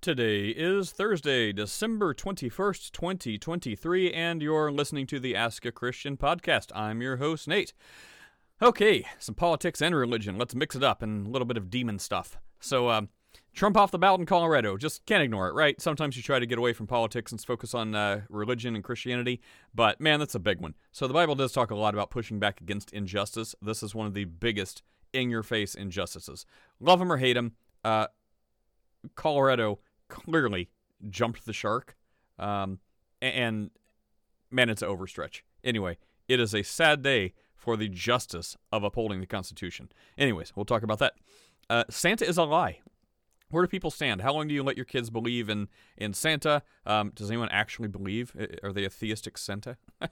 Today is Thursday, December 21st, 2023, and you're listening to the Ask a Christian podcast. I'm your host, Nate. Okay, some politics and religion. Let's mix it up and a little bit of demon stuff. So, uh, Trump off the ballot in Colorado. Just can't ignore it, right? Sometimes you try to get away from politics and focus on uh, religion and Christianity, but man, that's a big one. So, the Bible does talk a lot about pushing back against injustice. This is one of the biggest in your face injustices. Love him or hate him, uh, Colorado clearly jumped the shark. Um, and man, it's an overstretch. Anyway, it is a sad day for the justice of upholding the Constitution. Anyways, we'll talk about that. Uh, Santa is a lie. Where do people stand? How long do you let your kids believe in in Santa? Um, does anyone actually believe? Are they a theistic Santa? um,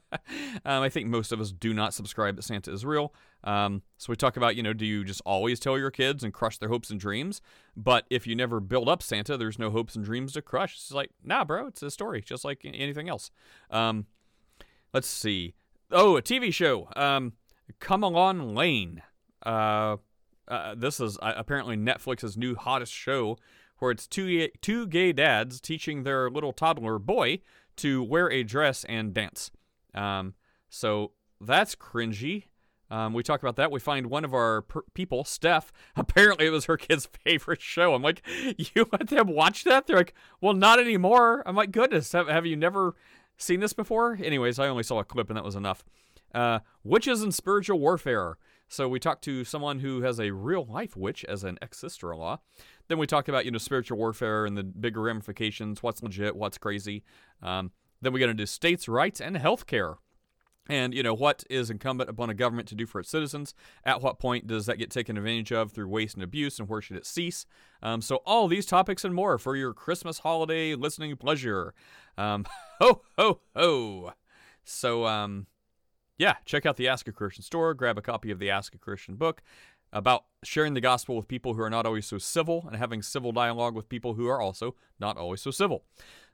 I think most of us do not subscribe that Santa is real. Um, so we talk about, you know, do you just always tell your kids and crush their hopes and dreams? But if you never build up Santa, there's no hopes and dreams to crush. It's like, nah, bro, it's a story, just like anything else. Um, let's see. Oh, a TV show. Um, Cocomelon Lane. Uh, uh, this is uh, apparently Netflix's new hottest show, where it's two two gay dads teaching their little toddler boy to wear a dress and dance. Um, so that's cringy. Um, we talk about that. We find one of our per- people, Steph. Apparently, it was her kid's favorite show. I'm like, you let them watch that? They're like, well, not anymore. I'm like, goodness, have, have you never seen this before? Anyways, I only saw a clip and that was enough. Uh, witches and spiritual warfare. So we talked to someone who has a real life witch as an ex sister in law. Then we talked about you know spiritual warfare and the bigger ramifications, what's legit, what's crazy. Um, then we get into states' rights and healthcare. And you know what is incumbent upon a government to do for its citizens? At what point does that get taken advantage of through waste and abuse, and where should it cease? Um, so all these topics and more for your Christmas holiday listening pleasure. Um, ho ho ho! So um, yeah, check out the Ask a Christian store, grab a copy of the Ask a Christian book about sharing the gospel with people who are not always so civil and having civil dialogue with people who are also not always so civil.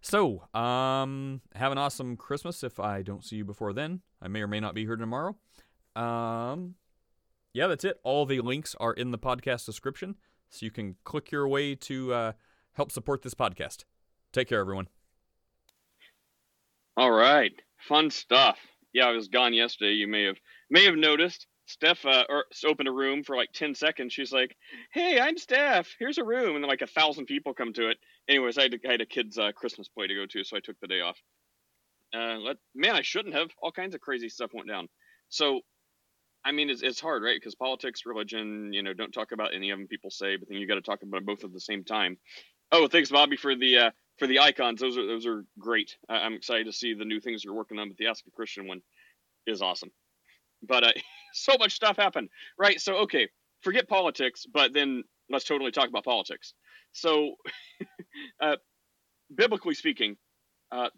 So, um, have an awesome Christmas if I don't see you before then. I may or may not be here tomorrow. Um, yeah, that's it. All the links are in the podcast description, so you can click your way to uh, help support this podcast. Take care, everyone. All right. Fun stuff yeah, I was gone yesterday. You may have may have noticed. Steph uh, or, opened a room for like 10 seconds. She's like, Hey, I'm Steph. Here's a room. And then like a thousand people come to it. Anyways, I had, I had a kid's uh, Christmas play to go to, so I took the day off. Uh, let, man, I shouldn't have. All kinds of crazy stuff went down. So, I mean, it's, it's hard, right? Because politics, religion, you know, don't talk about any of them people say, but then you got to talk about both at the same time. Oh, thanks, Bobby, for the uh, for the icons. Those are those are great. I'm excited to see the new things you're working on. But the Ask a Christian one is awesome. But uh, so much stuff happened, right? So okay, forget politics, but then let's totally talk about politics. So, uh, biblically speaking, uh,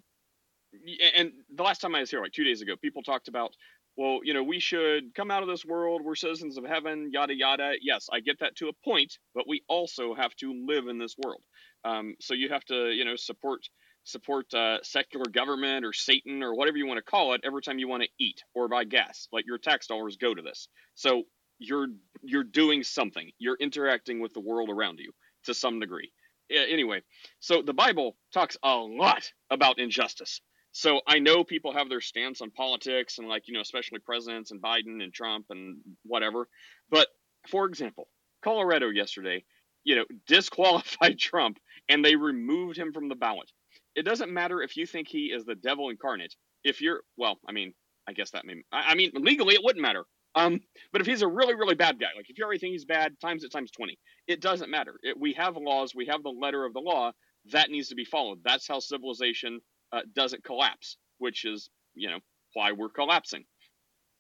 and the last time I was here, like two days ago, people talked about, well, you know, we should come out of this world. We're citizens of heaven, yada yada. Yes, I get that to a point, but we also have to live in this world. Um, so you have to, you know, support support uh, secular government or Satan or whatever you want to call it every time you want to eat or buy gas. Like your tax dollars go to this. So you're you're doing something. You're interacting with the world around you to some degree. Anyway, so the Bible talks a lot about injustice. So I know people have their stance on politics and like, you know, especially presidents and Biden and Trump and whatever. But for example, Colorado yesterday, you know, disqualified Trump and they removed him from the ballot. It doesn't matter if you think he is the devil incarnate. If you're, well, I mean, I guess that may, I mean, legally it wouldn't matter. Um, but if he's a really, really bad guy, like if you already think he's bad, times it times 20, it doesn't matter. It, we have laws, we have the letter of the law that needs to be followed. That's how civilization uh, doesn't collapse, which is, you know, why we're collapsing.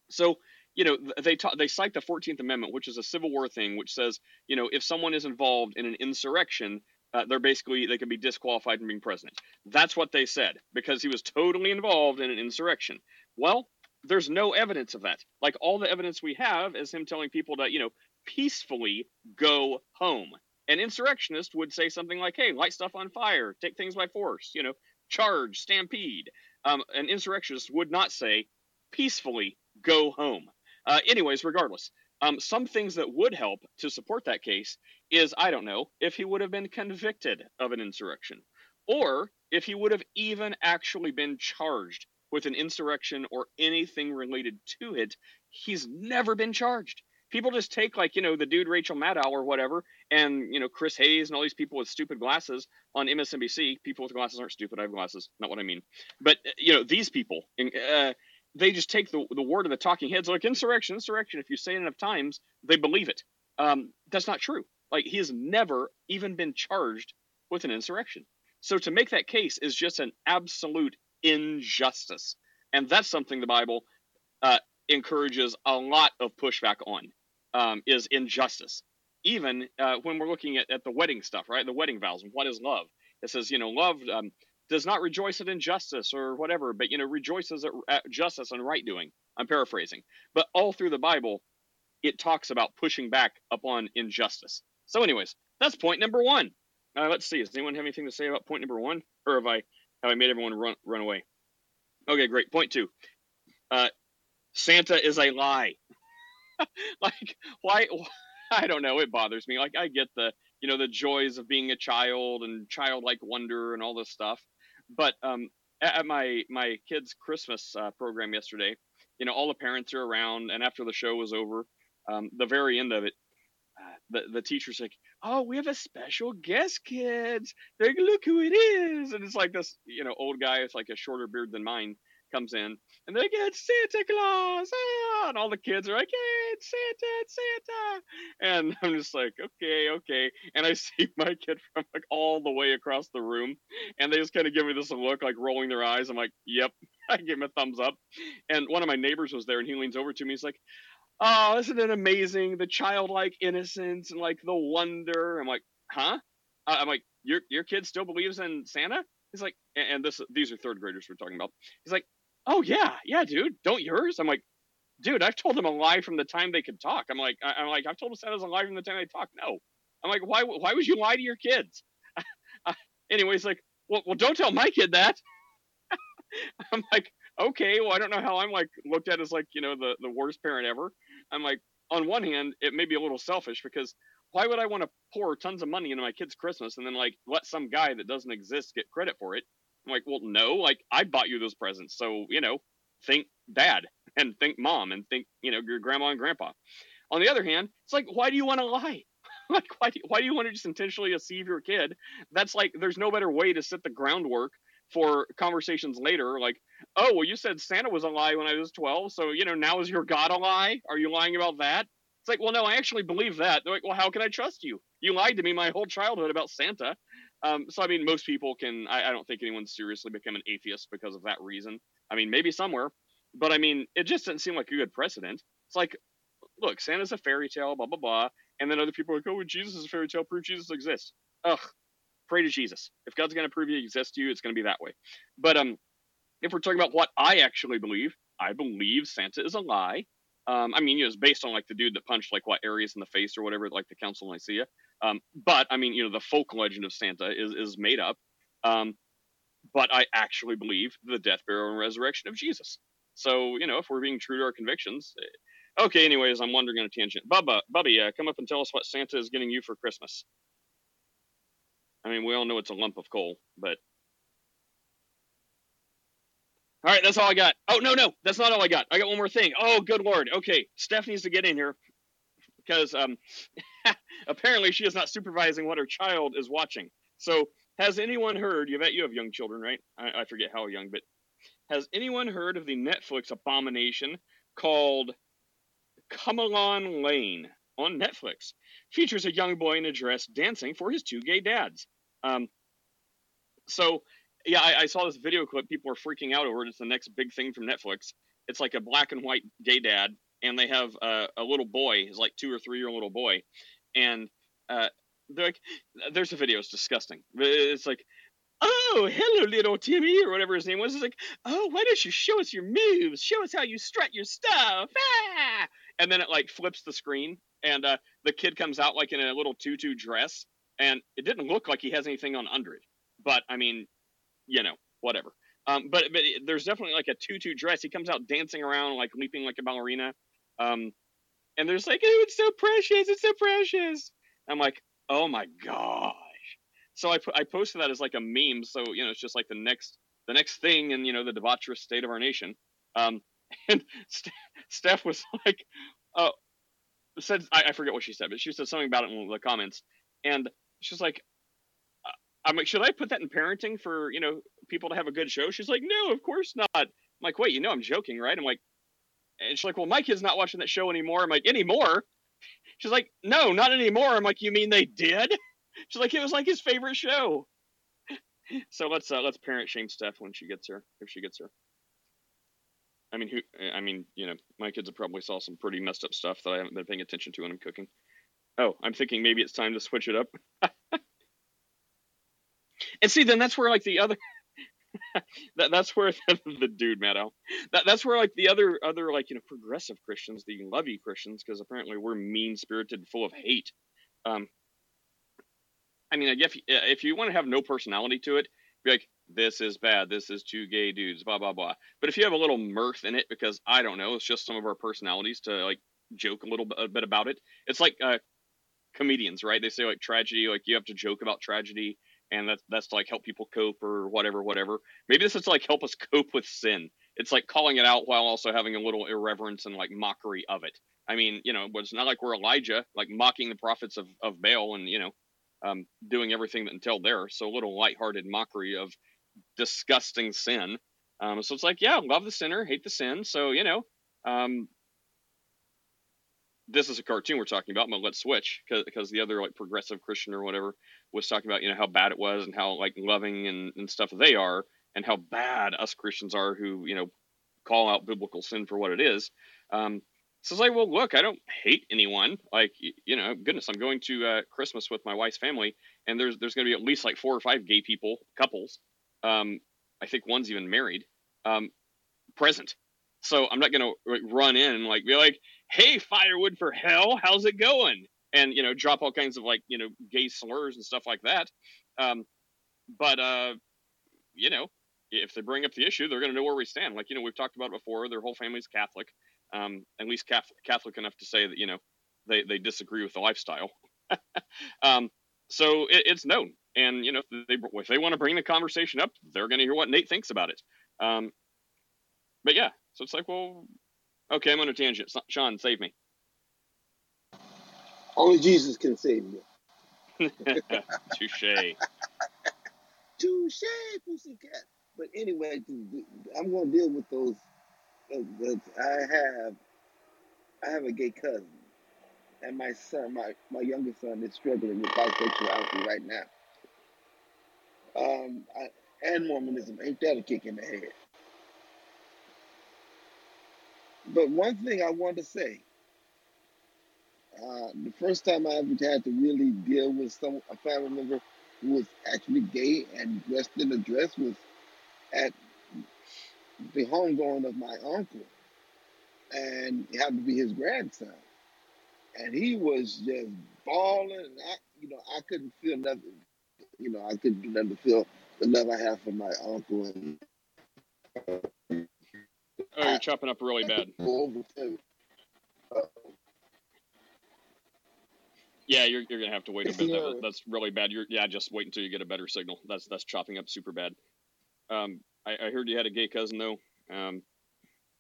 So, you know, they ta- they cite the 14th Amendment, which is a Civil War thing, which says, you know, if someone is involved in an insurrection, uh, they're basically they can be disqualified from being president. That's what they said because he was totally involved in an insurrection. Well, there's no evidence of that. Like all the evidence we have is him telling people to, you know, peacefully go home. An insurrectionist would say something like, "Hey, light stuff on fire, take things by force, you know, charge, stampede." Um, an insurrectionist would not say, "Peacefully go home." Uh, anyways, regardless, Um, some things that would help to support that case is I don't know if he would have been convicted of an insurrection, or if he would have even actually been charged with an insurrection or anything related to it. He's never been charged. People just take like you know the dude Rachel Maddow or whatever, and you know Chris Hayes and all these people with stupid glasses on MSNBC. People with glasses aren't stupid. I have glasses. Not what I mean. But you know these people. Uh, they just take the, the word of the talking heads like insurrection, insurrection. If you say it enough times, they believe it. Um, that's not true. Like he has never even been charged with an insurrection. So to make that case is just an absolute injustice, and that's something the Bible uh, encourages a lot of pushback on. Um, is injustice. Even uh, when we're looking at, at the wedding stuff, right? The wedding vows. and What is love? It says, you know, love um, does not rejoice at injustice or whatever, but you know rejoices at, at justice and right doing. I'm paraphrasing, but all through the Bible, it talks about pushing back upon injustice. So, anyways, that's point number one. Uh, let's see. Does anyone have anything to say about point number one, or have I have I made everyone run run away? Okay, great. Point two. Uh, Santa is a lie. like why? I don't know. It bothers me. Like I get the you know the joys of being a child and childlike wonder and all this stuff but um, at my my kids' Christmas uh, program yesterday, you know, all the parents are around, and after the show was over, um, the very end of it, uh, the the teacher's like, "Oh, we have a special guest, kids. Like, look who it is!" And it's like this, you know, old guy with like a shorter beard than mine comes in, and they get Santa Claus, ah! and all the kids are like, "Hey, it's Santa, it's Santa!" And I'm just like, "Okay, okay." And I see my kid from like all the way across the room, and they just kind of give me this look, like rolling their eyes. I'm like, "Yep." I give him a thumbs up, and one of my neighbors was there, and he leans over to me. He's like, "Oh, isn't it amazing? The childlike innocence and like the wonder." I'm like, "Huh?" I'm like, "Your your kid still believes in Santa?" He's like, and this these are third graders we're talking about. He's like, oh yeah, yeah, dude, don't yours? I'm like, dude, I've told them a lie from the time they could talk. I'm like, I, am like, I've told them Santa's a lie from the time they talk. No, I'm like, why, why would you lie to your kids? Anyways, like, well, well, don't tell my kid that. I'm like, okay, well, I don't know how I'm like looked at as like, you know, the the worst parent ever. I'm like, on one hand, it may be a little selfish because why would I want to pour tons of money into my kid's Christmas and then like let some guy that doesn't exist get credit for it? I'm like, well, no, like I bought you those presents, so you know, think dad and think mom and think you know your grandma and grandpa. On the other hand, it's like, why do you want to lie? like, why do, why do you want to just intentionally deceive your kid? That's like, there's no better way to set the groundwork for conversations later. Like, oh, well, you said Santa was a lie when I was 12, so you know now is your God a lie? Are you lying about that? It's like, well, no, I actually believe that. They're like, well, how can I trust you? You lied to me my whole childhood about Santa. Um, so I mean, most people can. I, I don't think anyone's seriously become an atheist because of that reason. I mean, maybe somewhere, but I mean, it just doesn't seem like a good precedent. It's like, look, Santa's a fairy tale, blah blah blah, and then other people are like, oh, Jesus is a fairy tale, prove Jesus exists. Ugh, pray to Jesus. If God's going to prove He exists to you, it's going to be that way. But um, if we're talking about what I actually believe, I believe Santa is a lie. Um, I mean, know, it's based on like the dude that punched like what Arius in the face or whatever, like the Council of Nicaea. Um, but I mean, you know, the folk legend of Santa is is made up. Um, but I actually believe the death, burial, and resurrection of Jesus. So you know, if we're being true to our convictions. Eh, okay. Anyways, I'm wandering on a tangent. Bubba, Bubby, uh, come up and tell us what Santa is getting you for Christmas. I mean, we all know it's a lump of coal, but all right, that's all I got. Oh no, no, that's not all I got. I got one more thing. Oh, good lord. Okay, Steph needs to get in here because um, apparently she is not supervising what her child is watching. So, has anyone heard? You bet you have young children, right? I, I forget how young, but has anyone heard of the Netflix abomination called Cocomelon Lane on Netflix? Features a young boy in a dress dancing for his two gay dads. Um, so yeah, I, I, saw this video clip. People are freaking out over it. It's the next big thing from Netflix. It's like a black and white gay dad, and they have a, a little boy. He's like two or three year old little boy, and uh, they're like, "There's a video. It's disgusting. It's like." Oh, hello, little Timmy, or whatever his name was. It's like, oh, why don't you show us your moves? Show us how you strut your stuff. Ah! And then it like flips the screen, and uh, the kid comes out like in a little tutu dress, and it didn't look like he has anything on under it. But I mean, you know, whatever. Um, but but there's definitely like a tutu dress. He comes out dancing around, like leaping like a ballerina. Um, and there's like, oh, it's so precious, it's so precious. I'm like, oh my gosh. So I I posted that as like a meme. So you know, it's just like the next the next thing in you know the debaucherous state of our nation. Um, and St- Steph was like, oh, said I, I forget what she said, but she said something about it in the comments, and she's like, uh, I'm like, should I put that in parenting for you know people to have a good show? She's like, no, of course not. I'm like, wait, you know I'm joking, right? I'm like, and she's like, well, my kid's not watching that show anymore. I'm like, anymore? She's like, no, not anymore. I'm like, you mean they did? She's like, it was like his favorite show. So let's uh, let's parent shame Steph when she gets here, if she gets here. I mean, who? I mean, you know, my kids have probably saw some pretty messed up stuff that I haven't been paying attention to when I'm cooking. Oh, I'm thinking maybe it's time to switch it up. and see, then that's where like the other. that, that's where the, dude Al, that, that's where like the other other like you know progressive Christians, the lovey Christians, because apparently we're mean spirited, full of hate. Um, I mean, I guess if you want to have no personality to it, be like, this is bad, this is two gay dudes, blah blah blah. But if you have a little mirth in it, because I don't know, it's just some of our personalities to like joke a little bit about it. It's like uh, comedians, right? They say like tragedy, like you have to joke about tragedy, and that's that's to like help people cope or whatever, whatever. Maybe this is to like help us cope with sin. It's like calling it out while also having a little irreverence and like mockery of it. I mean, you know, it's not like we're Elijah, like mocking the prophets of, of Baal and, you know, um, doing everything that until there. So a little lighthearted mockery of disgusting sin. Um, so it's like, yeah, love the sinner, hate the sin. So, you know, um, this is a cartoon we're talking about, but let's switch because the other like progressive Christian or whatever was talking about, you know, how bad it was and how like loving and, and stuff they are and how bad us Christians are who, you know, call out biblical sin for what it is. Um, so it's like, well, look, I don't hate anyone. Like, you know, goodness, I'm going to uh, Christmas with my wife's family, and there's there's going to be at least like four or five gay people, couples. Um, I think one's even married, um, present. So I'm not going to like, run in and like be like, "Hey, firewood for hell, how's it going?" And you know, drop all kinds of like you know gay slurs and stuff like that. Um, but uh, you know, if they bring up the issue, they're going to know where we stand. Like you know, we've talked about before. Their whole family's Catholic um, at least Catholic, Catholic, enough to say that you know they they disagree with the lifestyle. um, so it, it's known, and you know if they if they want to bring the conversation up, they're going to hear what Nate thinks about it. Um, but yeah, so it's like, well, okay, I'm on a tangent. Sean, save me. Only Jesus can save you. Touche. Touche, pussycat. But anyway, I'm going to deal with those I have I have a gay cousin, and my son, my my youngest son, is struggling with bisexuality right now. Um, I, and Mormonism ain't that a kick in the head? But one thing I want to say, uh, the first time I ever had to really deal with some a family member who was actually gay and dressed in a dress was at the homegoing of my uncle, and it happened to be his grandson, and he was just bawling. And I, you know, I couldn't feel nothing. You know, I couldn't do nothing to feel the love I have for my uncle. And oh, you're chopping up really bad. Yeah, you're, you're gonna have to wait a bit. That, that's really bad. You're yeah, just wait until you get a better signal. That's that's chopping up super bad. Um, I, I heard you had a gay cousin though. Um,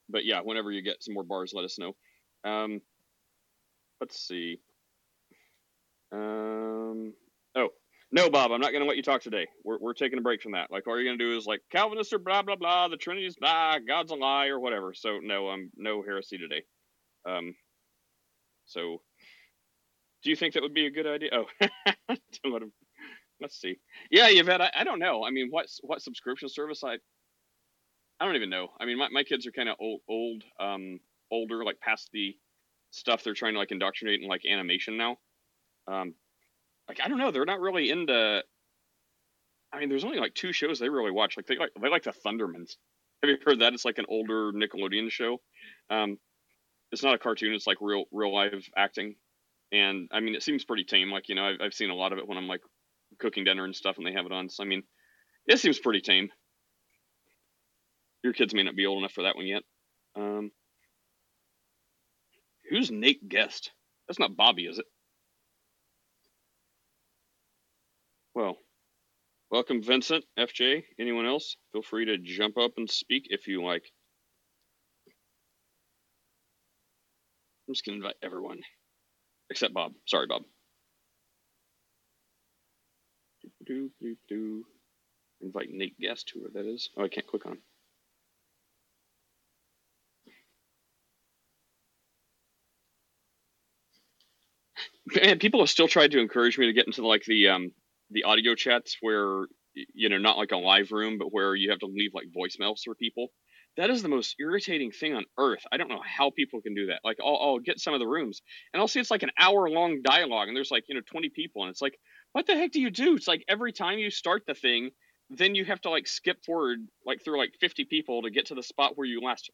but yeah, whenever you get some more bars, let us know. Um, let's see. Um, no, Bob, I'm not going to let you talk today. We're we're taking a break from that. Like all you're going to do is like Calvinists are blah blah blah, the Trinity's blah, God's a lie or whatever. So no, I'm no heresy today. Um, so do you think that would be a good idea? Oh, let's see. Yeah, Yvette, I, I don't know. I mean, what what subscription service I I don't even know. I mean, my, my kids are kind of old, old, um, older, like past the stuff they're trying to like indoctrinate in like animation now. Um, like I don't know, they're not really into. I mean, there's only like two shows they really watch. Like they like they like the Thundermans. Have you heard that? It's like an older Nickelodeon show. Um, it's not a cartoon. It's like real real live acting, and I mean, it seems pretty tame. Like you know, I've, I've seen a lot of it when I'm like cooking dinner and stuff, and they have it on. So I mean, it seems pretty tame your kids may not be old enough for that one yet. Um, Who's Nate Guest? That's not Bobby, is it? Well, welcome, Vincent, FJ. Anyone else? Feel free to jump up and speak if you like. I'm just going to invite everyone, except Bob. Sorry, Bob. Do, do, do. Invite Nate Guest, whoever that is. Oh, I can't click on. Man, people have still tried to encourage me to get into like the um the audio chats where you know not like a live room, but where you have to leave like voicemails for people. That is the most irritating thing on earth. I don't know how people can do that. Like, I'll, I'll get some of the rooms and I'll see it's like an hour long dialogue and there's like, you know, 20 people. And it's like, what the heck do you do? It's like every time you start the thing, then you have to like skip forward like through like 50 people to get to the spot where you last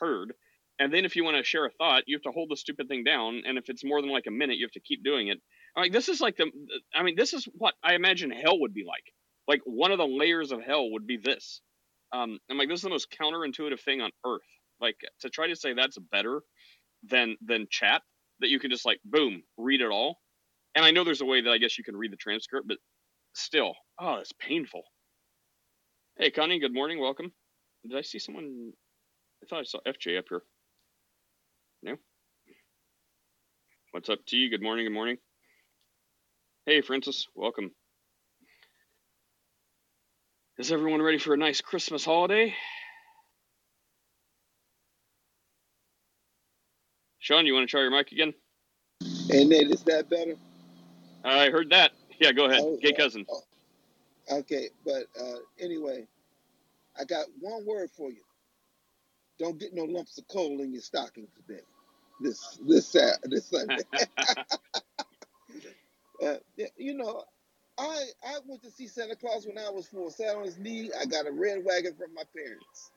heard. And then if you want to share a thought, you have to hold the stupid thing down. And if it's more than like a minute, you have to keep doing it. Like this is like the, I mean, this is what I imagine hell would be like. Like one of the layers of hell would be this. Um, I'm like, this is the most counterintuitive thing on earth. Like to try to say that's better than than chat that you can just like boom read it all. And I know there's a way that I guess you can read the transcript, but still, oh, it's painful. Hey, Connie, good morning. Welcome. Did I see someone? I thought I saw FJ up here. No? What's up to you? Good morning. Good morning. Hey, Francis. Welcome. Is everyone ready for a nice Christmas holiday? Sean, you want to try your mic again? Hey, Nate, is that better? I heard that. Yeah, go ahead. Oh, Gay uh, cousin. oh, okay, but uh, anyway, I got one word for you. Don't get no lumps of coal in your stocking today. This this Sat this Sunday. uh, you know, I I went to see Santa Claus when I was four. Sat on his knee. I got a red wagon from my parents.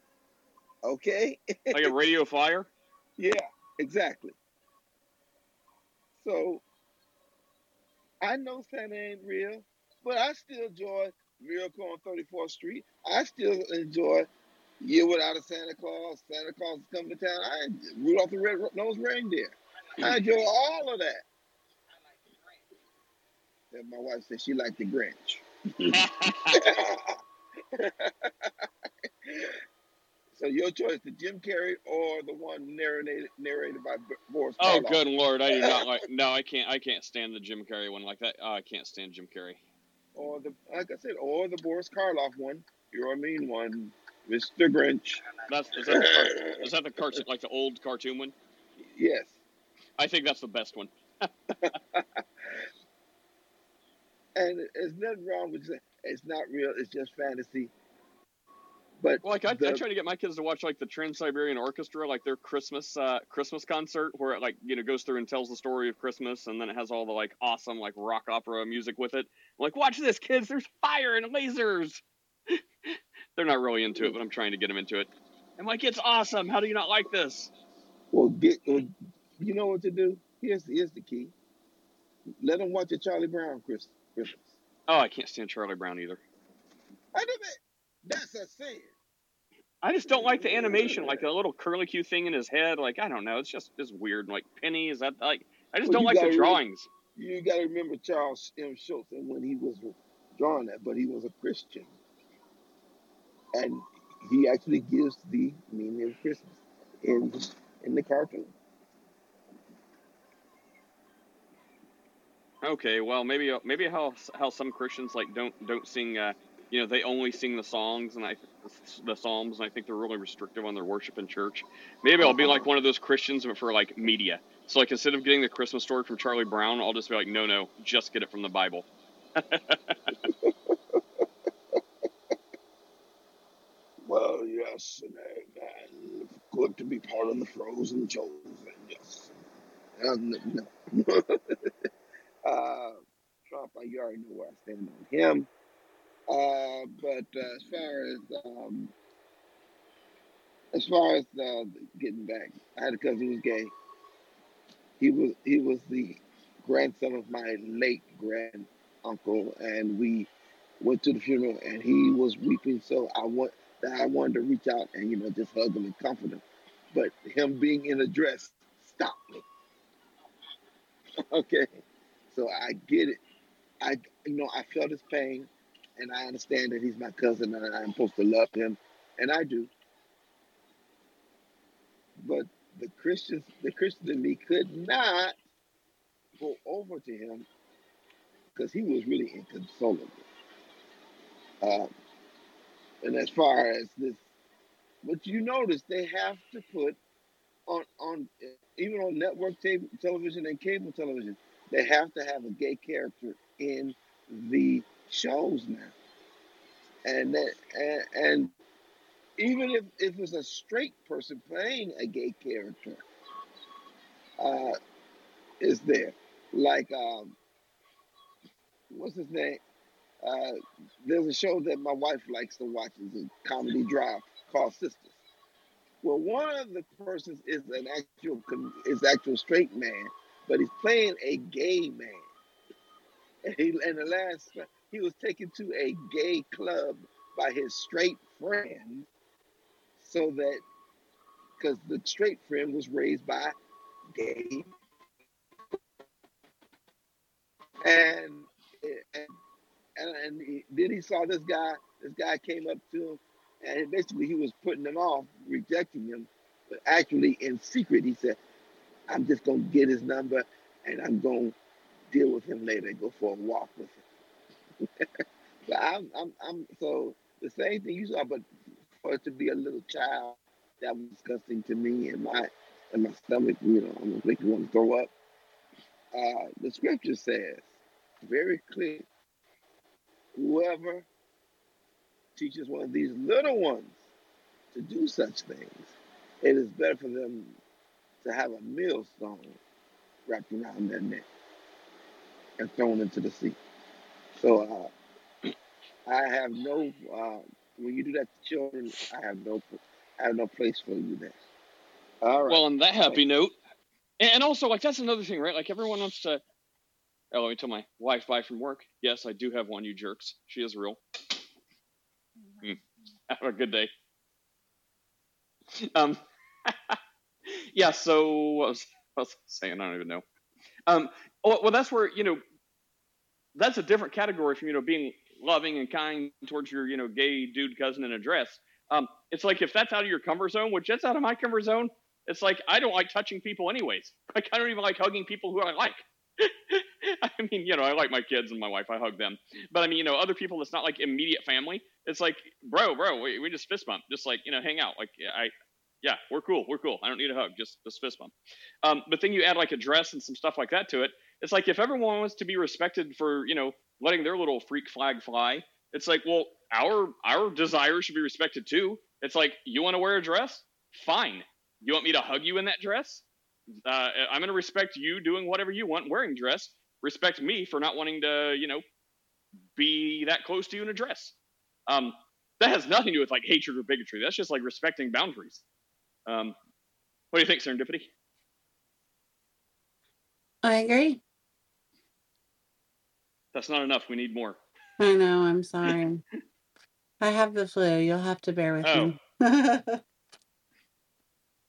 Okay. like a radio flyer? yeah, exactly. So I know Santa ain't real, but I still enjoy Miracle on 34th Street. I still enjoy Year Without a Santa Claus. Santa Claus is coming to town. I Rudolph the Red-Nosed Reindeer. I enjoy all of that. And my wife said she liked the Grinch. so your choice, the Jim Carrey or the one narrated narrated by Boris oh, Karloff. good lord, I do not like. No, I can't. I can't stand the Jim Carrey one like that. Oh, I can't stand Jim Carrey. Or the like I said, or the Boris Karloff one. You're a mean one, Mr. Grinch. That's is that the, is that the cartoon like the old cartoon one? Yes. I think that's the best one. And there's nothing wrong with saying it's not real, it's just fantasy. But Well, like I, the, I try to get my kids to watch like the Trans Siberian Orchestra, like their Christmas uh, Christmas concert, where it like you know goes through and tells the story of Christmas, and then it has all the like awesome like rock opera music with it. I'm like, watch this, kids! There's fire and lasers. They're not really into it, but I'm trying to get them into it. I'm like, it's awesome. How do you not like this? well, get well, you know what to do? Here's here's the key. Let them watch a Charlie Brown Christmas. Oh, I can't stand Charlie Brown either. I it. That's a sin. I just don't like the animation, like the little curly Q thing in his head. Like I don't know, it's just it's weird. Like Penny, is that like I just Well, don't like the drawings. You got to remember Charles M. Schulz and when he was drawing that, but he was a Christian, and he actually gives the meaning of Christmas in in the cartoon. Okay, well maybe maybe how how some Christians like don't don't sing. Uh, you know, they only sing the songs and I the psalms, and I think they're really restrictive on their worship in church. Maybe I'll be like one of those Christians, but for like media. So like instead of getting the Christmas story from Charlie Brown, I'll just be like, no, no, just get it from the Bible. Well, yes, and, and good to be part of the frozen chosen. Yes. And, no. uh, Trump, you already know where I stand on him. Uh, but uh, as far as um, as far as uh, getting back, I had a cousin who was gay. He was he was the grandson of my late grand uncle, and we went to the funeral, and he was weeping. So I want that I wanted to reach out and you know just hug him and comfort him, but him being in a dress stopped me. Okay, so I get it. I you know I felt his pain, and I understand that he's my cousin and I'm supposed to love him, and I do. But the Christians, the Christian in me could not go over to him because he was really inconsolable. Um, and as far as this, but you notice they have to put on on even on network television and cable television, they have to have a gay character in the shows now. And and, and even if, if it's a straight person playing a gay character, uh, is there. Like, um, what's his name? Uh, there's a show that my wife likes to watch. It's a comedy drama called Sisters. Well, one of the persons is an actual is actual straight man, but he's playing a gay man. And, he, and the last he was taken to a gay club by his straight friend, so that because the straight friend was raised by gay, and and and, he, then he saw this guy. This guy came up to him, and basically he was putting him off, rejecting him. But actually, in secret, he said, "I'm just gonna get his number, and I'm gonna deal with him later. And go for a walk with him." but I'm, I'm, I'm so the same thing you saw, but for it to be a little child, that was disgusting to me, and my and my stomach, you know, I'm gonna make you want to throw up. Uh, the scripture says very clear whoever teaches one of these little ones to do such things, it is better for them to have a millstone wrapped around their neck and thrown into the sea. So uh, I have no. Uh, when you do that to children, I have no. I have no place for you there. All right. Well, on that happy note, and also like that's another thing, right? Like everyone wants to Oh, let me tell my wife bye from work. Yes, I do have one, you jerks. She is real. Mm. Have a good day. Um, yeah, so what was, was I saying? I don't even know. Um, well, well, that's where, you know, that's a different category from, you know, being loving and kind towards your, you know, gay dude cousin in a dress. Um, it's like if that's out of your comfort zone, which that's out of my comfort zone, it's like I don't like touching people anyways. Like I don't even like hugging people who I like. I mean, you know, I like my kids and my wife. I hug them. But I mean, you know, other people that's not like immediate family. It's like, bro, bro, we, we just fist bump. Just like, you know, hang out. Like, I, yeah, we're cool. We're cool. I don't need a hug. Just, just fist bump. Um, but then you add like a dress and some stuff like that to it. It's like if everyone wants to be respected for, you know, letting their little freak flag fly, it's like, well, our our desires should be respected too. It's like, you want to wear a dress? Fine. You want me to hug you in that dress? Uh, I'm to respect you doing whatever you want wearing dress. Respect me for not wanting to, you know, be that close to you in a dress. Um, that has nothing to do with like hatred or bigotry. That's just like respecting boundaries. Um, what do you think, Serendipity? I agree. That's not enough. We need more. I know. I'm sorry. I have the flu. You'll have to bear with oh. me.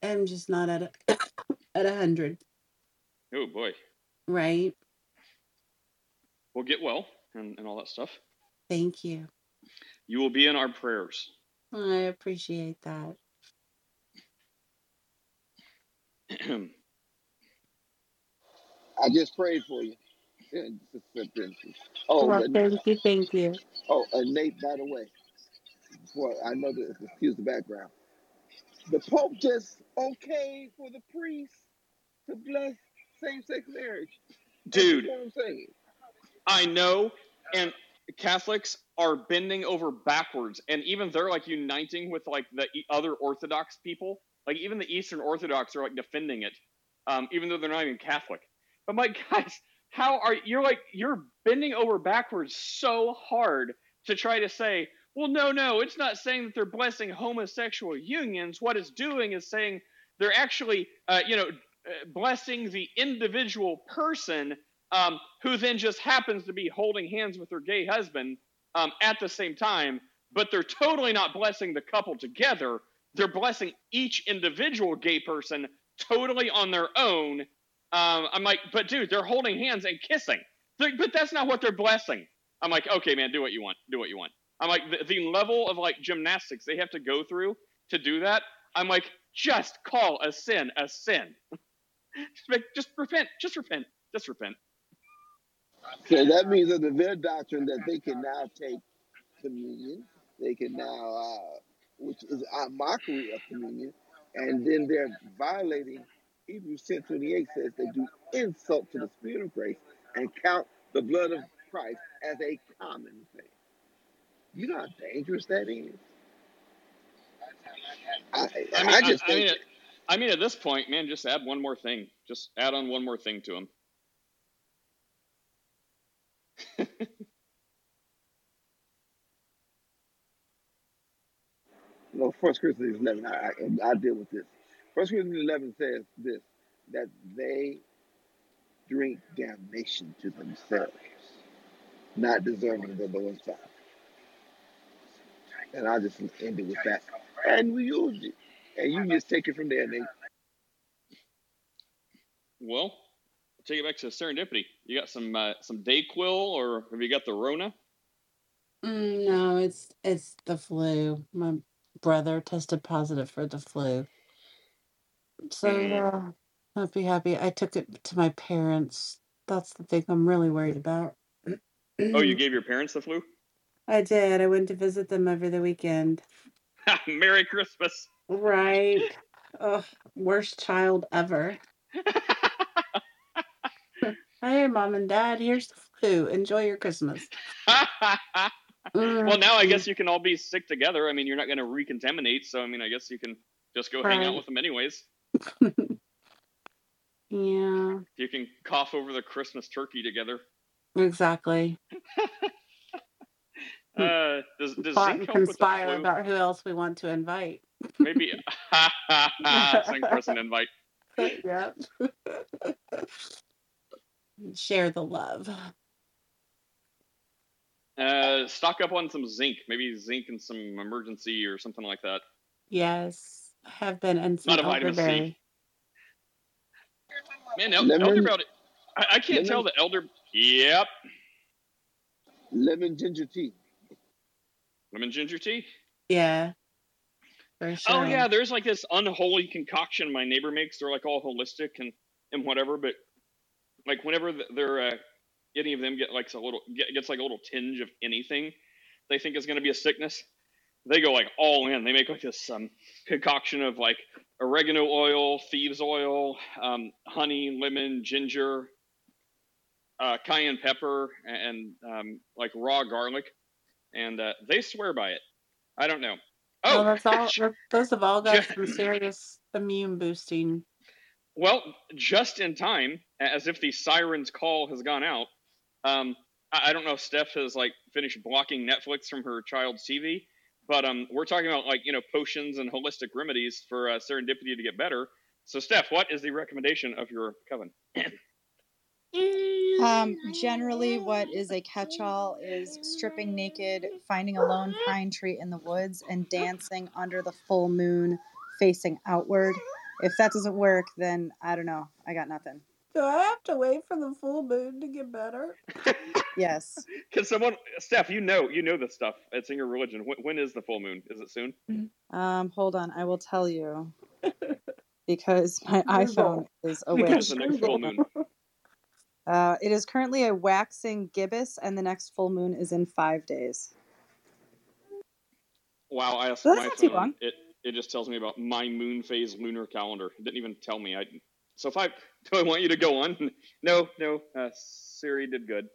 I'm just not at a at a hundred. Oh boy. Right. We'll get well and, and all that stuff. Thank you. You will be in our prayers. I appreciate that. I just prayed for you. Oh, well, thank you, thank you. Oh, and Nate, by the way, before I know that excuse the background. The Pope just okay for the priest to bless same-sex marriage. Dude, i know, and Catholics are bending over backwards, and even they're like uniting with like the other Orthodox people. Like even the Eastern Orthodox are like defending it, um, even though they're not even Catholic. But my guys, how are you're like you're bending over backwards so hard to try to say, well, no, no, it's not saying that they're blessing homosexual unions. What it's doing is saying they're actually, uh, you know, uh, blessing the individual person um, who then just happens to be holding hands with her gay husband um, at the same time, but they're totally not blessing the couple together. They're blessing each individual gay person totally on their own Um, I'm like, but dude, they're holding hands and kissing. But that's not what they're blessing. I'm like, okay, man, do what you want. Do what you want. I'm like, the, the level of like gymnastics they have to go through to do that. I'm like, just call a sin a sin. just, just repent. Just repent. Just repent. So that means under their doctrine that they can now take communion. They can now, uh, which is a mockery of communion, and then they're violating Hebrews 10 28 says they do insult to the Spirit of grace and count the blood of Christ as a common thing. You know how dangerous that is? I, I, mean, I just I, I mean, I mean, at this point, man, just add one more thing. Just add on one more thing to them. No, First Corinthians eleven. I, I I deal with this. First Corinthians eleven says this that they drink damnation to themselves, not deserving the Lord's wrath. And I just end it with that. And we use it, and you just take it from there. Nate. Well, take it back to serendipity. You got some uh, some Dayquil, or have you got the Rona? Mm, no, it's it's the flu. My brother tested positive for the flu. So uh, I'd be happy. I took it to my parents. That's the thing I'm really worried about. Oh, you gave your parents the flu? I did. I went to visit them over the weekend. Merry Christmas. Right. Ugh, worst child ever. Hey, mom and dad, here's the flu. Enjoy your Christmas. well, now I guess you can all be sick together. I mean, you're not going to recontaminate, so I mean, I guess you can just go hang out with them anyways. Yeah, You can cough over the Christmas turkey together. exactly. Uh, does does Plot zinc help conspire about who else we want to invite. Maybe Same person invite. yep. Share the love. Uh, stock up on some zinc. Maybe zinc and some emergency or something like that. Yes, I have been and some Not a vitamin C. elderberry. Man, el- Lemon- elderberry. I, I can't tell the elder. Yep, Lemon ginger tea. lemon ginger tea. Yeah, sure. Oh yeah, there's like this unholy concoction my neighbor makes. They're like all holistic and and whatever, but like whenever they're uh, any of them get like a little get, gets like a little tinge of anything they think is going to be a sickness, they go like all in. They make like this um, concoction of like oregano oil, thieves oil, um, honey, lemon, ginger, uh, cayenne pepper, and um, like raw garlic, and uh, they swear by it. I don't know. Oh, that's all. that- Those have all got some serious immune boosting. Well, just in time, as if the siren's call has gone out. Um, I, I don't know if Steph has like finished blocking Netflix from her child's TV, but um, we're talking about like you know potions and holistic remedies for uh, serendipity to get better. So, Steph, what is the recommendation of your coven? Um, generally, what is a catch-all is stripping naked, finding a lone pine tree in the woods, and dancing under the full moon, facing outward. If that doesn't work, then I don't know. I got nothing. Do I have to wait for the full moon to get better? Yes. Can someone, Steph, you know, you know this stuff. It's in your religion. When, when is the full moon? Is it soon? Um, hold on, I will tell you because my iPhone is When away. is the next full moon? Uh, it is currently a waxing gibbous, and the next full moon is in five days. Wow, I asked That's my not too phone. long. It it just tells me about my moon phase lunar calendar. It didn't even tell me. I so if I do I want you to go on? No, no. Uh, Siri did good.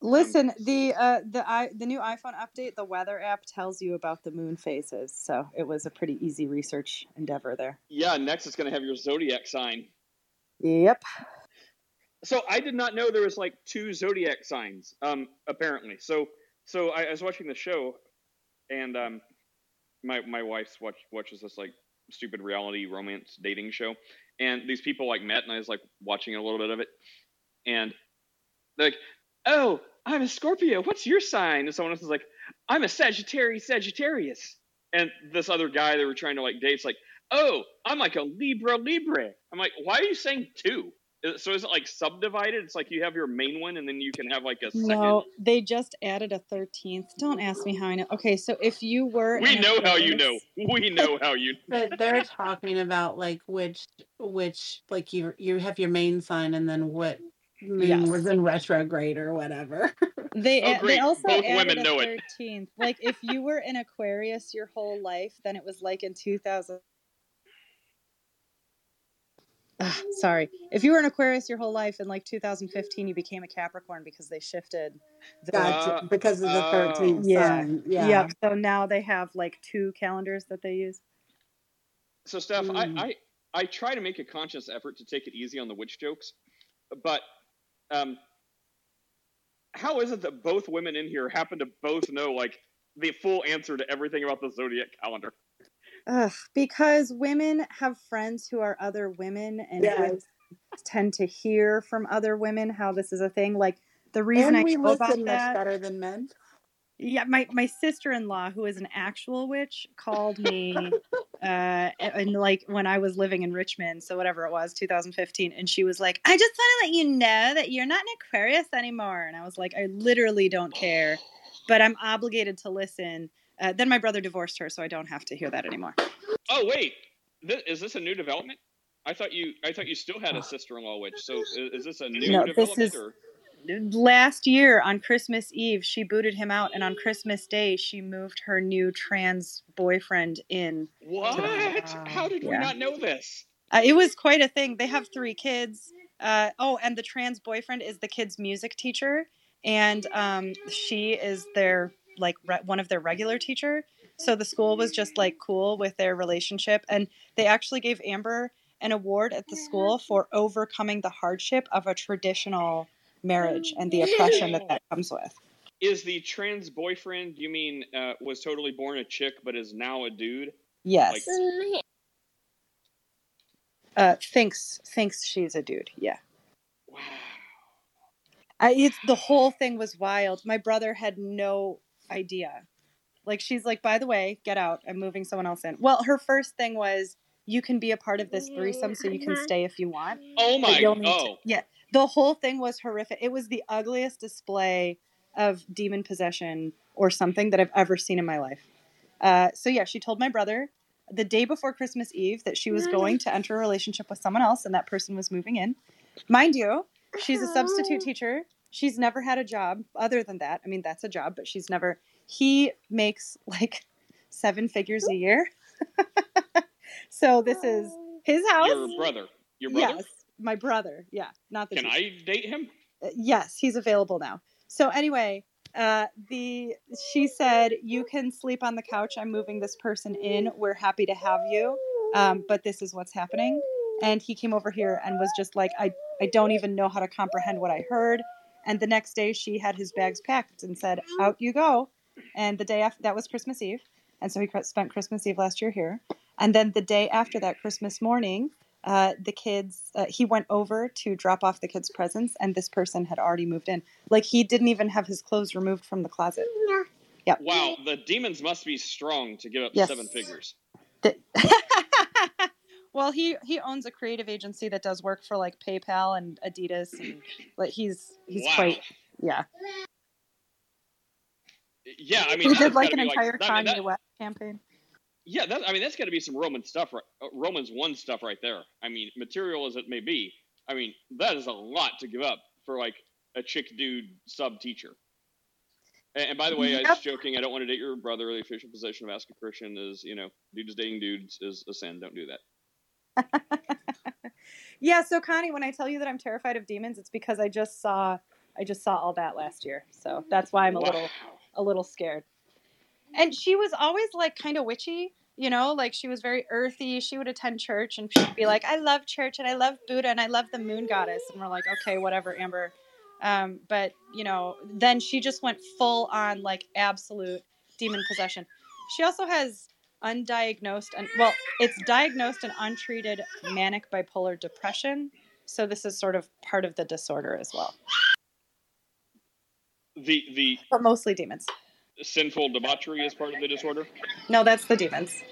Listen, the uh, the i the new iPhone update, the weather app tells you about the moon phases, so it was a pretty easy research endeavor there. Yeah, next it's gonna have your zodiac sign. Yep. So I did not know there was like two zodiac signs. Um, apparently. So so I, I was watching the show, and um, my my wife's watch watches this like stupid reality romance dating show, and these people like met, and I was like watching a little bit of it, and they're like, "Oh, I'm a Scorpio. What's your sign?" And someone else is like, "I'm a Sagittarius, Sagittarius." And this other guy they were trying to like date's like, "Oh, I'm like a Libra, Libra." I'm like, "Why are you saying two? Is- So is it like subdivided? It's like you have your main one, and then you can have like a second. No, they just added a 13th. Don't ask me how I know. Okay, so if you were. We in know how you know. We know how you. But they're talking about like which which like you you have your main sign and then what moon Yes. was in retrograde or whatever. They, Oh, they also Both added women a know it. 13th. Like if you were in Aquarius your whole life, then it was like in 2000. Ah, sorry. If you were an Aquarius your whole life in like 2015, you became a Capricorn because they shifted. The, Gotcha. Uh, because of the oh. thirteenth Yeah. sign. Yeah. Yep. So now they have like two calendars that they use. So Steph, Mm. I, I I try to make a conscious effort to take it easy on the witch jokes, but um, how is it that both women in here happen to both know like the full answer to everything about the zodiac calendar? Ugh, because women have friends who are other women, and Yes. tend to hear from other women how this is a thing. Like the reason And I we know listen much that. better than men. Yeah, my my sister in law, who is an actual witch, called me, uh, and like when I was living in Richmond, so whatever it was, 2015, and she was like, "I just want to let you know that you're not an Aquarius anymore," and I was like, "I literally don't care, but I'm obligated to listen." Uh, then my brother divorced her, so I don't have to hear that anymore. Oh wait, this, is this a new development? I thought you I thought you still had a sister-in-law witch. So is, is this a new No, this is- or? Last year on Christmas Eve, she booted him out, and on Christmas Day, she moved her new trans boyfriend in. What? Wow. How did we not know this? Uh, it was quite a thing. They have three kids. Uh, oh, and the trans boyfriend is the kid's music teacher, and um, she is their like re- one of their regular teacher. So the school was just like cool with their relationship, and they actually gave Amber an award at the school for overcoming the hardship of a traditional marriage and the oppression that that comes with. Is the trans boyfriend you mean uh, was totally born a chick but is now a dude? Yes, Like- uh, thinks thinks she's a dude. Yeah. Wow. I, it's the whole thing was wild. My brother had no idea. Like she's like, by the way, get out. I'm moving someone else in. Well, her first thing was, you can be a part of this threesome, so you can stay if you want. Oh my! you'll need to- Oh, yeah. The whole thing was horrific. It was the ugliest display of demon possession or something that I've ever seen in my life. Uh, so yeah, she told my brother the day before Christmas Eve that she was going to enter a relationship with someone else, and that person was moving in. Mind you, she's a substitute teacher. She's never had a job other than that. I mean, that's a job, but she's never. He makes like seven figures a year. so this is his house. your brother. Your brother. Yes, my brother. Yeah, not the. Can teacher. I date him? Uh, yes, he's available now. So anyway, uh, the she said you can sleep on the couch. I'm moving this person in. We're happy to have you, um, but this is what's happening. And he came over here and was just like, I I don't even know how to comprehend what I heard. And the next day, she had his bags packed and said, "Out you go." And the day after that was Christmas Eve, and so he spent Christmas Eve last year here. And then the day after that, Christmas morning, uh, the kids uh, he went over to drop off the kids presents and this person had already moved in like he didn't even have his clothes removed from the closet Yep. Wow, the demons must be strong to give up Yes. seven figures. The- well he he owns a creative agency that does work for like paypal and adidas and like he's he's wow. quite yeah Yeah, I mean, he did like an entire I mean, kanye that- west campaign Yeah, that, I mean that's got to be some Roman stuff, right? uh, Romans one stuff right there. I mean, material as it may be, I mean that is a lot to give up for like a chick dude sub teacher. And, and by the way, I was Yep. joking. I don't want to date your brother. The official position of Ask a Christian is, you know, dudes dating dudes is a sin. Don't do that. yeah so connie when i tell you that i'm terrified of demons it's because i just saw i just saw all that last year so that's why i'm a wow. little a little scared. And she was always like kind of witchy, you know, like she was very earthy. She would attend church and she'd be like, I love church and I love Buddha and I love the moon goddess. And we're like, okay, whatever, Amber. Um, but, you know, then she just went full on like absolute demon possession. She also has undiagnosed and well, it's diagnosed and untreated manic bipolar depression. So this is sort of part of the disorder as well, The the but mostly demons. sinful debauchery is part of the disorder. No, that's the demons.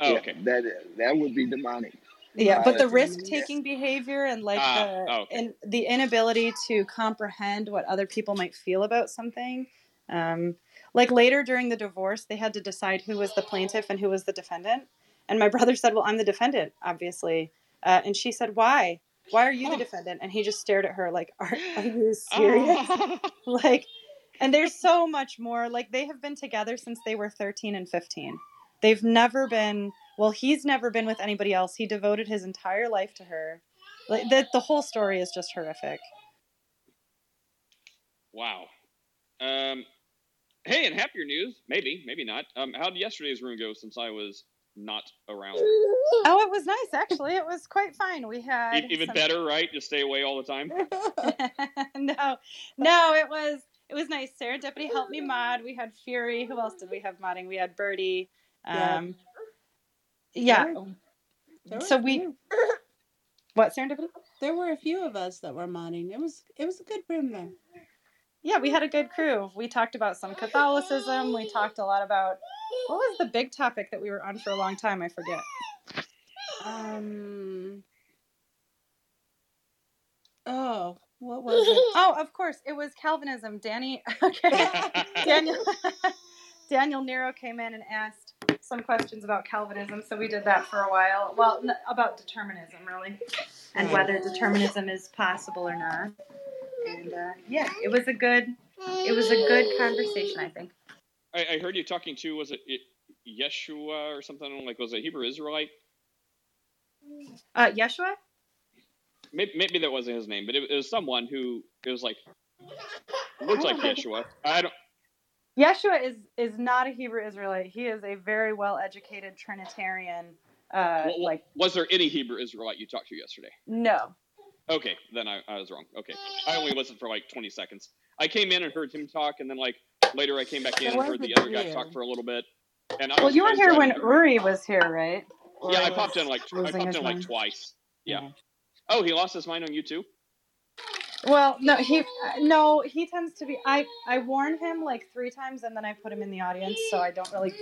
Oh, Yeah, okay. That that would be demonic. Yeah, but the risk taking behavior and like Ah, the oh, okay. and the inability to comprehend what other people might feel about something. Um, like later during the divorce, they had to decide who was the plaintiff and who was the defendant. And my brother said, "Well, I'm the defendant, obviously." Uh, and she said, "Why? Why are you the defendant?" And he just stared at her like, "Are, are you serious?" like and there's so much more like they have been together since they were 13 and 15 they've never been well he's never been with anybody else he devoted his entire life to her like the, the whole story is just horrific wow. Um, hey, and happier news, maybe, maybe not. Um, how did yesterday's room go since I was not around? oh it was nice actually it was quite fine we had Even some- better, right? Just stay away all the time. no no it was it was nice serendipity helped me mod we had fury who else did we have modding we had birdie Yeah. um yeah, There So we- few- what serendipity there were a few of us that were modding. It was it was a good room there. Yeah, we had a good crew. We talked about some Catholicism. We talked a lot about what was the big topic that we were on for a long time? I forget. Um. Oh, what was it? Oh, of course, it was Calvinism. Danny, okay, Daniel, Daniel Nero came in and asked some questions about Calvinism, so we did that for a while. Well, n- about determinism, really, and whether determinism is possible or not. And uh, yeah, it was a good, it was a good conversation. I think. I, I heard you talking to was it, it Yeshua or something like was it Hebrew Israelite? Uh, Yeshua. Maybe, maybe that wasn't his name, but it, it was someone who it was like looks like Yeshua. I don't. Yeshua is is not a Hebrew Israelite. He is a very well educated Trinitarian. Uh, wa- like was there any Hebrew Israelite you talked to yesterday? no, Okay, then I, I was wrong. Okay, I only listened for like 20 seconds. I came in and heard him talk, and then like later I came back in and heard the a other guy talk for a little bit. And I well, was, you were here when driving- Uri was here, right? Yeah, I popped in like I popped his in like mind. twice. Yeah. Oh, he lost his mind on you too. Well, no, he no, he tends to be. I I warn him like three times, and then I put him in the audience, so I don't really.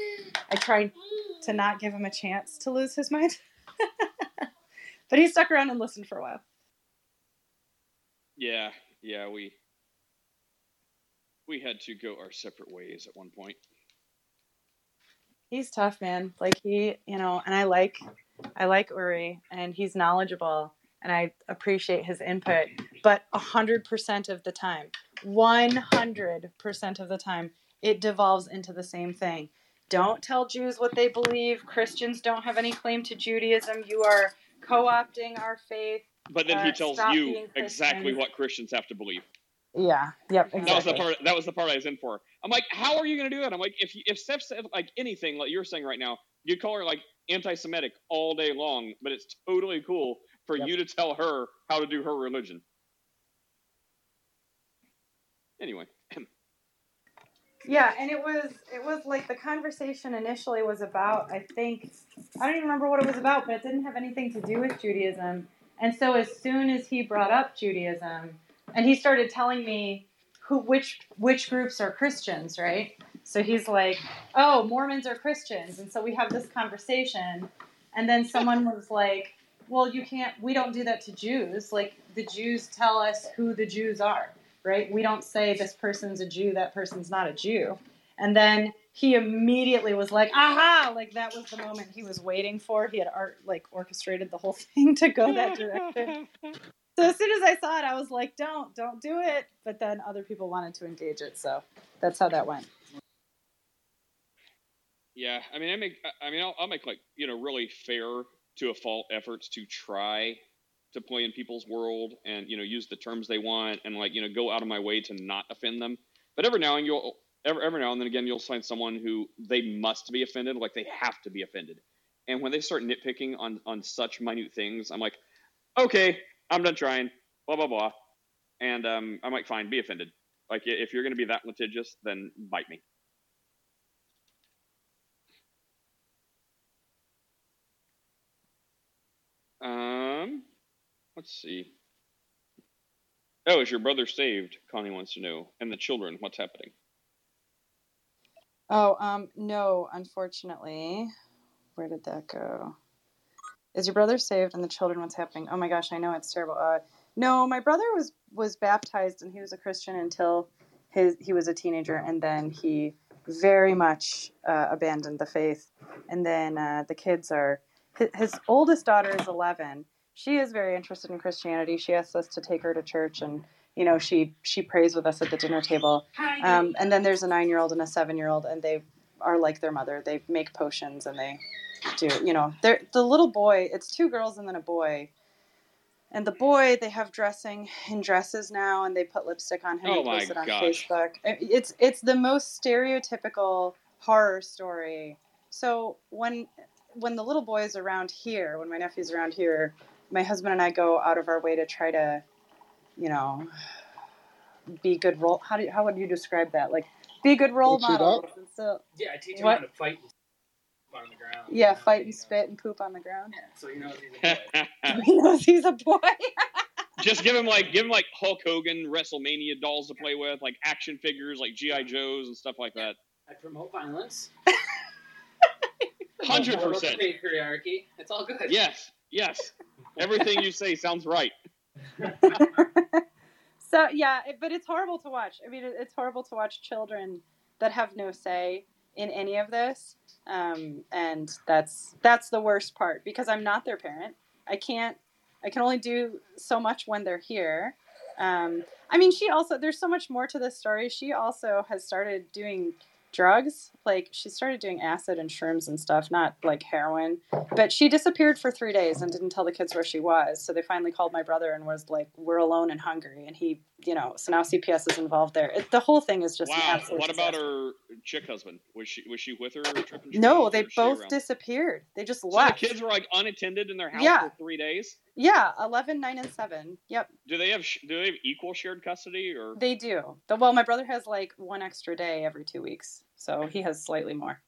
I try to not give him a chance to lose his mind. but he stuck around and listened for a while. Yeah, yeah, we we had to go our separate ways at one point. He's tough, man. Like he, you know, and I like, I like Uri, and he's knowledgeable, and I appreciate his input. But a hundred percent of the time, one hundred percent of the time, it devolves into the same thing. Don't tell Jews what they believe. Christians don't have any claim to Judaism. You are co-opting our faith. But then he Uh, tells you exactly what Christians have to believe. Yeah. Yep. That was the part. That was the part I was in for. I'm like, how are you going to do it? I'm like, if you- if Steph said like anything like you're saying right now, you'd call her like anti-Semitic all day long, but it's totally cool for Yep. you to tell her how to do her religion. Anyway, Yeah, and it was it was like the conversation initially was about I think I don't even remember what it was about, but it didn't have anything to do with Judaism. And so as soon as he brought up Judaism, and he started telling me who which which groups are Christians, right? So he's like, "Oh, Mormons are Christians." And so we have this conversation, and then someone was like, "Well, you can't we don't do that to Jews. Like the Jews tell us who the Jews are." right? We don't say this person's a Jew, that person's not a Jew. And then he immediately was like, aha, like that was the moment he was waiting for. He had art like orchestrated the whole thing to go that direction. So as soon as I saw it, I was like, don't, don't do it. But then other people wanted to engage it. So that's how that went. yeah, I mean, I make, I- mean, I'll, I'll make like you know really fair to a fault efforts to try to play in people's world and you know use the terms they want and like you know go out of my way to not offend them. But every now and you'll every, every now and then again you'll find someone who they must be offended, like they have to be offended. And when they start nitpicking on on such minute things, I'm like, okay, I'm done trying. Blah blah blah. And um, I'm like, fine, be offended. Like if you're gonna be that litigious, then bite me. Um, let's see. Oh, is your brother saved? Connie wants to know. And the children, what's happening? Oh, um, no, unfortunately. Where did that go? Is your brother saved and the children what's happening? Oh my gosh, I know it's terrible. Uh, no, my brother was was baptized and he was a Christian until his he was a teenager and then he very much uh, abandoned the faith. And then uh, the kids are his, his oldest daughter is 11. She is very interested in Christianity. She asks us to take her to church and you know she she prays with us at the dinner table. Um, and then there's a nine year old and a seven year old and they are like their mother. They make potions and they do you know they're the little boy. It's two girls and then a boy. And the boy, they have dressing in dresses now, and they put lipstick on him Oh and post it on gosh. Facebook. It's it's the most stereotypical horror story. So when when the little boy is around here, when my nephew's around here, my husband and I go out of our way to try to, you know, be good role. How do you, how would you describe that? Like be good role Switch it models. And so Yeah, I teach him What? how to fight and spit on the ground. yeah, You know, fight you and know. spit and poop on the ground. Yeah, so he knows he's a boy. he knows he's a boy. Just give him like give him like Hulk Hogan WrestleMania dolls to play with, like action figures, like GI Joes and stuff like that. I promote violence. Hundred percent Patriarchy. It's all good. Yes, yes. Everything you say sounds right. so yeah, it- but it's horrible to watch. I mean, it- it's horrible to watch children that have no say in any of this, um, and that's that's the worst part because I'm not their parent. I can't. I can only do so much when they're here. Um, I mean, she also there's so much more to this story. She also has started doing drugs. Like she started doing acid and shrooms and stuff, not like heroin. But she disappeared for three days and didn't tell the kids where she was. So they finally called my brother and was like, "We're alone and hungry." And he, you know, so now CPS is involved there. It, the whole thing is just wow. What about her chick husband? Was she was she with her? Tripping No, they or was she both disappeared. They just So left. the kids were like unattended in their house Yeah. for three days. Yeah, 11, 9, and 7. Yep, Do they have do they have equal shared custody or? they do. The, well, my brother has like one extra day every two weeks. So he has slightly more.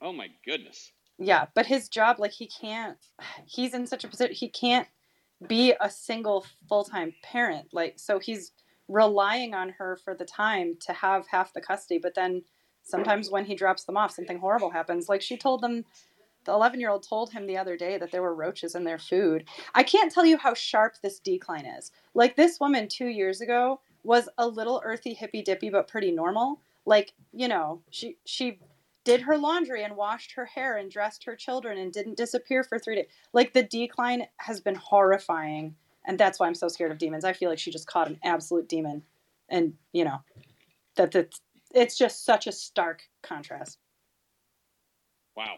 Oh my goodness. Yeah, but his job, like he can't. He's in such a position. He can't be a single full time parent. Like so, he's relying on her for the time to have half the custody. But then sometimes when he drops them off, something horrible happens. Like she told them. The 11 year old told him the other day that there were roaches in their food. I can't tell you how sharp this decline is. Like, this woman two years ago was a little earthy, hippy dippy, but pretty normal. Like, you know, she, she did her laundry and washed her hair and dressed her children and didn't disappear for three days. Like the decline has been horrifying, and that's why I'm so scared of demons. I feel like she just caught an absolute demon, and you know that that's it's just such a stark contrast. Wow.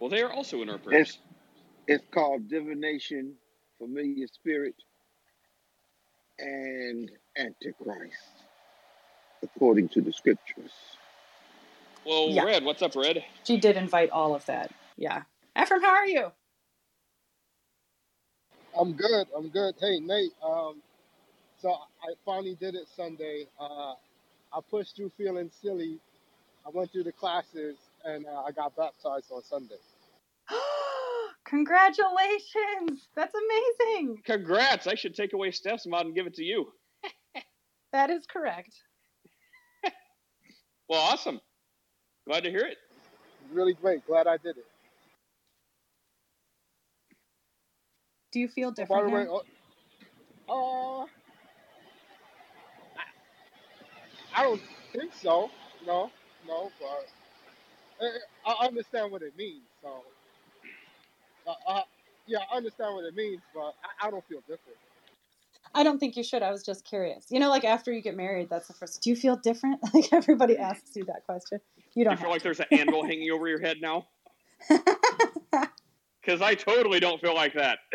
Well, they are also in our prayers. It's called divination, familiar spirit, and antichrist, according to the scriptures. Well, Yeah. Red, what's up, Red? She did invite all of that. Yeah, Ephraim, how are you? I'm good. I'm good. Hey, Nate. Um, so I finally did it Sunday. Uh, I pushed through feeling silly. I went through the classes and uh, I got baptized on Sunday. Congratulations! That's amazing. Congrats! I should take away Steph's mod and give it to you. That is correct. Well, awesome. Glad to hear it. Really great. Glad I did it. Do you feel Oh, by different? the way, now? uh, uh, I, I don't think so. No, no, but uh, I understand what it means. So, uh, uh, yeah, I understand what it means, but I, I don't feel different. I don't think you should. I was just curious. You know, like after you get married, that's the first. Do you feel different? Like everybody asks you that question. You Do don't you feel have like there's an anvil hanging over your head now? Because I totally don't feel like that.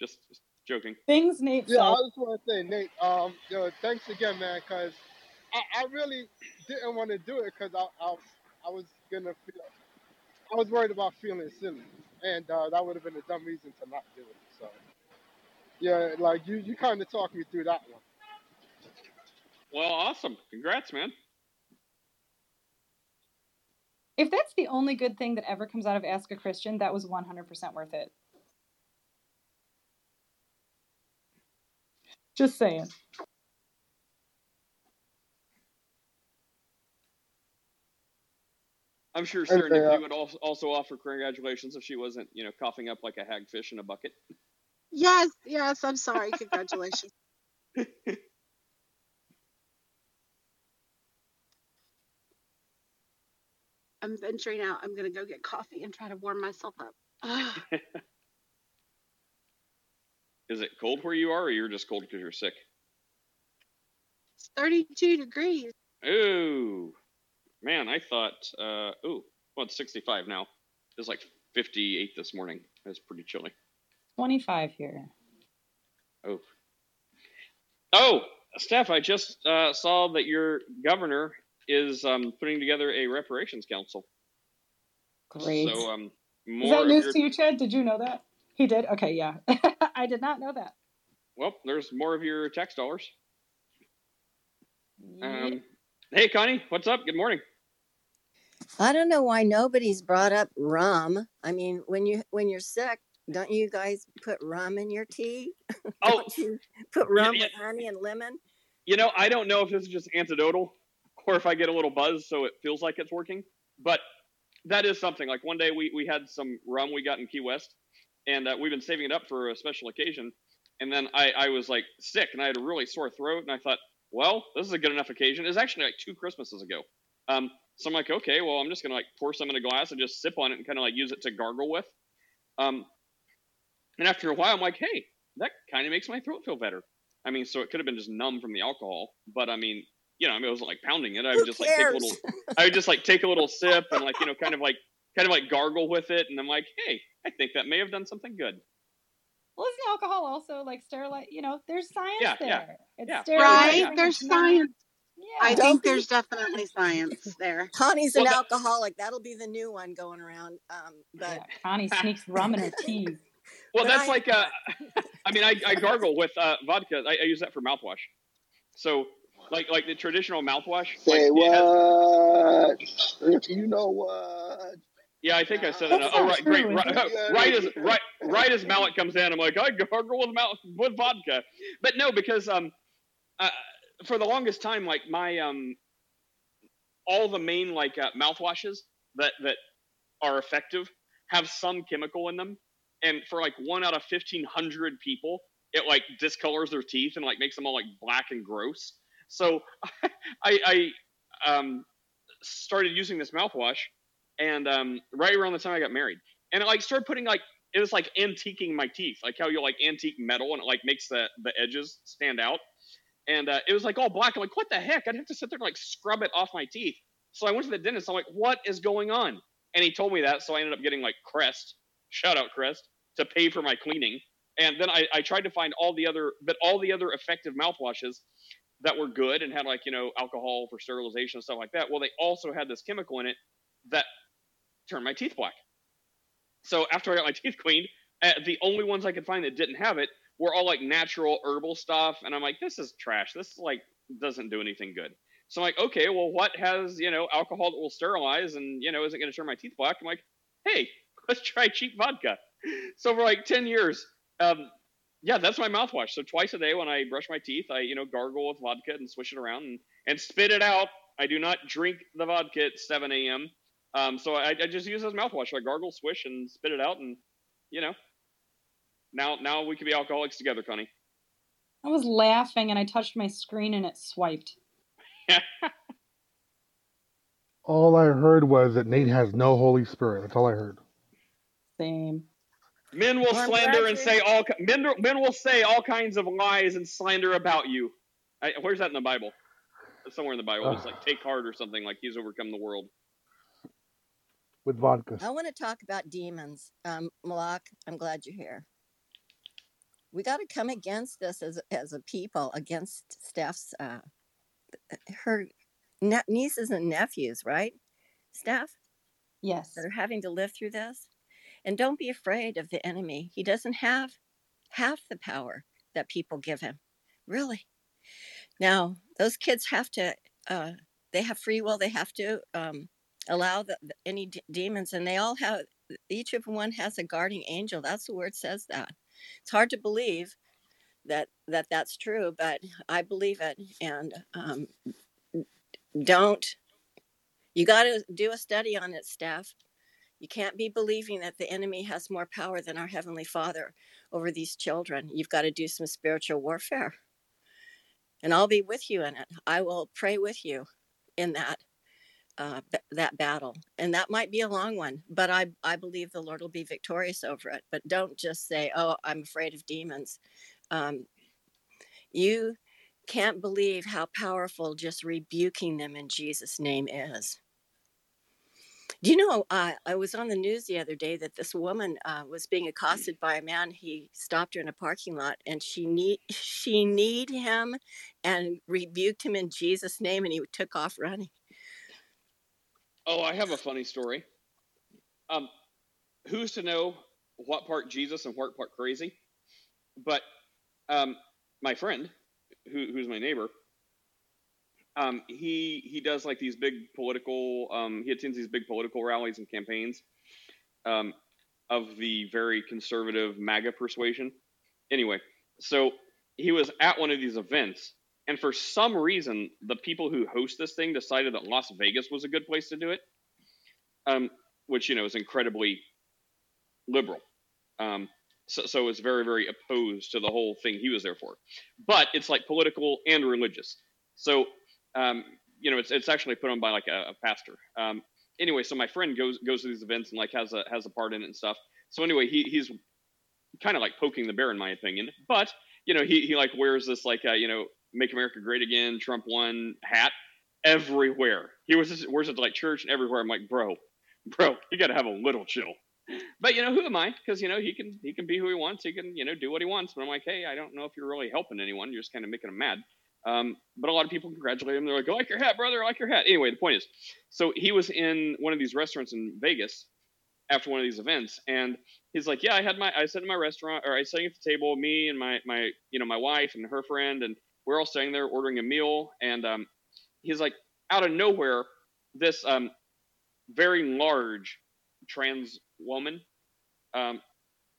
just, just joking. Things Nate Yeah, I just want to say, Nate, um, yo, thanks again, man, because I, I really didn't want to do it because I, I, I was gonna feel, I was worried about feeling silly, and uh, that would have been a dumb reason to not do it. So, yeah, like you, you kind of talked me through that one. Well, awesome. Congrats, man. If that's the only good thing that ever comes out of Ask a Christian, that was 100% worth it. Just saying. I'm sure And, Serendipity uh, would also also offer congratulations if she wasn't, you know, coughing up like a hagfish in a bucket. Yes, yes, I'm sorry. Congratulations. I'm venturing out. I'm gonna go get coffee and try to warm myself up. Is it cold where you are, or you're just cold because you're sick? It's 32 degrees. Ooh, man, I thought, uh, ooh, well, it's 65 now. It's like 58 this morning. It's pretty chilly. 25 here. Oh, oh, Steph, I just uh, saw that your governor is um, putting together a reparations council. Great. So, um, Is that news your, to you, Chad? Did you know that? He did? Okay, yeah. I did not know that. well, there's more of your tax dollars. Yep. Um, hey, Connie, what's up? Good morning. I don't know why nobody's brought up rum. I mean, when you when you're sick, don't you guys put rum in your tea? Oh, don't you put rum yeah, with honey and lemon? you know, I don't know if this is just antidotal or if I get a little buzz so it feels like it's working, but that is something. Like one day we, we had some rum we got in Key West, and uh, we've been saving it up for a special occasion. And then I, I was like sick and I had a really sore throat, and I thought, well, this is a good enough occasion. It was actually like two Christmases ago. Um, so I'm like, okay, well, I'm just gonna like pour some in a glass and just sip on it and kind of like use it to gargle with. Um, and after a while, I'm like, hey, that kind of makes my throat feel better. I mean, so it could have been just numb from the alcohol, but I mean, you know, I mean, it wasn't like pounding it. I Who would just like take a little, I would just like take a little sip and like you know, kind of like kind of like gargle with it, and I'm like, hey, I think that may have done something good. Well, isn't alcohol also like sterilite? You know, there's science Yeah, there. yeah, It's yeah. sterilizing. Right? There's science. I Yeah. Don't think be there's definitely science there. Connie's Well, an that, alcoholic. That'll be the new one going around. Um, but Yeah. Connie sneaks rum in her teas. well, but that's I like, uh, I mean, I, I gargle with uh, vodka. I, I use that for mouthwash. So, like, like the traditional mouthwash, like Say it has, what? You know what? Yeah, I think I said it. Oh, right, great. true, Right, right as right, right as Malik comes in, I'm like, I gargle with mouth with vodka, but no, because um, uh, for the longest time, like my um, all the main like uh, mouthwashes that that are effective have some chemical in them, and for like one out of fifteen hundred people, it like discolors their teeth and like makes them all like black and gross. So I, I um started using this mouthwash and um, right around the time I got married, and it like started putting like it was like antiquing my teeth, like how you like antique metal and it like makes the the edges stand out, and uh, it was like all black. I'm like, what the heck? I'd have to sit there and like scrub it off my teeth. So I went to the dentist. I'm like, what is going on? And he told me that, so I ended up getting like Crest, shout out Crest, to pay for my cleaning. And then I, I tried to find all the other, but all the other effective mouthwashes that were good and had like you know alcohol for sterilization and stuff like that. Well, they also had this chemical in it that turned my teeth black. So after I got my teeth cleaned, uh, the only ones I could find that didn't have it were all like natural herbal stuff, and I'm like, this is trash. This like doesn't do anything good. So I'm like, okay, well, what has you know alcohol that will sterilize and you know isn't going to turn my teeth black? I'm like, hey, let's try cheap vodka. So for like ten years, um, yeah, that's my mouthwash. So twice a day when I brush my teeth, I you know gargle with vodka and swish it around and, and spit it out. I do not drink the vodka at 7 a.m. Um, so I, I just use it as mouthwash. I gargle, swish, and spit it out, and you know, now now we can be alcoholics together, Connie. I was laughing and I touched my screen and it swiped. All I heard was that Nate has no Holy Spirit. That's all I heard. Same. Men will Well, I'm slander and say all men. Men will say all kinds of lies and slander about you. I, where's that in the Bible? Somewhere in the Bible, it's like take heart or something like he's overcome the world. With vodka. I want to talk about demons. Um, Malak, I'm glad you're here. We got to come against this as as a people, against Steph's uh, her ne- nieces and nephews, right? Steph, Yes. that are having to live through this. And don't be afraid of the enemy. He doesn't have half the power that people give him. Really. Now, those kids have to, uh, they have free will. They have to um, allow the, the- any d- demons, and they all have, each of one has a guardian angel. That's the word says that. It's hard to believe that that that's true, but I believe it. And um, don't You got to do a study on it, Steph. You can't be believing that the enemy has more power than our Heavenly Father over these children. You've got to do some spiritual warfare. And I'll be with you in it. I will pray with you in that uh, that battle, and that might be a long one, but I I believe the Lord will be victorious over it. But don't just say, "Oh, I'm afraid of demons." Um, you can't believe how powerful just rebuking them in Jesus' name is. Do you know? Uh, I was on the news the other day that this woman uh, was being accosted by a man. He stopped her in a parking lot, and she need she kneed him and rebuked him in Jesus' name, and he took off running. Oh, I have a funny story. Um, who's to know what part Jesus and what part crazy? But um, my friend, who, who's my neighbor, um, he he does like these big political. Um, he attends these big political rallies and campaigns um, of the very conservative MAGA persuasion. Anyway, so he was at one of these events, and for some reason, the people who host this thing decided that Las Vegas was a good place to do it, um, which you know is incredibly liberal. Um, so, so it's very, very opposed to the whole thing he was there for. But it's like political and religious. So, um, you know, it's, it's actually put on by like a, a pastor. Um, anyway, so my friend goes goes to these events and like has a has a part in it and stuff. So anyway, he he's kind of like poking the bear in my opinion. But you know, he he like wears this like uh, you know "Make America Great Again" Trump won hat everywhere. He was just, wears it like church and everywhere. I'm like, bro, bro, you got to have a little chill. But you know who am i? Because you know he can he can be who he wants. He can you know do what he wants. But i'm like hey i don't know if you're really helping anyone. You're just kind of making him mad. Um, but a lot of people congratulate him. They're like i like your hat brother. I like your hat. Anyway the point is so he was in one of these restaurants in vegas after one of these events and he's like yeah i had my i sat in my restaurant or i sat at the table me and my my you know my wife and her friend and we're all sitting there ordering a meal and um, he's like out of nowhere this um, very large trans woman um,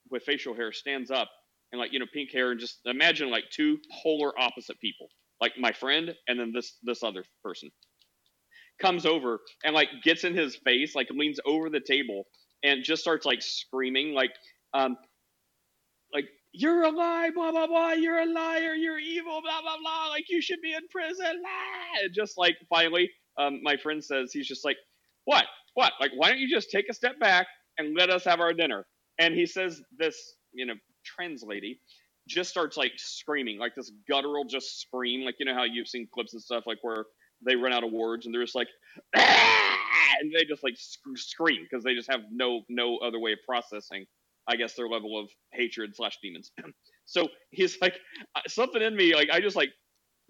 with facial hair stands up and like you know pink hair and just imagine like two polar opposite people like my friend and then this this other person. Comes over and like gets in his face like leans over the table and just starts like screaming like um you're a lie blah blah blah you're a liar you're evil blah blah blah like you should be in prison ah! just like finally um my friend says he's just like what what like why don't you just take a step back and let us have our dinner. And he says this, you know, trans lady just starts like screaming, like this guttural just scream, like you know how you've seen clips and stuff like where they run out of words and they're just like, ah! and they just like sc- scream because they just have no no other way of processing, I guess, their level of hatred slash demons. so he's like, uh, something in me, like I just like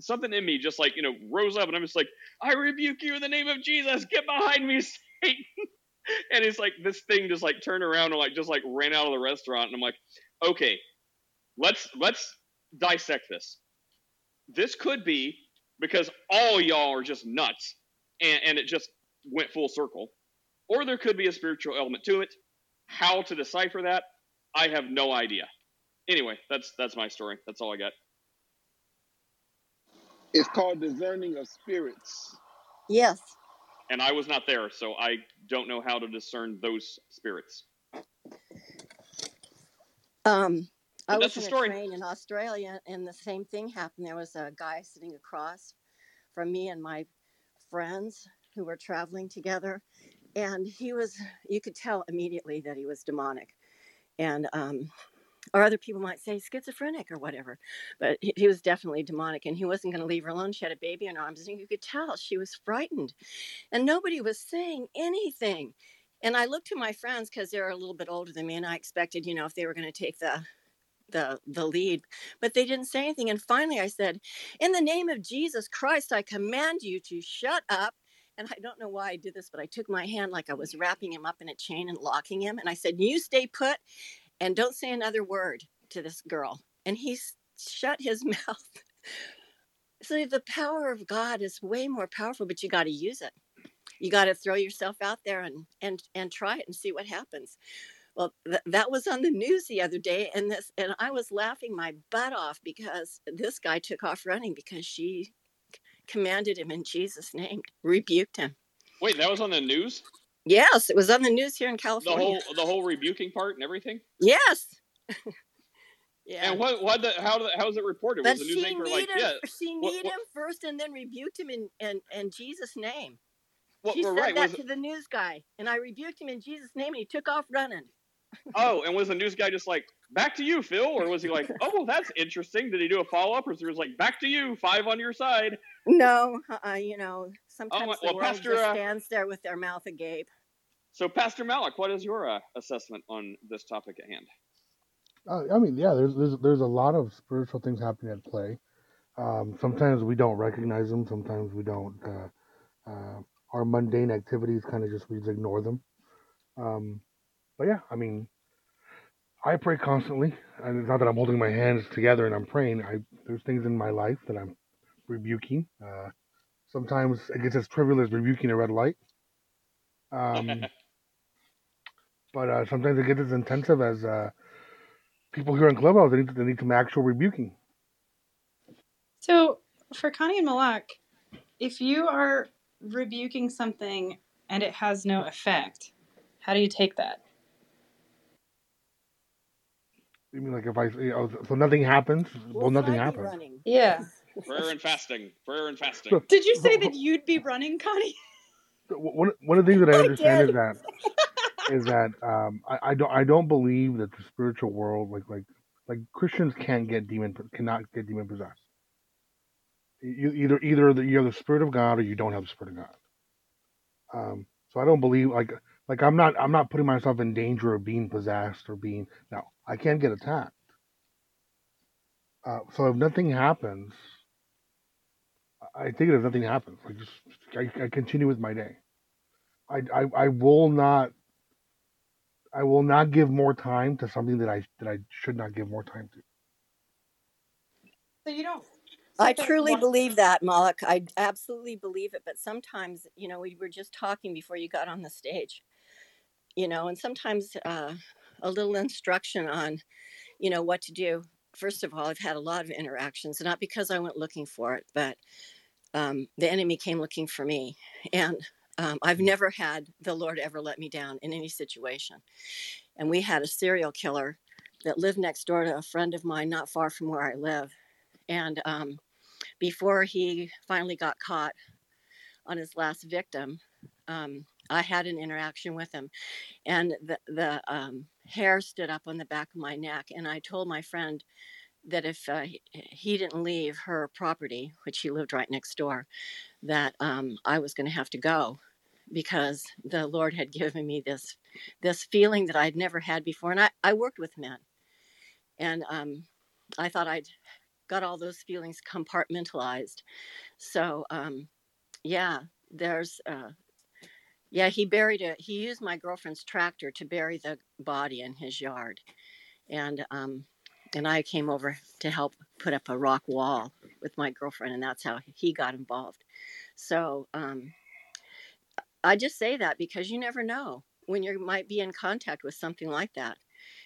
something in me just like you know rose up and i'm just like i rebuke you in the name of jesus. Get behind me satan. And it's like this thing just like turned around and like just like ran out of the restaurant and i'm like okay let's let's dissect this. This could be because all y'all are just nuts and, and it just went full circle. Or there could be a spiritual element to it how to decipher that i have no idea anyway that's that's my story that's all i got It's called discerning of spirits. Yes. and i was not there so i don't know how to discern those spirits Um, I was that's in a story. train in Australia, and the same thing happened. There was a guy sitting across from me and my friends who were traveling together, and he was. You could tell immediately that he was demonic, and um, or other people might say schizophrenic or whatever, but he, he was definitely demonic, and he wasn't going to leave her alone. She had a baby in her arms, and you could tell she was frightened, and nobody was saying anything. And I looked to my friends because they're a little bit older than me, and I expected, you know, if they were going to take the the the lead but they didn't say anything and finally i said in the name of jesus christ i command you to shut up and i don't know why i did this but i took my hand like i was wrapping him up in a chain and locking him and i said you stay put and don't say another word to this girl. And he shut his mouth. So the power of god is way more powerful but you got to use it. You got to throw yourself out there and and and try it and see what happens. Well, th- that was on the news the other day, and this, and I was laughing my butt off because this guy took off running because she commanded him in Jesus' name, rebuked him. Wait, that was on the news. Yes, it was on the news here in California. The whole the whole rebuking part and everything. Yes. yeah. And what what the how how was it reported? but Was the news she anchor like him. yeah? She What- kneed what- him first, and then rebuked him in in, in Jesus' name. What, she said right, that to the news guy, and I rebuked him in Jesus' name, and he took off running. Oh, and was the news guy just like back to you, Phil, or was he like, oh, well, that's interesting? Did he do a follow up, or was he like back to you, five on your side? No, uh, you know, sometimes Oh, my- the well, world Pastor, just uh, stands there with their mouth agape. So, Pastor Malik, what is your uh, assessment on this topic at hand? Uh, I mean, yeah, there's, there's there's a lot of spiritual things happening at play. Um, sometimes we don't recognize them. Sometimes we don't. Uh, uh, our mundane activities kind of just we just ignore them. Um, but yeah, I mean, I pray constantly, and it's not that I'm holding my hands together and I'm praying. I there's things in my life that I'm rebuking. Uh, sometimes it gets as trivial as rebuking a red light. Um, but uh, sometimes it gets as intensive as uh, people here in Clubhouse. They need, they need some actual rebuking. So for Connie and Malak, if you are rebuking something and it has no effect, how do you take that? You mean like if I you know, so nothing happens? Well, nothing happens. Yeah. Prayer and fasting. Prayer and fasting. So- Did you say that you'd be running, Connie? So one one of the things that I I understand is that is that um, I, I don't I don't believe that the spiritual world like like like Christians can't get demon cannot get demon possessed. You either either the, you have the spirit of God or you don't have the spirit of God. Um, so I don't believe like like I'm not I'm not putting myself in danger of being possessed or being no I can't get attacked. Uh, so if nothing happens, I think it if nothing happens. Like just I, I continue with my day. I, I I will not I will not give more time to something that I that I should not give more time to. So you don't. I truly believe that, Moloch. I absolutely believe it. But sometimes, you know, we were just talking before you got on the stage, you know, and sometimes uh, a little instruction on, you know, what to do. First of all, I've had a lot of interactions, not because I went looking for it, but um, the enemy came looking for me. And um, I've never had the Lord ever let me down in any situation. And we had a serial killer that lived next door to a friend of mine, not far from where I live. And um, before he finally got caught on his last victim, um, I had an interaction with him, and the the um, hair stood up on the back of my neck. And I told my friend that if uh, he- didn't leave her property, which he lived right next door, that um, I was going to have to go because the Lord had given me this this feeling that I'd never had before. And I, I worked with men, and um, I thought I'd got all those feelings compartmentalized. So um, yeah, there's uh, yeah he buried it. He used my girlfriend's tractor to bury the body in his yard, and um, and I came over to help put up a rock wall with my girlfriend, and that's how he got involved. So um, I just say that because you never know when you might be in contact with something like that.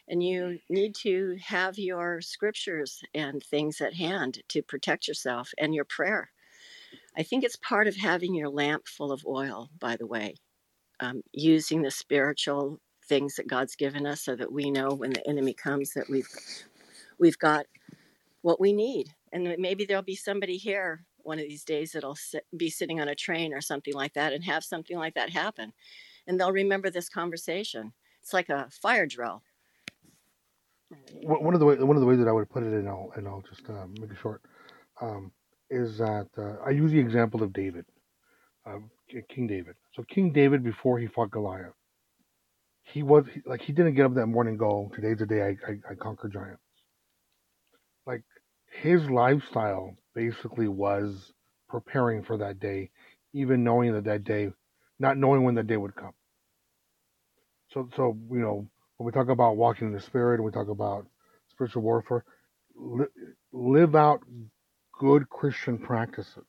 And you need to have your scriptures and things at hand to protect yourself and your prayer. I think it's part of having your lamp full of oil, by the way, um, using the spiritual things that God's given us so that we know when the enemy comes that we've we've got what we need. And maybe there'll be somebody here one of these days that'll sit, be sitting on a train or something like that and have something like that happen. And they'll remember this conversation. It's like a fire drill. One of the way, one of the ways that I would put it, and I'll and I'll just uh, make it short, um, is that uh, I use the example of David, uh, Uh, King David. So King David, before he fought Goliath, he was like he didn't get up that morning and go, "Today's the day I, I, I conquer giants." Like his lifestyle basically was preparing for that day, even knowing that that day, not knowing when that day would come. So so you know when we talk about walking in the spirit we talk about spiritual warfare, li- live out good Christian practices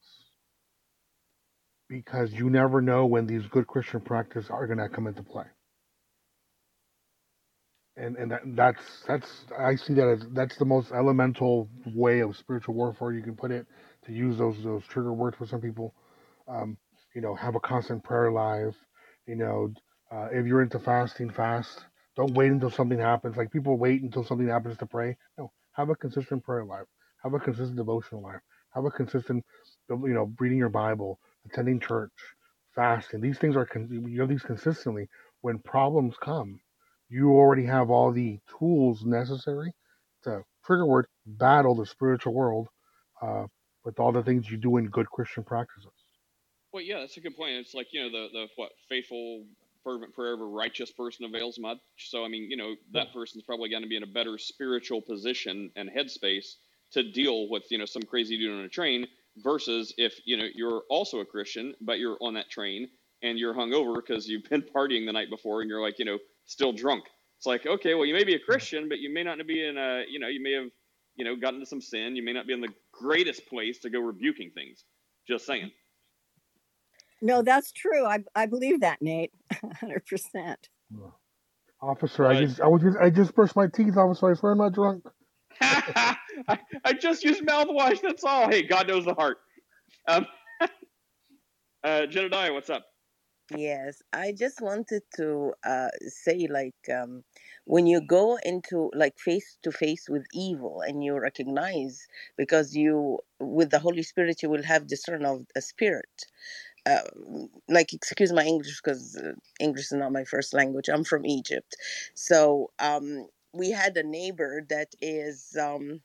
because you never know when these good Christian practices are going to come into play. And and that, that's that's I see that as that's the most elemental way of spiritual warfare you can put it to use those those trigger words for some people. Um, you know, have a constant prayer life. You know, uh, if you're into fasting, fast. Don't wait until something happens. Like people wait until something happens to pray. No, have a consistent prayer life. Have a consistent devotional life. Have a consistent, you know, reading your Bible, attending church, fasting. These things are you have these consistently. When problems come, you already have all the tools necessary to trigger word battle the spiritual world uh, with all the things you do in good Christian practices. Well, yeah, that's a good point. It's like you know the the what faithful fervent prayer of a righteous person avails much. So I mean, you know, that person's probably going to be in a better spiritual position and headspace to deal with you know some crazy dude on a train versus if you know you're also a Christian but you're on that train and you're hungover because you've been partying the night before and you're like you know still drunk. It's like okay, well you may be a Christian but you may not be in a you know you may have you know gotten into some sin. You may not be in the greatest place to go rebuking things. Just saying. No, that's true. I I believe that, Nate. Hundred percent. Officer, I just I was just I just brushed my teeth, officer. I swear I'm not drunk. I, I just used mouthwash. That's all. Hey, God knows the heart. Um, uh, Jedediah, what's up? Yes, I just wanted to uh, say, like, um, when you go into like face to face with evil and you recognize, because you, with the Holy Spirit, you will have discern of a spirit. Uh, like, excuse my English because uh, English is not my first language. I'm from Egypt. So um, we had a neighbor that is um,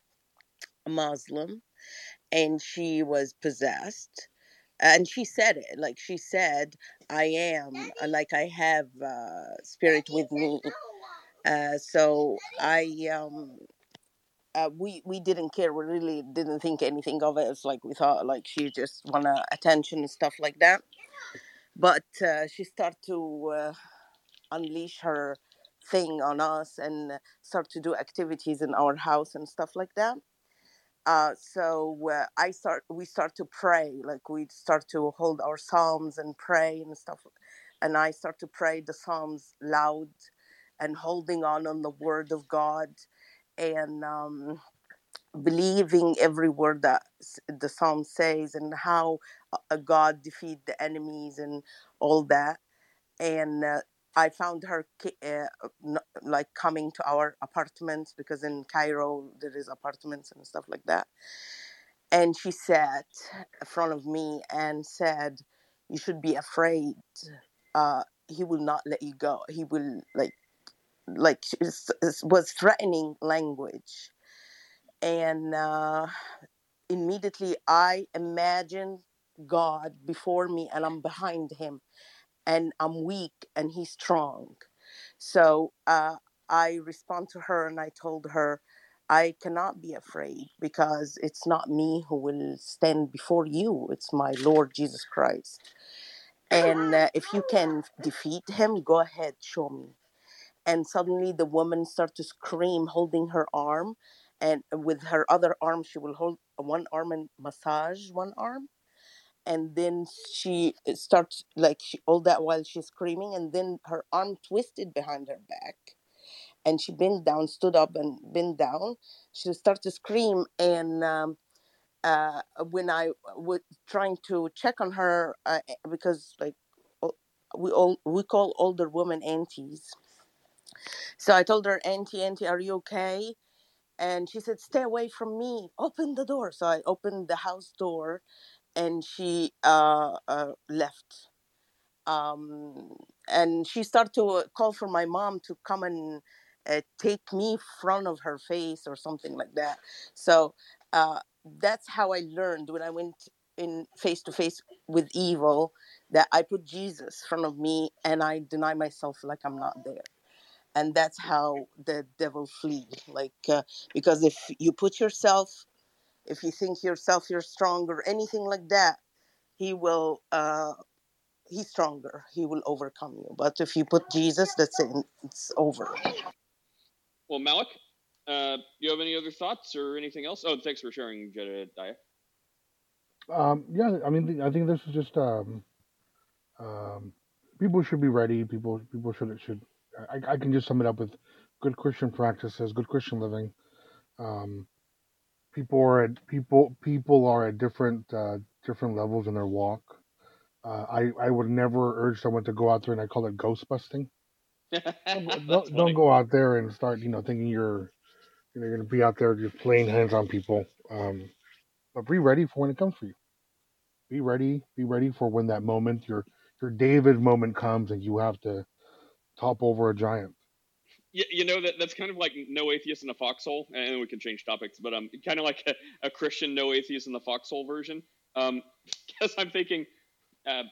a Muslim and she was possessed and she said it like she said i am uh, like i have uh, spirit with me. uh, so i um uh, we we didn't care we really didn't think anything of it it's like we thought like she just wanted attention and stuff like that. But uh, she started to uh, unleash her thing on us and start to do activities in our house and stuff like that uh, so uh, I start, we start to pray, like we start to hold our psalms and pray and stuff. And I start to pray the psalms loud and holding on on the word of God and um, believing every word that the psalm says and how uh, God defeat the enemies and all that. And uh, I found her uh, like coming to our apartments because in Cairo there is apartments and stuff like that. And she sat in front of me and said you should be afraid uh he will not let you go. He will like like was threatening language. And uh immediately i imagined god before me and i'm behind him and i'm weak and he's strong so uh, I respond to her and I told her, I cannot be afraid because it's not me who will stand before you. It's my Lord Jesus Christ. And uh, if you can defeat him, go ahead, show me. And suddenly the woman started to scream, holding her arm. And with her other arm, she will hold one arm and massage one arm. And then she starts like she, all that while she's screaming, and then her arm twisted behind her back and she bent down, stood up and bent down. She started to scream, and um, uh, when I was trying to check on her, uh, because like we all we call older women aunties, so I told her, "Auntie, auntie, are you okay?" And she said, "Stay away from me. Open the door." So I opened the house door, and she uh, uh, left. Um, and she started to call for my mom to come and uh, take me front of her face or something like that. So uh, that's how i learned when i went in face to face with evil that i put jesus front of me and i deny myself like i'm not there. And that's how the devil flee like uh, because if you put yourself if you think yourself you're strong or anything like that he will uh, he's stronger. He will overcome you. But if you put Jesus, that's it. It's over. Well, Malik, uh, you have any other thoughts or anything else? Oh, thanks for sharing, Jedediah. Um, yeah, I mean, I think this is just um, um, people should be ready. People people should should. I, I can just sum it up with good Christian practices, good Christian living. Um, people are at people people are at different uh, different levels in their walk. Uh, I I would never urge someone to go out there, and I call it ghost busting. Don't, don't, don't go out there and start, you know, thinking you're you're going to be out there just playing hands on people. Um, but be ready for when it comes for you. Be ready. Be ready for when that moment, your your David moment comes, and you have to top over a giant. You, you know that that's kind of like no atheist in a foxhole, and we can change topics, but um, kind of like a, a Christian no atheist in the foxhole version. Um, because I'm thinking, uh,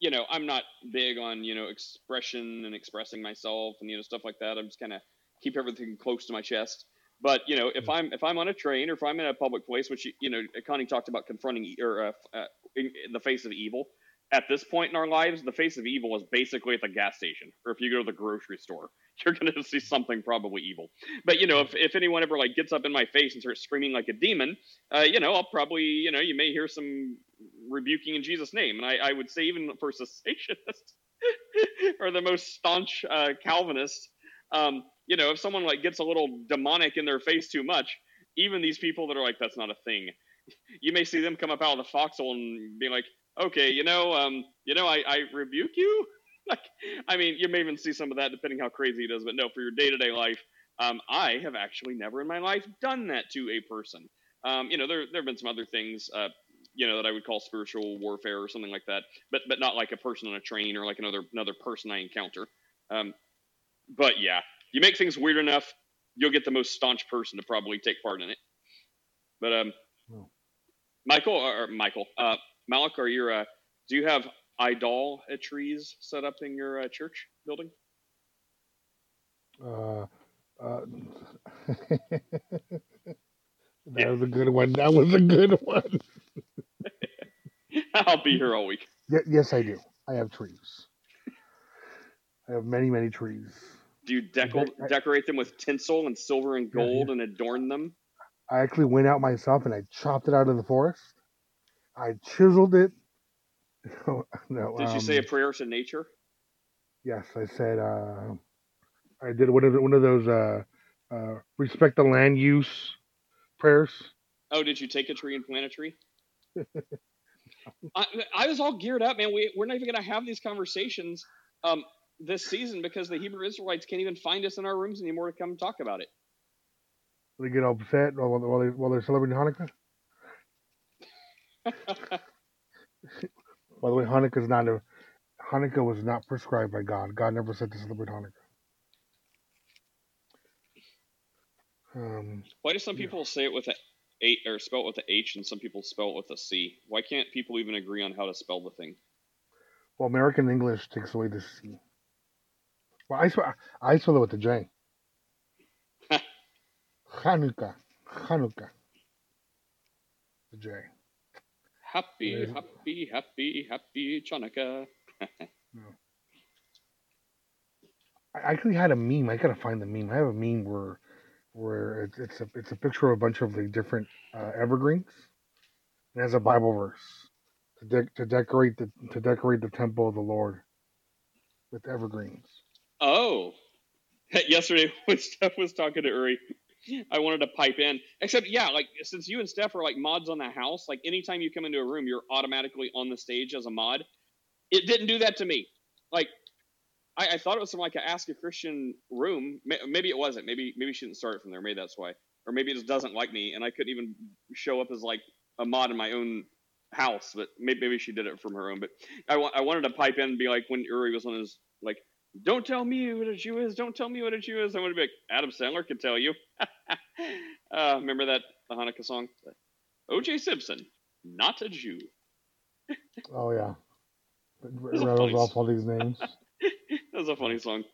you know, I'm not big on you know expression and expressing myself and you know stuff like that. I'm just kind of keep everything close to my chest. But you know, if I'm if I'm on a train or if I'm in a public place, which you know, Connie talked about confronting or uh, uh, in, in the face of evil. At this point in our lives, the face of evil is basically at the gas station, or if you go to the grocery store, you're going to see something probably evil. But you know, if, if anyone ever like gets up in my face and starts screaming like a demon, uh, you know, I'll probably you know you may hear some rebuking in Jesus' name, and I, I would say even for cessationists or the most staunch uh, Calvinists, um, you know, if someone like gets a little demonic in their face too much, even these people that are like that's not a thing, you may see them come up out of the foxhole and be like, okay, you know, um, you know, I, I rebuke you. like, I mean, you may even see some of that depending how crazy it is, but no, for your day to day life, um, I have actually never in my life done that to a person. Um, you know, there there have been some other things, uh, you know, that I would call spiritual warfare or something like that, but but not like a person on a train or like another another person I encounter. Um, but yeah, you make things weird enough, you'll get the most staunch person to probably take part in it. But um, Oh. Michael or, or Michael, uh, Malik, are you uh, do you have idolatries set up in your uh, church building? Uh, uh, that was a good one. That was a good one. I'll be here all week. Ye- yes, I do. I have trees. I have many, many trees. Do you I, I, decorate them with tinsel and silver and yeah, yeah. gold and adorn them? I actually went out myself and I chopped it out of the forest. I chiseled it. No, Did you say a um, prayer to nature? yes, I said, uh, I did one of, the, one of those, uh, uh, respect the land use prayers. Oh, did you take a tree and plant a tree? I, I was all geared up, man. We, we're not even going to have these conversations um, this season because the Hebrew Israelites can't even find us in our rooms anymore to come talk about it. They get upset while, while, they, while they're celebrating Hanukkah. By the way, Hanukkah is not a Hanukkah was not prescribed by God. God never said to celebrate Hanukkah. Um, Why do some yeah. people say it with a eight or spell it with a H and some people spell it with a C? Why can't people even agree on how to spell the thing? Well, American English takes away the C. Well, I spell I spell it with a J. Hanukkah, Hanukkah, the J. Happy, There's- happy, happy, happy Chanukah. I actually had a meme. I gotta find the meme. I have a meme where where it's it's a it's a picture of a bunch of the different uh, evergreens. It has a Bible verse to de- to decorate the to decorate the temple of the Lord with evergreens. Oh, yesterday when Steph was talking to Uri, I wanted to pipe in. Except, yeah, like since you and Steph are like mods on the house, like anytime you come into a room, you're automatically on the stage as a mod. It didn't do that to me. Like, I, I thought it was from like a Ask a Christian room. Maybe it wasn't. Maybe maybe she didn't start from there. Maybe that's why. Or maybe it just doesn't like me, and I couldn't even show up as like a mod in my own house. But maybe, maybe she did it from her own. But I, I wanted to pipe in and be like when Uri was on his like don't tell me what a Jew is. Don't tell me what a Jew is. I'm going to be like, Adam Sandler can tell you. uh, remember that the Hanukkah song? O.J. Simpson, not a Jew. Oh yeah, it That was rattles off all these names. that was a funny song.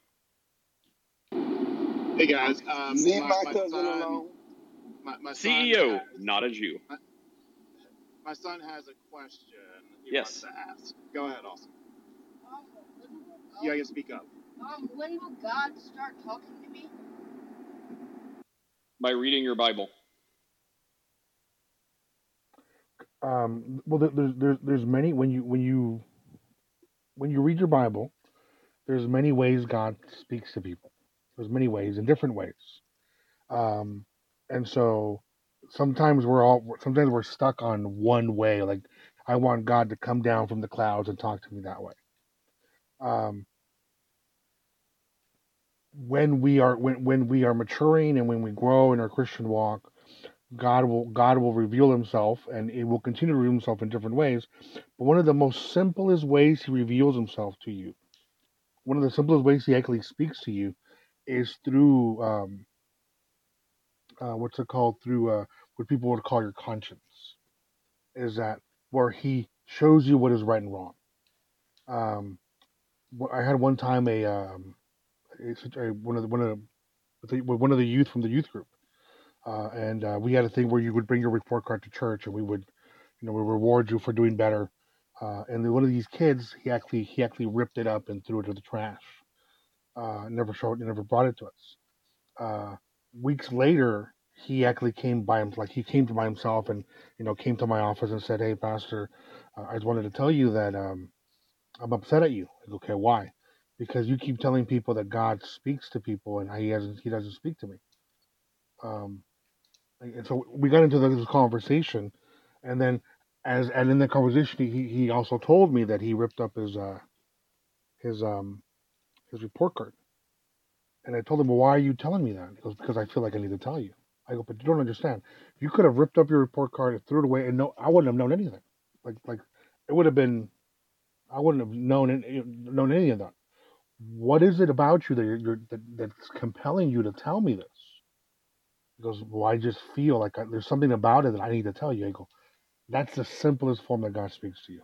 Hey guys, um, Leave my, my my cousin son, alone. my, my son, CEO, has, not a Jew. my, my son has a question he Yes. wants to ask. Go ahead, Austin. When will, You speak up. um, when will God start talking to me? By reading your Bible. Um, well, there's there's there's many when you when you when you read your Bible, there's many ways God speaks to people. There's many ways in different ways. Um, and so sometimes we're all sometimes we're stuck on one way. Like I want God to come down from the clouds and talk to me that way. Um, when we are when when we are maturing and when we grow in our Christian walk, God will God will reveal Himself, and it will continue to reveal Himself in different ways. But one of the most simplest ways He reveals Himself to you, one of the simplest ways He actually speaks to you, is through um, uh, what's it called? Through uh, what people would call your conscience. Is that where He shows you what is right and wrong? Um, I had one time a um, one of the one of the one of the youth from the youth group, uh, and uh, we had a thing where you would bring your report card to church, and we would, you know, we reward you for doing better. Uh, and then one of these kids, he actually he actually ripped it up and threw it to the trash. Uh, never showed, never brought it to us. Uh, weeks later, he actually came by him, like he came to by himself, and you know, came to my office and said, "Hey, Pastor, uh, I just wanted to tell you that um, I'm upset at you." Go, okay, why? Because you keep telling people that God speaks to people, and he hasn't. He doesn't speak to me. Um, and so we got into this conversation, and then as and in the conversation, he he also told me that he ripped up his uh his um his report card, and I told him, well, why are you telling me that? He goes, because I feel like I need to tell you. I go, but you don't understand. You could have ripped up your report card and threw it away, and no, I wouldn't have known anything. Like like it would have been, I wouldn't have known known any of that. What is it about you that you're, that, that's compelling you to tell me this? He goes, Well, I just feel like I, there's something about it that I need to tell you. I go, That's the simplest form that God speaks to you,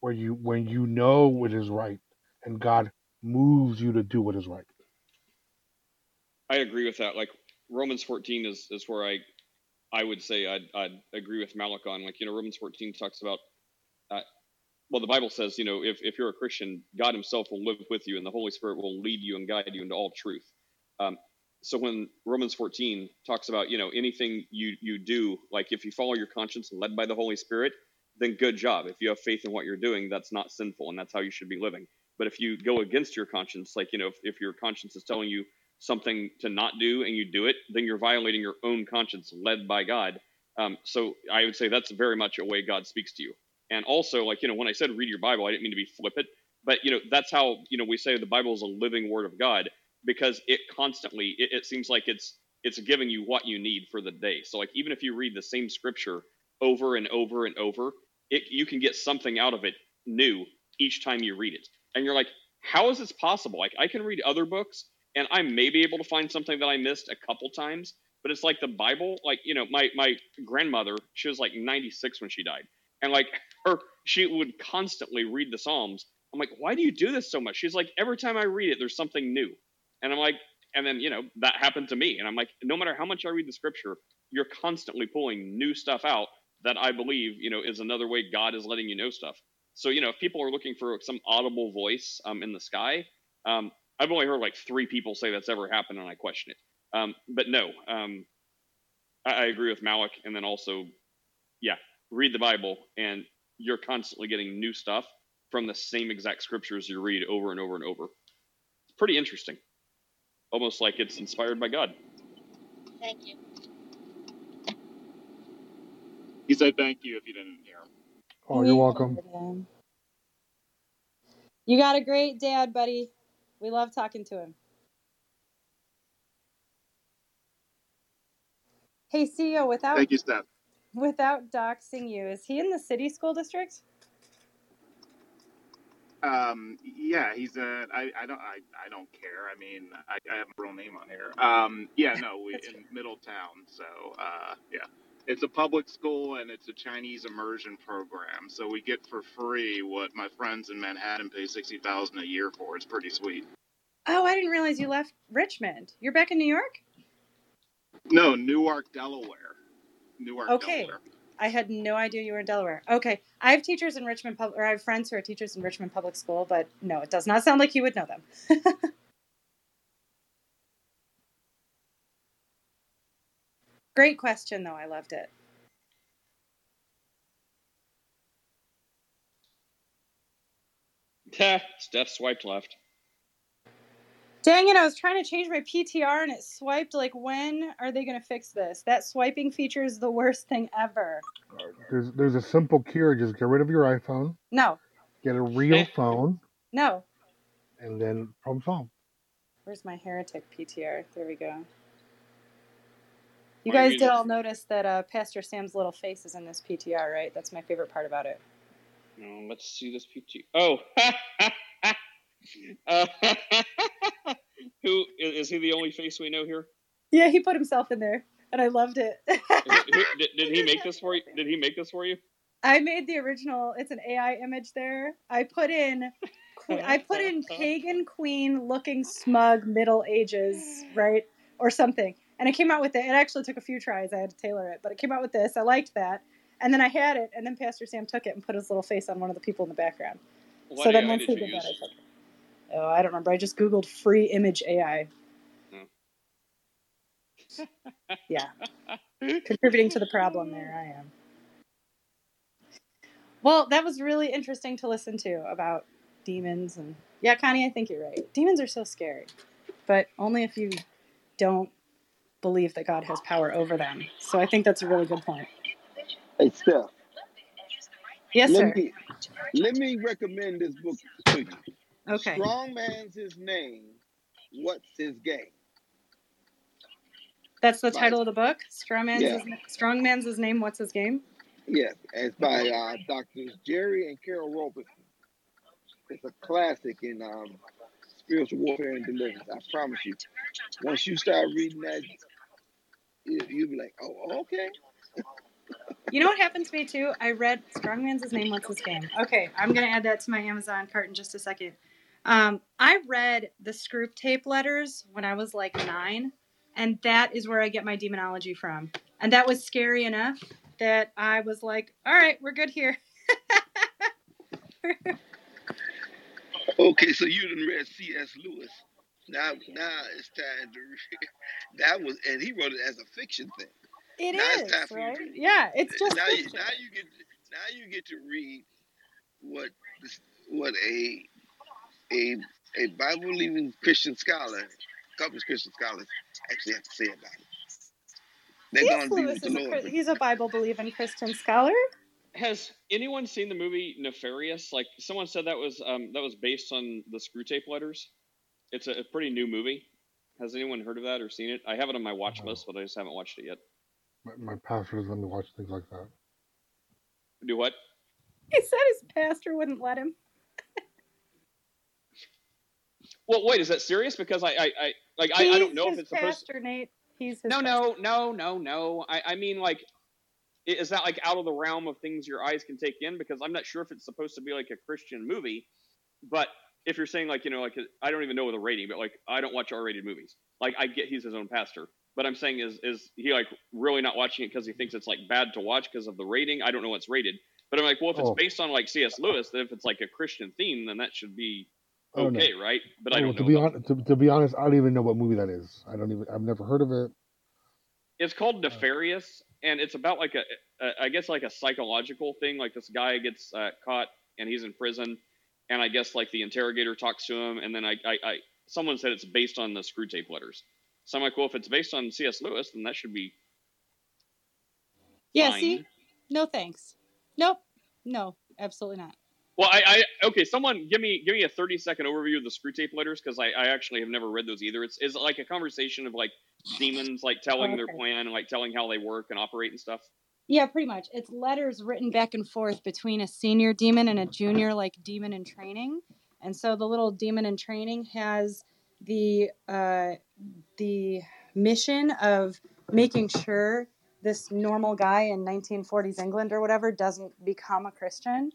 where you when you know what is right, and God moves you to do what is right. I agree with that. Like Romans 14 is is where I I would say I'd, I'd agree with Malik on. Like you know, Romans 14 talks about. Uh, well, the Bible says, you know, if, if you're a Christian, God Himself will live with you, and the Holy Spirit will lead you and guide you into all truth. Um, so when Romans 14 talks about, you know, anything you you do, like if you follow your conscience led by the Holy Spirit, then good job. If you have faith in what you're doing, that's not sinful, and that's how you should be living. But if you go against your conscience, like you know, if, if your conscience is telling you something to not do and you do it, then you're violating your own conscience led by God. Um, so I would say that's very much a way God speaks to you. And also, like, you know, when I said read your Bible, I didn't mean to be flippant, but, you know, that's how, you know, we say the Bible is a living word of God because it constantly, it, it seems like it's, it's giving you what you need for the day. So, like, even if you read the same scripture over and over and over, it, you can get something out of it new each time you read it. And you're like, how is this possible? Like, I can read other books and I may be able to find something that I missed a couple times, but it's like the Bible. Like you know, my my grandmother, she was like 96 when she died, and like her, she would constantly read the Psalms. I'm like, why do you do this so much? She's like, every time I read it, there's something new, and I'm like, and then you know that happened to me, and I'm like, no matter how much I read the Scripture, you're constantly pulling new stuff out that I believe you know is another way God is letting you know stuff. So you know, if people are looking for some audible voice um, in the sky, um, I've only heard like three people say that's ever happened, and I question it. Um, but no, um, I, I agree with Malik. And then also, yeah, read the Bible, and you're constantly getting new stuff from the same exact scriptures you read over and over and over. It's pretty interesting, almost like it's inspired by God. Thank you. He said thank you if you didn't hear him. Oh, you're welcome. You got a great dad, buddy. We love talking to him. Hey, CEO, without Thank you, Steph. Without doxing you, is he in the city school district? Um, yeah, he's a. I, I don't. I, I don't care. I mean, I, I have a real name on here. Um, yeah, no, we in Middletown. So, uh, yeah, it's a public school and it's a Chinese immersion program. So we get for free what my friends in Manhattan pay sixty thousand a year for. It's pretty sweet. Oh, I didn't realize you left Richmond. You're back in New York? No, Newark, Delaware. Newark, Okay. Delaware. I had no idea you were in Delaware. Okay. I have teachers in Richmond public, or I have friends who are teachers in Richmond Public School, but no, it does not sound like you would know them. Great question though. I loved it. Steph swiped left. Dang it, I was trying to change my PTR and it swiped like when are they gonna fix this? That swiping feature is the worst thing ever. There's there's a simple cure. Just get rid of your iPhone, No, get a real phone, no. and then problem solved. Where's my heretic PTR? There we go. You guys did all notice that uh, Pastor Sam's little face is in this PTR, right? That's my favorite part about it. No, let's see this PT. Oh, uh, who is, he? The only face we know here? Yeah, he put himself in there, and I loved it. Did, did he make this for you? Did he make this for you? I made the original. It's an AI image there. I put in, I put in pagan queen looking smug Middle Ages, right, or something, and it came out with it. It actually took a few tries. I had to tailor it, but it came out with this. I liked that, and then I had it, and then Pastor Sam took it and put his little face on one of the people in the background. What so then once did he did that, I took it. Oh, I don't remember. I just googled free image AI. Hmm. Yeah, contributing to the problem there. I am. Well, that was really interesting to listen to about demons and yeah, Connie, I think you're right. Demons are so scary, but only if you don't believe that God has power over them. So I think that's a really good point. Hey, Steph. Yes, let sir. Me, let me recommend this book to you. Okay. Strong man's his name. What's his game? That's the title of the book. Strong man's Yeah. his, Strong man's his name. What's his game? Yes, it's by uh, Doctors Jerry and Carol Robeson. It's a classic in um, spiritual warfare and deliverance. I promise you. Once you start reading that, you, you'll be like, oh, okay. You know what happened to me too? I read Strongman's his name. What's his game? Okay, I'm gonna add that to my Amazon cart in just a second. Um, I read the Screwtape letters when I was like nine, and that is where I get my demonology from. And that was scary enough that I was like, "All right, we're good here." Okay, so you didn't read C.S. Lewis. Now, now it's time to read. That was, and he wrote it as a fiction thing. It now is it's time for right. to. Yeah, it's just now you, now you get now you get to read what this, what a a a Bible believing Christian scholar, a couple of Christian scholars actually have to say about it. They're C.S. going to be with the is a, Lord. He's a Bible believing Christian scholar. Has anyone seen the movie Nefarious? Like someone said that was um, that was based on the Screwtape letters. It's a, a pretty new movie. Has anyone heard of that or seen it? I have it on my watch No. list, but I just haven't watched it yet. My, my pastor doesn't let me watch things like that. Do what? He said his pastor wouldn't let him. Well, wait, is that serious? Because I, I, I like, I, I don't know if it's supposed. pastor, Nate. He's his No, no, no, no, no. I, I mean, like, is that like out of the realm of things your eyes can take in? Because I'm not sure if it's supposed to be like a Christian movie, but if you're saying like, you know, like I don't even know the rating, but like I don't watch R-rated movies. Like I get he's his own pastor, but I'm saying is is he like really not watching it because he thinks it's like bad to watch because of the rating? I don't know what's rated, but I'm like, well, if it's Oh. based on like C.S. Lewis, then if it's like a Christian theme, then that should be no. Okay, right? But I Oh, don't to know. be about- honest, to, to be honest, I don't even know what movie that is. I don't even. I've never heard of it. It's called Nefarious, and it's about like a, a I guess like a psychological thing. Like this guy gets uh, caught and he's in prison, and I guess like the interrogator talks to him, and then I, I, I someone said it's based on the Screwtape letters. So I'm like, well, if it's based on C.S. Lewis, then that should be Yeah, fine. see? No thanks. Nope. No, absolutely not. Well, I, I okay. Someone give me give me a 30 second overview of the Screwtape letters because I, I actually have never read those either. It's is it like a conversation of like demons like telling their Okay. plan and like telling how they work and operate and stuff. Yeah, pretty much. It's letters written back and forth between a senior demon and a junior like demon in training. And so the little demon in training has the uh the mission of making sure this normal guy in 1940s England or whatever doesn't become a Christian.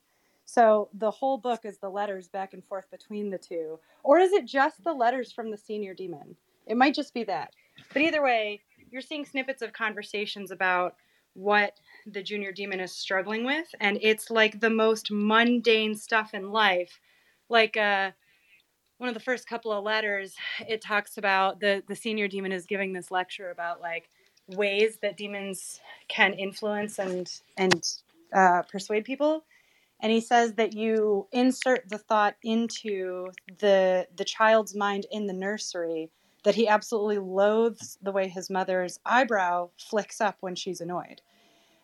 So the whole book is the letters back and forth between the two. Or is it just the letters from the senior demon? It might just be that. But either way, you're seeing snippets of conversations about what the junior demon is struggling with and it's like the most mundane stuff in life like uh one of the first couple of letters it talks about the the senior demon is giving this lecture about like ways that demons can influence and and uh, persuade people and he says that you insert the thought into the the child's mind in the nursery that he absolutely loathes the way his mother's eyebrow flicks up when she's annoyed.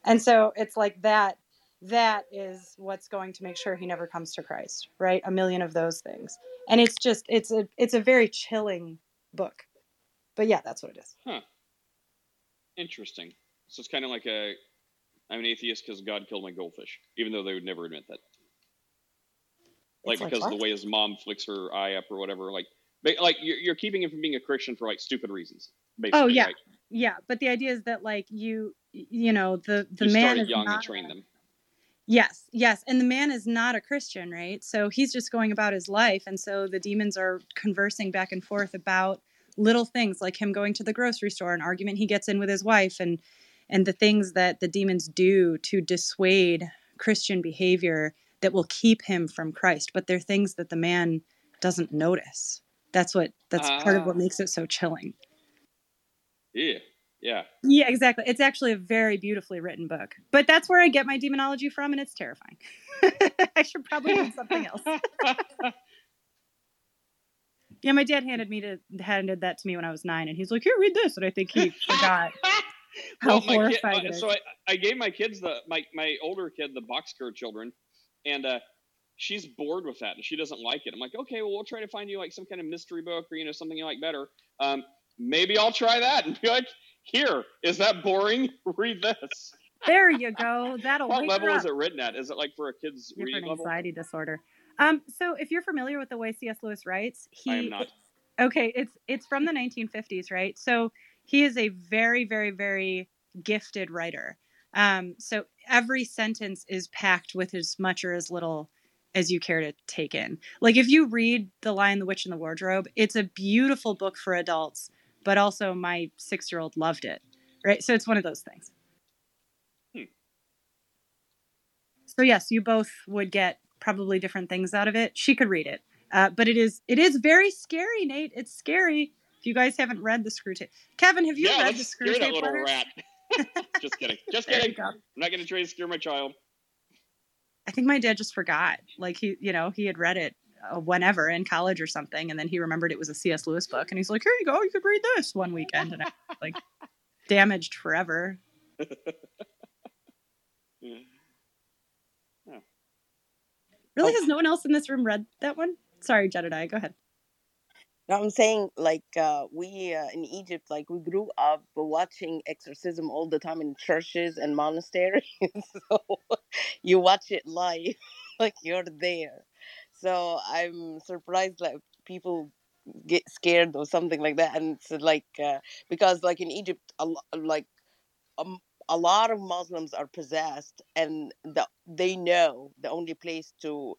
And so it's like that that is what's going to make sure he never comes to Christ, right? A million of those things. And it's just it's a it's a very chilling book. But yeah, that's what it is. Huh. Interesting. So it's kind of like a I'm an atheist because God killed my goldfish, even though they would never admit that. Like like because what? the way his mom flicks her eye up or whatever. Like, like you're, you're keeping him from being a Christian for like stupid reasons. Basically, Oh yeah. right? Yeah, but the idea is that like you you know, the the you man is young not and train them. Yes, yes. And the man is not a Christian, right? So he's just going about his life. And so the demons are conversing back and forth about little things like him going to the grocery store, an argument he gets in with his wife, and and the things that the demons do to dissuade Christian behavior that will keep him from Christ. But they're things that the man doesn't notice. That's what that's part of what Ah. makes it so chilling. Yeah, yeah. Yeah, exactly. It's actually a very beautifully written book. But that's where I get my demonology from, and it's terrifying. I should probably read something else. yeah, my dad handed me to handed that to me when I was nine, and he's like, "Here, read this," and I think he forgot how Well, kid, so I, I gave my kids the my my older kid the boxcar children, and uh, she's bored with that and she doesn't like it. I'm like, okay, well we'll try to find you like some kind of mystery book or you know something you like better. Um, maybe I'll try that and be like, here, is that boring? Read this. there you go. That'll What level is it written at? Is it like for a kid's reading level? anxiety disorder. Um, so if you're familiar with the way C.S. Lewis writes, he I am not. okay it's it's from the 1950s right so he is a very very very gifted writer um so every sentence is packed with as much or as little as you care to take in like if you read the lion the witch and the wardrobe it's a beautiful book for adults but also my six year old loved it right so it's one of those things Hmm. so yes you both would get probably different things out of it she could read it uh, but it is it is very scary, Nate. It's scary. If you guys haven't read the Screwtape, Kevin, have you yeah, read the Screwtape little letters? rat. just kidding. Just kidding. I'm not going to try to scare my child. I think my dad just forgot. Like he, you know, he had read it uh, whenever in college or something, and then he remembered it was a C.S. Lewis book, and he's like, "Here you go, you could read this one weekend," and I like damaged forever. Yeah. Oh. Really, has no one else in this room read that one? Sorry, Jedediah, go ahead. No, I'm saying like uh, we uh, in Egypt, like we grew up watching exorcism all the time in churches and monasteries. so you watch it live, like you're there. So I'm surprised that people get scared or something like that, and it's like uh, because like in Egypt, a like um, a lot of Muslims are possessed, and the, they know the only place to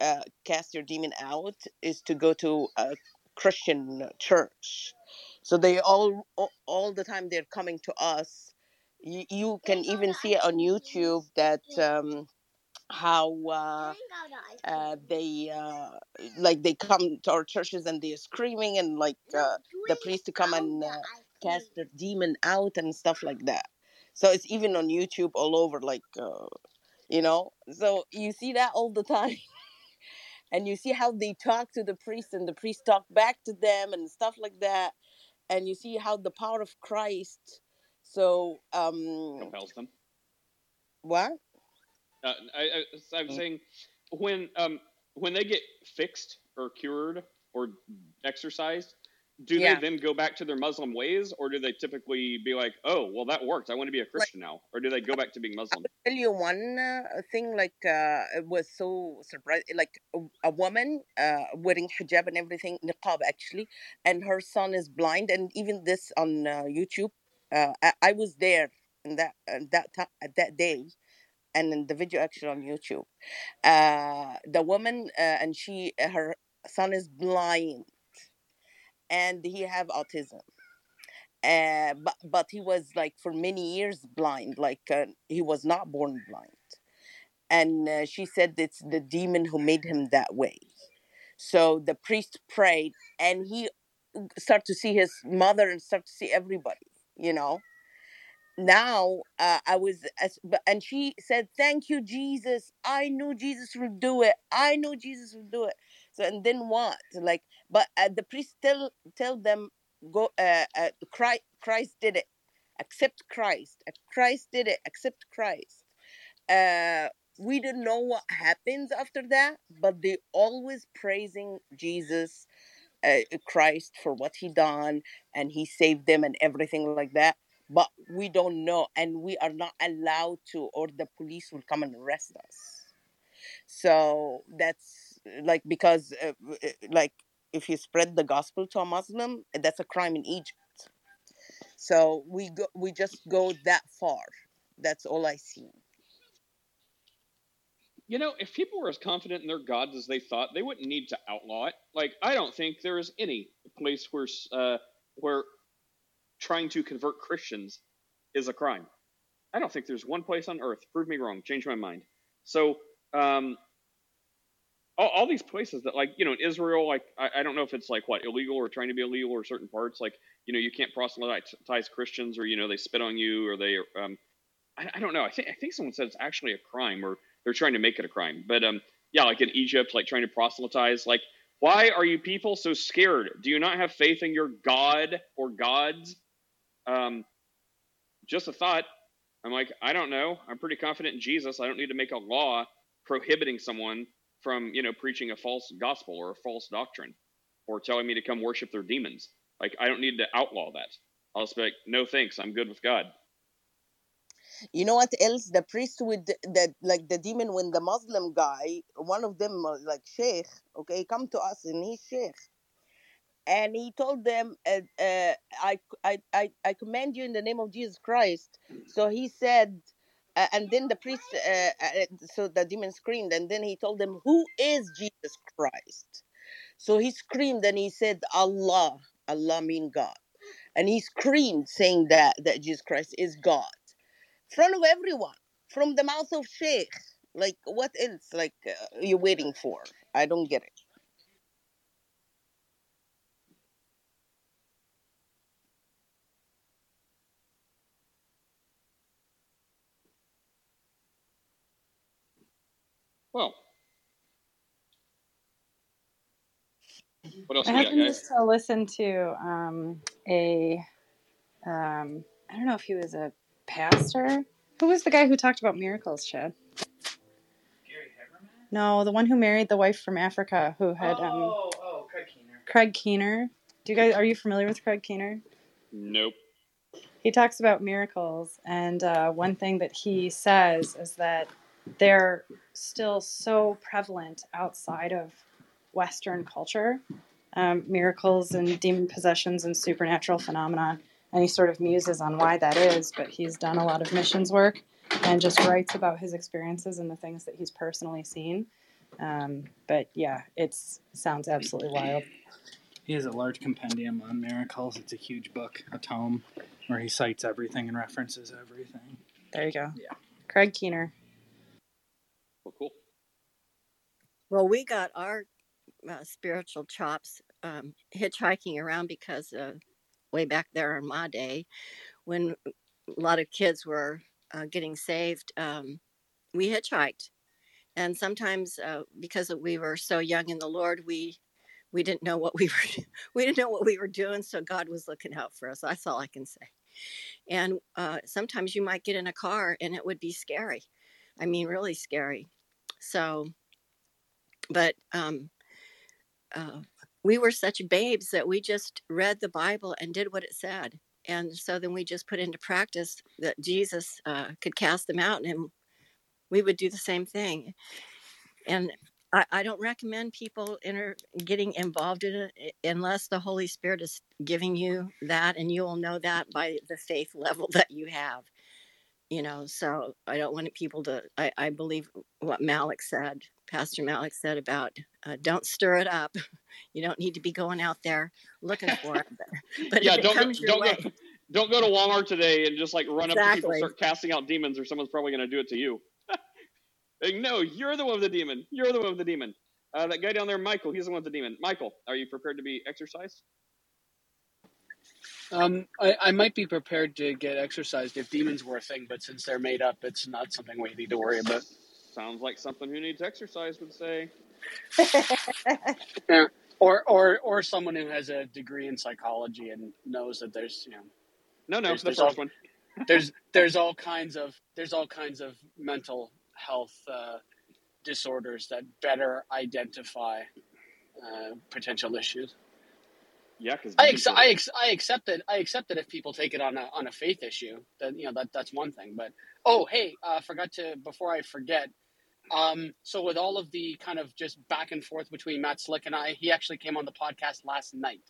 uh, cast your demon out is to go to a Christian church. So they all all, the time they're coming to us. You, you can even see it on YouTube that um, how uh, uh, they uh, like they come to our churches and they're screaming and like uh, the priest to come and uh, cast the demon out and stuff like that. So it's even on YouTube all over, like uh, you know. So you see that all the time. And you see how they talk to the priest and the priest talk back to them and stuff like that and you see how the power of christ so um Compels them. what Uh, I, I, so I'm saying when um when they get fixed or cured or exercised, do Yeah. they then go back to their Muslim ways, or do they typically be like, "Oh, well, that worked. I want to be a Christian now," or do they go back to being Muslim? tell you one uh, thing like uh, it was so surprising like a, a woman uh, wearing hijab and everything niqab actually and her son is blind and even this on uh, youtube uh, I, I was there in that that time that day and in the video actually on youtube uh, the woman uh, and she her son is blind and he have autism uh, but but he was like for many years blind like uh, he was not born blind and uh, she said it's the demon who made him that way so the priest prayed and he start to see his mother and start to see everybody you know now uh, I was, as, and she said, "Thank you, Jesus. I knew Jesus would do it. I knew Jesus would do it." So and then what? Like, but uh, the priest tell tell them go. Uh, uh, Christ, Christ did it. Accept Christ. Christ did it. Accept Christ. Uh, we don't know what happens after that, but they always praising Jesus uh, Christ for what he done and he saved them and everything like that. But we don't know, and we are not allowed to, or the police will come and arrest us. So that's like because uh, uh, like if you spread the gospel to a Muslim, that's a crime in Egypt. So we go, we just go that far. That's all I see. You know, if people were as confident in their gods as they thought, they wouldn't need to outlaw it. Like, I don't think there is any place where uh, where trying to convert Christians is a crime. I don't think there's one place on earth. Prove me wrong. Change my mind. So, um, all, all these places that, like, you know, in Israel, like, I, I don't know if it's like what illegal or trying to be illegal or certain parts, like, you know, you can't proselytize Christians or you know they spit on you or they, um, I, I don't know. I think I think someone said it's actually a crime or they're trying to make it a crime. But um, yeah, like in Egypt, like trying to proselytize, like. Why are you people so scared? Do you not have faith in your God or gods? Um, just a thought. I'm like, I don't know. I'm pretty confident in Jesus. I don't need to make a law prohibiting someone from, you know, preaching a false gospel or a false doctrine or telling me to come worship their demons. Like, I don't need to outlaw that. I'll just be like, no thanks. I'm good with God. You know what else? The priest with the like the demon when the Muslim guy, one of them like Sheikh, okay, come to us and he's Sheikh. And he told them, uh, uh, I, I, I, I command you in the name of Jesus Christ. So he said, uh, and then the priest, uh, uh, so the demon screamed, and then he told them, Who is Jesus Christ? So he screamed and he said, Allah, Allah mean God. And he screamed saying that, that Jesus Christ is God front of everyone from the mouth of sheikh like what else like uh, you waiting for i don't get it Well, what else I we got, happened just to listen to um, a, um, I don't know if he was a pastor. Who was the guy who talked about miracles, Chad? Gary Habermas? No, the one who married the wife from Africa who had um, Oh, oh, Craig Keener. Craig Keener. Do you guys are you familiar with Craig Keener? Nope. He talks about miracles, and uh, one thing that he says is that they're still so prevalent outside of Western culture, um, miracles and demon possessions and supernatural phenomenon. And he sort of muses on why that is, but he's done a lot of missions work and just writes about his experiences and the things that he's personally seen. Um, but yeah, it sounds absolutely wild. He has a large compendium on miracles. It's a huge book, a tome, where he cites everything and references everything. There you go. Yeah. Craig Keener. Well, cool. Well, we got our uh, spiritual chops um, hitchhiking around because uh, way back there in my day, when a lot of kids were uh, getting saved, um, we hitchhiked. And sometimes, uh, because we were so young in the Lord, we we didn't know what we were we didn't know what we were doing. So God was looking out for us. That's all I can say. And uh, sometimes you might get in a car and it would be scary. I mean, really scary. So, but um, uh, we were such babes that we just read the Bible and did what it said. And so then we just put into practice that Jesus uh, could cast them out, and we would do the same thing. And I, I don't recommend people enter, getting involved in it unless the Holy Spirit is giving you that, and you will know that by the faith level that you have. You know, so I don't want people to. I, I believe what Malik said, Pastor Malik said about uh, don't stir it up. You don't need to be going out there looking for it. But, but yeah, it don't go, don't way, go don't go to Walmart today and just like run up to people and start casting out demons, or someone's probably going to do it to you. like, no, you're the one with the demon. You're the one with the demon. Uh, that guy down there, Michael, he's the one with the demon. Michael, are you prepared to be exercised? Um, I, I might be prepared to get exercised if demons were a thing, but since they're made up, it's not something we need to worry about. Sounds like something who needs exercise would say. Yeah. Or, or, or someone who has a degree in psychology and knows that there's, you know, No, no, there's, the there's first all, one. there's, there's all kinds of, there's all kinds of mental health uh, disorders that better identify uh, potential issues. Yeah, because I, ex- I, ex- I accept it. I accept it if people take it on a on a faith issue. That you know that that's one thing. But oh, hey, I uh, forgot to before I forget. Um, so with all of the kind of just back and forth between Matt Slick and I, he actually came on the podcast last night.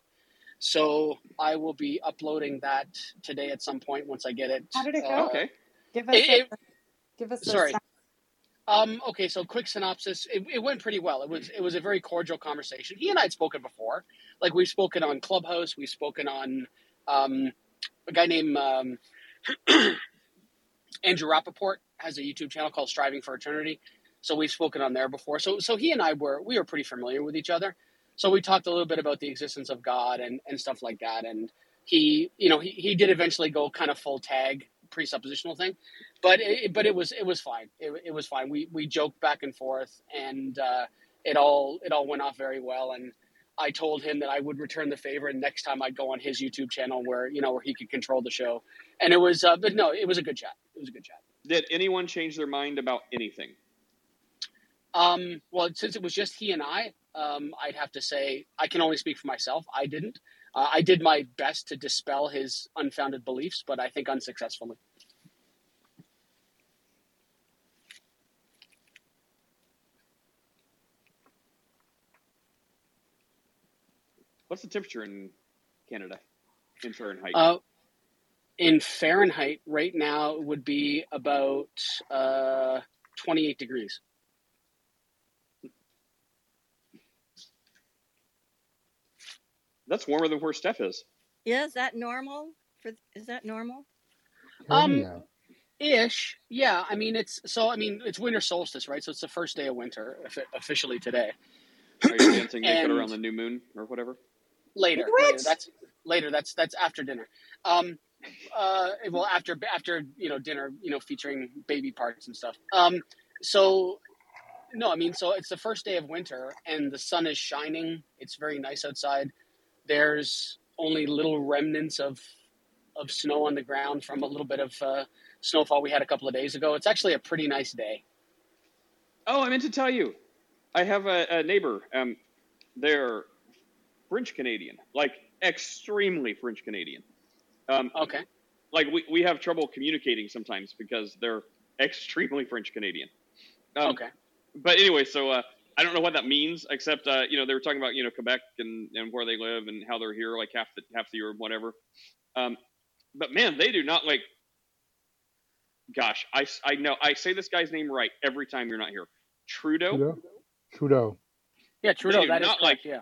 So I will be uploading that today at some point once I get it. How did it go? uh, Okay. Give us it- a, it- give us sorry. syn- Um, okay, so quick synopsis. It, it went pretty well. It was it was a very cordial conversation. He and I had spoken before. Like we've spoken on Clubhouse. We've spoken on um, a guy named um, Andrew Rappaport has a YouTube channel called Striving for Eternity. So we've spoken on there before. So so he and I were we were pretty familiar with each other. So we talked a little bit about the existence of God and, and stuff like that. And he you know he, he did eventually go kind of full tag presuppositional thing, but it, but it was it was fine. It, it was fine. We we joked back and forth, and uh, it all it all went off very well. And I told him that I would return the favor, and next time I'd go on his YouTube channel where you know where he could control the show. And it was, uh, but no, it was a good chat. It was a good chat. Did anyone change their mind about anything? Um, well, since it was just he and I, um, I'd have to say I can only speak for myself. I didn't. Uh, I did my best to dispel his unfounded beliefs, but I think unsuccessfully. What's the temperature in Canada in Fahrenheit? Uh, in Fahrenheit, right now it would be about uh, 28 degrees. That's warmer than where Steph is. Yeah, is that normal? For is that normal? Um, Yeah. ish. Yeah. I mean, it's so. I mean, it's winter solstice, right? So it's the first day of winter officially today. Are you dancing naked And- around the new moon or whatever? Later, What? later. That's later. That's that's after dinner. Um, uh, well, after after you know dinner, you know, featuring baby parts and stuff. Um, so no, I mean, so it's the first day of winter, and the sun is shining. It's very nice outside. There's only little remnants of of snow on the ground from a little bit of uh, snowfall we had a couple of days ago. It's actually a pretty nice day. Oh, I meant to tell you. I have a, a neighbor. Um, they're French Canadian, like extremely French Canadian. Um, Okay. like we, we have trouble communicating sometimes because they're extremely French Canadian. Um, Okay. But anyway, so uh, I don't know what that means, except uh, you know they were talking about you know Quebec and, and where they live and how they're here like half the half the year or whatever. Um, but man, they do not like. Gosh, I, I know I say this guy's name right every time you're not here. Trudeau. Trudeau. Trudeau. Yeah, Trudeau. do That is not correct. yeah.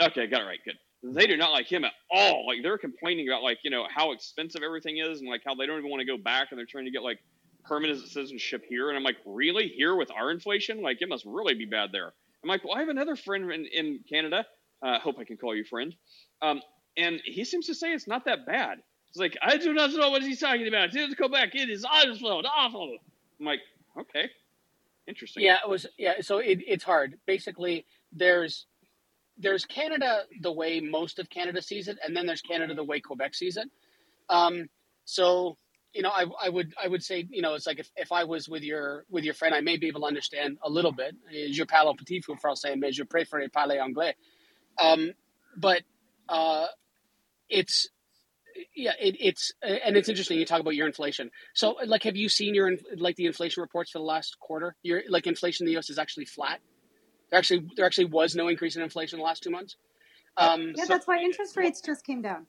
Okay, got it right. Good. They do not like him at all. Like they're complaining about like you know how expensive everything is and like how they don't even want to go back and they're trying to get like permanent citizenship here. And I'm like, really here with our inflation? Like it must really be bad there. I'm like, well, I have another friend in, in Canada. Uh, hope I can call you friend. Um, and he seems to say it's not that bad. It's like I do not know what he's talking about. It's Quebec. It is awful, awful. I'm like, okay, interesting. Yeah, it was. Yeah, so it, it's hard. Basically, there's there's Canada the way most of Canada sees it, and then there's Canada the way Quebec sees it. Um, so you know, I, I would I would say you know it's like if, if I was with your with your friend, I may be able to understand a little bit. Je parle petit peu français, mais je préfère parler anglais. Um, but uh, it's yeah, it, it's and it's interesting. You talk about your inflation. So, like, have you seen your like the inflation reports for the last quarter? Your like inflation in the U.S. is actually flat. There actually there actually was no increase in inflation in the last two months. Um, Yeah, So- that's why interest rates just came down.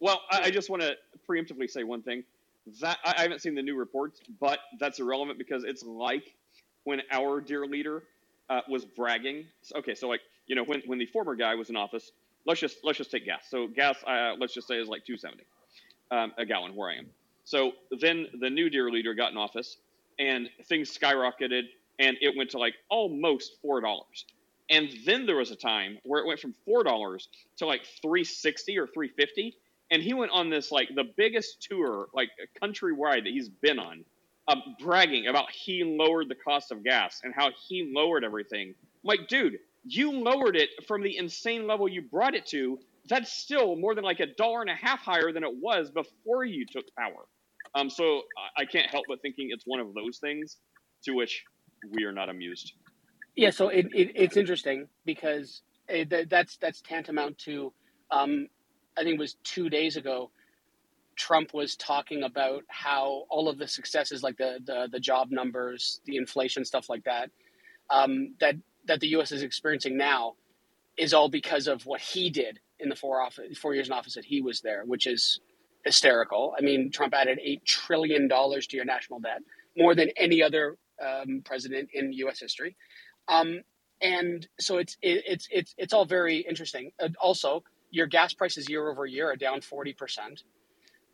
Well, I, I just want to preemptively say one thing. That I, I haven't seen the new reports, but that's irrelevant because it's like when our dear leader uh, was bragging. Okay, so like you know when when the former guy was in office, let's just let's just take gas. So gas, uh, let's just say is like two seventy um, a gallon where I am. So then the new dear leader got in office, and things skyrocketed, and it went to like almost four dollars. And then there was a time where it went from four dollars to like three sixty or three fifty, and he went on this like the biggest tour like countrywide that he's been on, um, bragging about he lowered the cost of gas and how he lowered everything. I'm like, dude, you lowered it from the insane level you brought it to. That's still more than like a dollar and a half higher than it was before you took power. Um, so I can't help but thinking it's one of those things to which we are not amused. Yeah, so it, it it's interesting because it, that's that's tantamount to, um, I think it was two days ago, Trump was talking about how all of the successes, like the the, the job numbers, the inflation stuff like that, um, that that the U.S. is experiencing now, is all because of what he did in the four office, four years in office that he was there, which is hysterical. I mean, Trump added eight trillion dollars to your national debt, more than any other um, president in U.S. history. Um, and so it's it, it's it's it's all very interesting. Uh, also, your gas prices year over year are down forty percent.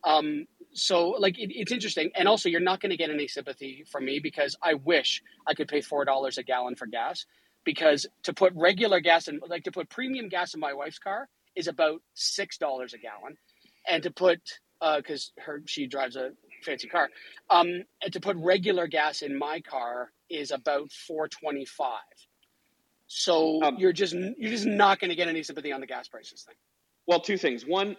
Um, so like it, it's interesting, and also you're not going to get any sympathy from me because I wish I could pay four dollars a gallon for gas because to put regular gas in like to put premium gas in my wife's car is about six dollars a gallon, and to put because uh, her she drives a fancy car, um, and to put regular gas in my car is about four twenty five. So um, you're just you're just not going to get any sympathy on the gas prices thing. Well, two things. One,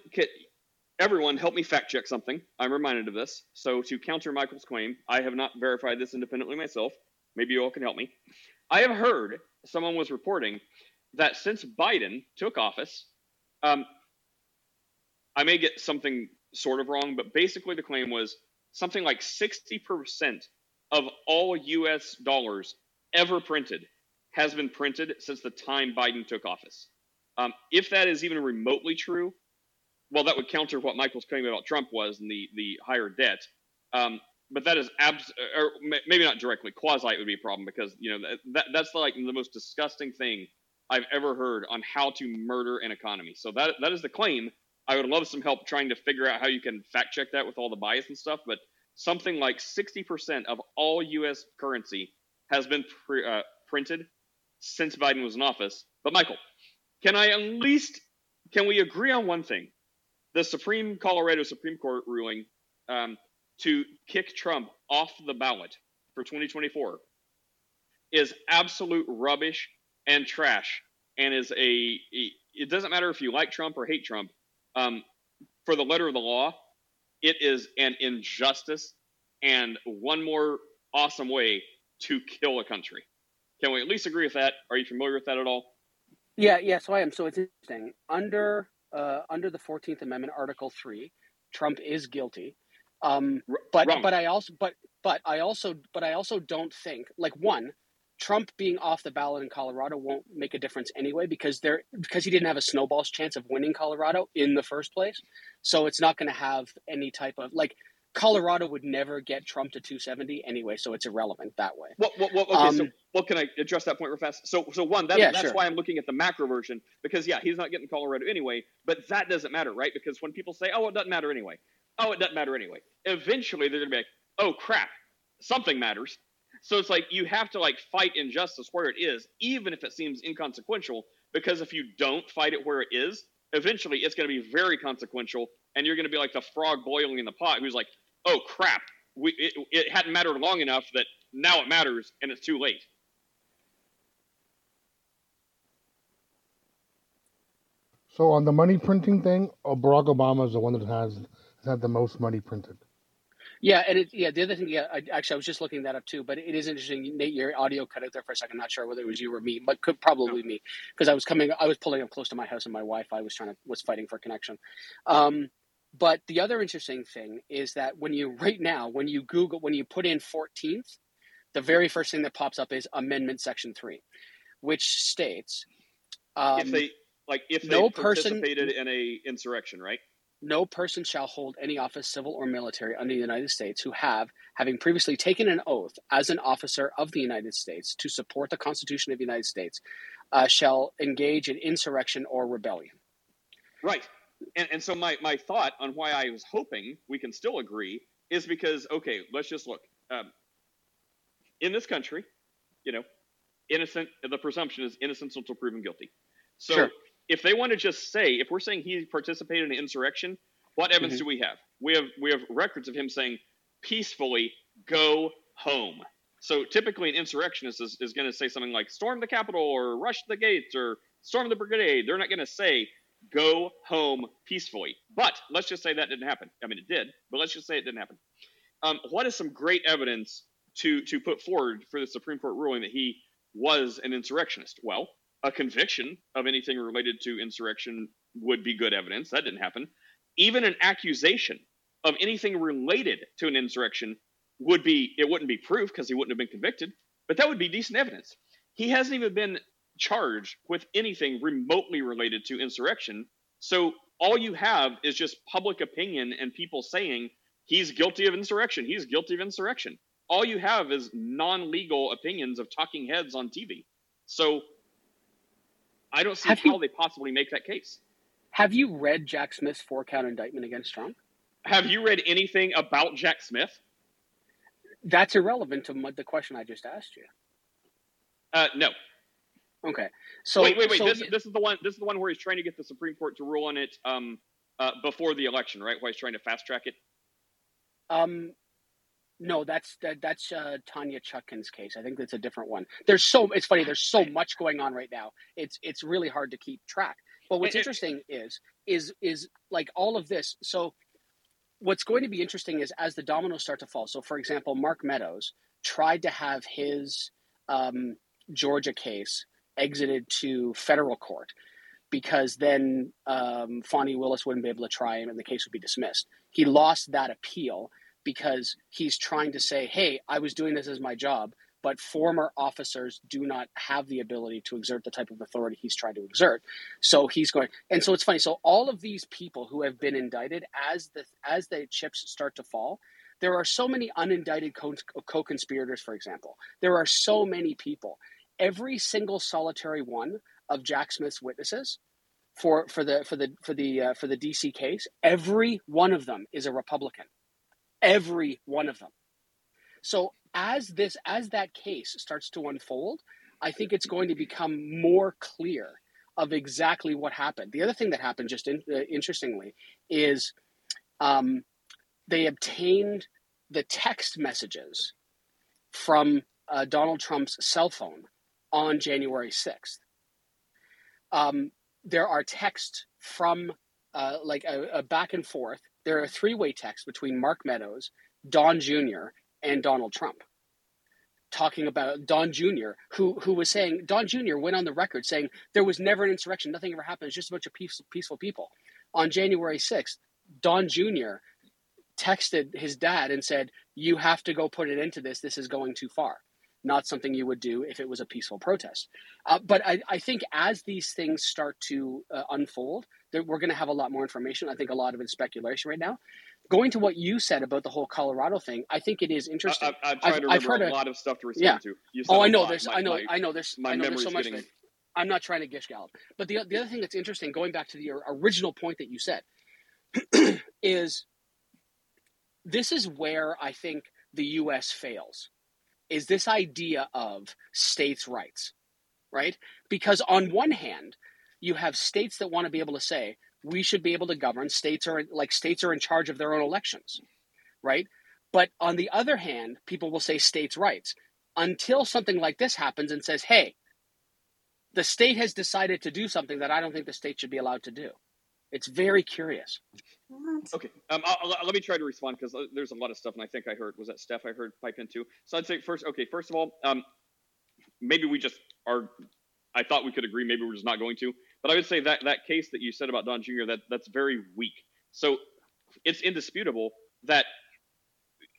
everyone help me fact check something. I'm reminded of this. So to counter Michael's claim, I have not verified this independently myself. Maybe you all can help me. I have heard someone was reporting that since Biden took office, um, I may get something sort of wrong, but basically the claim was something like 60% of all US dollars ever printed has been printed since the time Biden took office. Um, if that is even remotely true, well, that would counter what Michael's claim about Trump was and the the higher debt. Um, but that is abs or maybe not directly quasi it would be a problem because you know that that's like the most disgusting thing I've ever heard on how to murder an economy. So that that is the claim. I would love some help trying to figure out how you can fact check that with all the bias and stuff. But something like 60% of all U.S. currency has been uh, printed since Biden was in office. But Michael, can I at least can we agree on one thing? The Supreme Colorado Supreme Court ruling um, to kick Trump off the ballot for 2024 is absolute rubbish and trash, and is a it doesn't matter if you like Trump or hate Trump. Um, for the letter of the law, it is an injustice and one more awesome way to kill a country. Can we at least agree with that? Are you familiar with that at all? Yeah, yeah. So I am. So it's interesting. Under uh, under the Fourteenth Amendment, Article Three, Trump is guilty. Um, but Wrong. but I also but but I also but I also don't think like one Trump being off the ballot in Colorado won't make a difference anyway because there because he didn't have a snowball's chance of winning Colorado in the first place. So it's not going to have any type of like Colorado would never get Trump to 270 anyway, so it's irrelevant that way. Well, well, well okay, um, so well, can I address that point real fast? So, so one, that, yeah, that's sure. why I'm looking at the macro version because yeah, he's not getting Colorado anyway, but that doesn't matter, right? Because when people say, "Oh, it doesn't matter anyway," oh, it doesn't matter anyway. Eventually, they're gonna be like, "Oh crap, something matters." So it's like you have to like fight injustice where it is, even if it seems inconsequential. Because if you don't fight it where it is, eventually it's going to be very consequential, and you're going to be like the frog boiling in the pot, who's like, oh crap, we, it, it hadn't mattered long enough that now it matters and it's too late. So on the money printing thing, Barack Obama is the one that has, has had the most money printed. Yeah, and it, yeah, the other thing, yeah, I, actually, I was just looking that up too. But it is interesting, Nate. Your audio cut out there for a second. I'm not sure whether it was you or me, but could probably me because I was coming, I was pulling up close to my house, and my Wi-Fi was trying to was fighting for connection. Um, but the other interesting thing is that when you right now, when you Google, when you put in 14th, the very first thing that pops up is Amendment Section Three, which states um, if they like if they no participated person, in a insurrection, right? No person shall hold any office, civil or military, under the United States who have, having previously taken an oath as an officer of the United States to support the Constitution of the United States, uh, shall engage in insurrection or rebellion. Right and, and so my, my thought on why I was hoping we can still agree is because okay, let's just look. Um, in this country, you know, innocent. The presumption is innocent until proven guilty. So sure. If they want to just say, if we're saying he participated in an insurrection, What evidence Mhm. do we have? We have we have records of him saying peacefully go home. So typically an insurrectionist is, is going to say something like storm the Capitol or rush the gates or storm the brigade. They're not going to say go home peacefully. But let's just say that didn't happen. I mean, it did, but let's just say it didn't happen. Um, what is some great evidence to to put forward for the Supreme Court ruling that he was an insurrectionist? Well, a conviction of anything related to insurrection would be good evidence. That didn't happen. Even an accusation of anything related to an insurrection would be it wouldn't be proof because he wouldn't have been convicted, but that would be decent evidence. He hasn't even been charged with anything remotely related to insurrection. So all you have is just public opinion and people saying he's guilty of insurrection. He's guilty of insurrection. All you have is non-legal opinions of talking heads on TV. So I don't see Have how you- they possibly make that case. Have you read Jack Smith's four count indictment against Trump? Have you read anything about Jack Smith? That's irrelevant to the question I just asked you. Uh, no. Okay. So wait, wait, wait. so- this, this is the one. This is the one where he's trying to get the Supreme Court to rule on it um, uh, before the election, right? Why he's trying to fast track it. Um, no, that's that, that's uh, Tanya Chutkan's case. I think that's a different one. There's so it's funny. There's so much going on right now. It's it's really hard to keep track. But what's interesting is is is like all of this. So what's going to be interesting is as the dominoes start to fall. So for example, Mark Meadows tried to have his um, Georgia case exited to federal court because then um, Fani Willis wouldn't be able to try him and the case would be dismissed. He lost that appeal because he's trying to say, hey, I was doing this as my job, but former officers do not have the ability to exert the type of authority he's trying to exert. So he's going, and so it's funny. So all of these people who have been indicted, as the as the chips start to fall, there are so many unindicted co- co-conspirators. For example, there are so many people. Every single solitary one of Jack Smith's witnesses for for the for the for the uh, for the DC case, every one of them is a Republican. Every one of them. So as this as that case starts to unfold, I think it's going to become more clear of exactly what happened. The other thing that happened, just in, uh, interestingly, is um, they obtained the text messages from uh, Donald Trump's cell phone on January sixth. Um, there are texts from uh, like a, a back and forth. There are three way texts between Mark Meadows, Don Jr., and Donald Trump talking about Don Jr., who who was saying Don Jr. went on the record saying there was never an insurrection, nothing ever happened. It's just a bunch of peaceful, peaceful people. On January sixth, Don Jr. texted his dad and said, "You have to go put it into this. This is going too far." Not something you would do if it was a peaceful protest. Uh, but I, I think as these things start to uh, unfold, we're going to have a lot more information. I think a lot of it's speculation right now. Going to what you said about the whole Colorado thing, I think it is interesting. I, I'm trying to remember heard a lot of stuff to respond yeah. to. You said Oh, a I know. There's, My- I know, my- I know. There's, my I know. There's so much. getting- I'm not trying to gish gallop, but the the other thing that's interesting, going back to the original point that you said, is this is where I think the U.S. fails. Is this idea of states' rights, right? Because on one hand, you have states that want to be able to say we should be able to govern. States are like states are in charge of their own elections, right? But on the other hand, people will say states' rights until something like this happens and says, hey, the state has decided to do something that I don't think the state should be allowed to do. It's very curious. Okay, um, I'll, I'll- let me try to respond because there's a lot of stuff, and I think I heard was that Steph I heard pipe into. So I'd say first, okay, first of all, um, maybe we just are. I thought we could agree, maybe we're just not going to. But I would say that that case that you said about Don Jr. that that's very weak. So it's indisputable that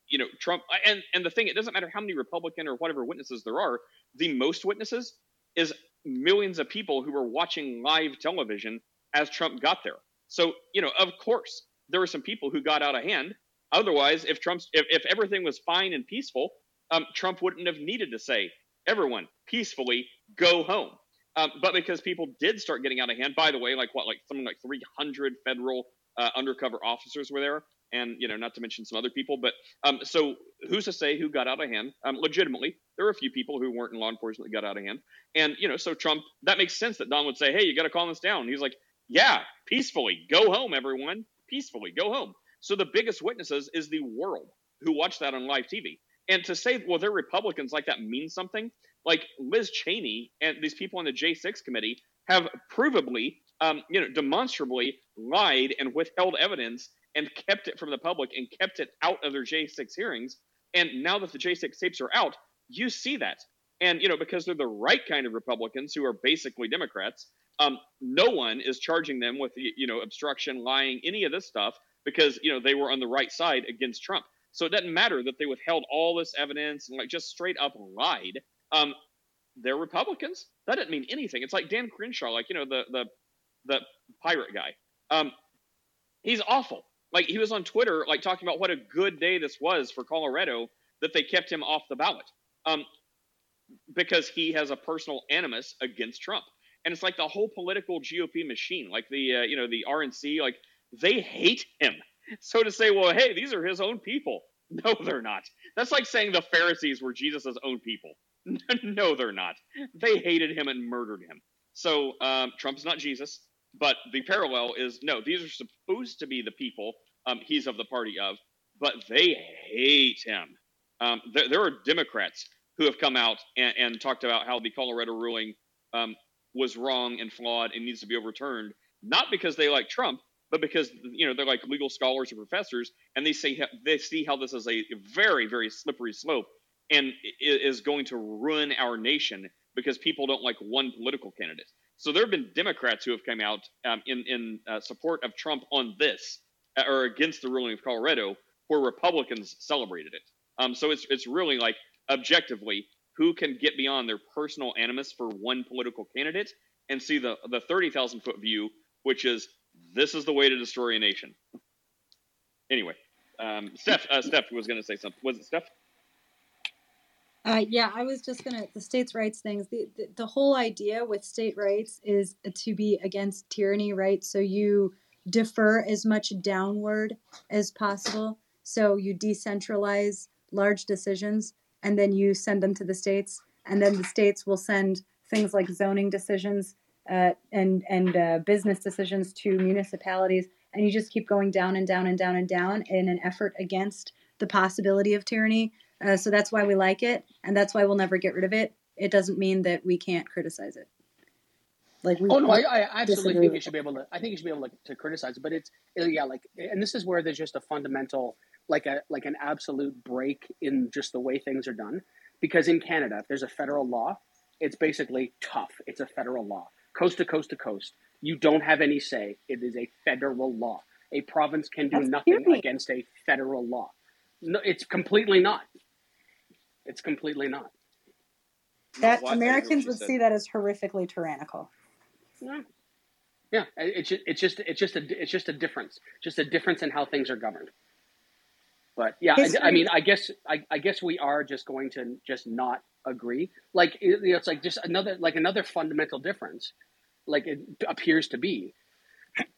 you know Trump and and the thing it doesn't matter how many Republican or whatever witnesses there are. The most witnesses is millions of people who were watching live television as Trump got there. So you know, of course, there were some people who got out of hand. Otherwise, if Trump's if, if everything was fine and peaceful, um, Trump wouldn't have needed to say, "Everyone, peacefully go home." Um, but because people did start getting out of hand, by the way, like what, like something like 300 federal uh, undercover officers were there, and you know, not to mention some other people. But um, so who's to say who got out of hand? Um, legitimately, there were a few people who weren't in law enforcement that got out of hand, and you know, so Trump that makes sense that Don would say, "Hey, you got to calm this down." He's like, "Yeah, peacefully, go home, everyone." peacefully. Go home. So the biggest witnesses is the world who watched that on live TV. And to say, well, they're Republicans like that means something, like Liz Cheney and these people on the J6 committee have provably, um, you know, demonstrably lied and withheld evidence and kept it from the public and kept it out of their J6 hearings. And now that the J6 tapes are out, you see that. And, you know, because they're the right kind of Republicans who are basically Democrats, um, no one is charging them with, you know, obstruction, lying, any of this stuff because, you know, they were on the right side against Trump. So it doesn't matter that they withheld all this evidence and like just straight up lied. Um, they're Republicans. That doesn't mean anything. It's like Dan Crenshaw, like you know the the the pirate guy. Um, he's awful. Like he was on Twitter, like talking about what a good day this was for Colorado that they kept him off the ballot. Um, because he has a personal animus against Trump. And it's like the whole political GOP machine, like the uh, you know the RNC, like they hate him. So to say, well, hey, these are his own people. No, they're not. That's like saying the Pharisees were Jesus' own people. no, they're not. They hated him and murdered him. So um, Trump's not Jesus, but the parallel is no, these are supposed to be the people um, he's of the party of, but they hate him. Um, there, there, are Democrats who have come out and, and, talked about how the Colorado ruling um, was wrong and flawed and needs to be overturned, not because they like Trump, but because you know they're like legal scholars or professors, and they say they see how this is a very very slippery slope and is going to ruin our nation because people don't like one political candidate. So there have been Democrats who have come out um, in in uh, support of Trump on this uh, or against the ruling of Colorado, where Republicans celebrated it. Um, so it's it's really like objectively who can get beyond their personal animus for one political candidate and see the the thirty thousand foot view, which is this is the way to destroy a nation. Anyway, um, Steph, uh, Steph was going to say something. Was it Steph? Uh, yeah, I was just gonna the states' rights things. The, the the whole idea with state rights is to be against tyranny, right? So you defer as much downward as possible. So you decentralize large decisions, and then you send them to the states, and then the states will send things like zoning decisions uh, and and uh, business decisions to municipalities, and you just keep going down and down and down and down in an effort against the possibility of tyranny. Uh, so that's why we like it, and that's why we'll never get rid of it. It doesn't mean that we can't criticize it. Like we oh no, I, I absolutely think you should be able to. I think you should be able to, to criticize it, but it's yeah, like, and this is where there's just a fundamental, like a like an absolute break in just the way things are done. Because in Canada, if there's a federal law, it's basically tough. It's a federal law coast to coast to coast. You don't have any say. It is a federal law. A province can do That's nothing against a federal law. No, it's completely not. It's completely not. That Americans would see that as horrifically tyrannical. Yeah, yeah. It's just, it's just it's just a it's just a difference, just a difference in how things are governed. But yeah, I, I, mean, I guess I, I guess we are just going to just not agree. Like you know, it's like just another like another fundamental difference like it appears to be,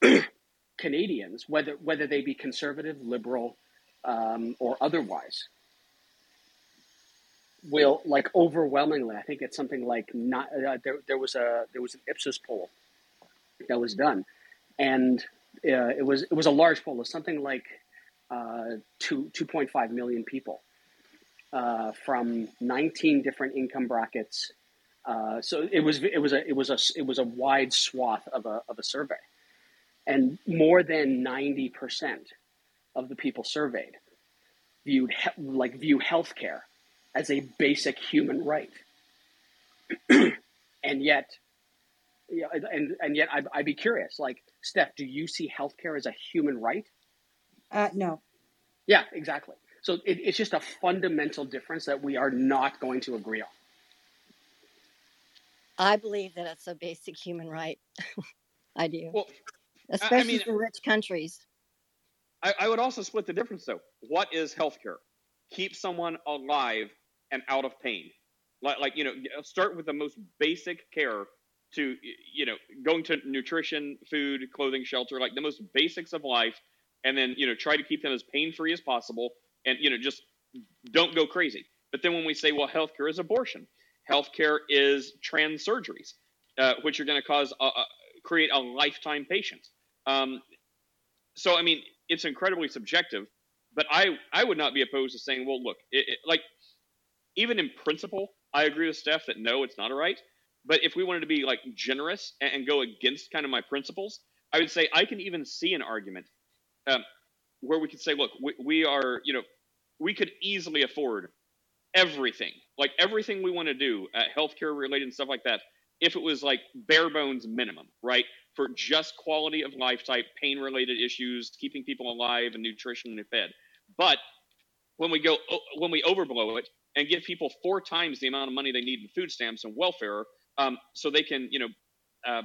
Canadians, whether whether they be conservative, liberal, um, or otherwise, will like overwhelmingly. I think it's something like not. Uh, there, there was a there was an Ipsos poll that was done, and uh, it was it was a large poll. of something like uh, two two point five million people uh, from nineteen different income brackets uh, so it was it was a it was a it was a wide swath of a of a survey, and more than ninety percent of the people surveyed viewed like view healthcare as a basic human right, and yet, yeah, and and yet I'd, I'd be curious, like Steph, do you see healthcare as a human right? Uh, no. Yeah, exactly. So it, it's just a fundamental difference that we are not going to agree on. I believe that it's a basic human right. I do. Well, especially I mean, for rich countries. I, I, would also split the difference though. What is healthcare? Keep someone alive and out of pain. Like, like you know, start with the most basic care to you know going to nutrition, food, clothing, shelter, like the most basics of life, and then you know try to keep them as pain free as possible, and you know just don't go crazy. But then when we say, well, healthcare is abortion, Healthcare is trans surgeries, uh, which are going to cause a, a, create a lifetime patient. Um, so I mean, it's incredibly subjective, but I I would not be opposed to saying, well, look, it, it, like even in principle, I agree with Steph that no, it's not a right. But if we wanted to be like generous and, and go against kind of my principles, I would say I can even see an argument um, where we could say, look, we, we are, you know, we could easily afford everything, like everything we want to do, uh, healthcare related and stuff like that, if it was like bare bones minimum, right? For just quality of life type, pain related issues, keeping people alive and nutrition and fed. But when we go, when we overblow it and give people four times the amount of money they need in food stamps and welfare, um, so they can, you know, uh,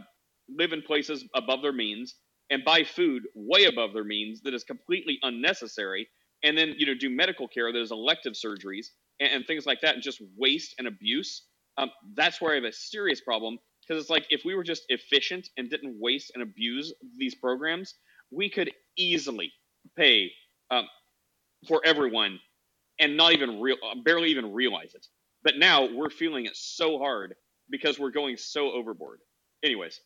live in places above their means and buy food way above their means that is completely unnecessary, and then you know do medical care that is elective surgeries and, and things like that, and just waste and abuse. Um, that's where I have a serious problem because it's like if we were just efficient and didn't waste and abuse these programs, we could easily pay um, for everyone and not even real, barely even realize it. But now we're feeling it so hard because we're going so overboard. Anyways,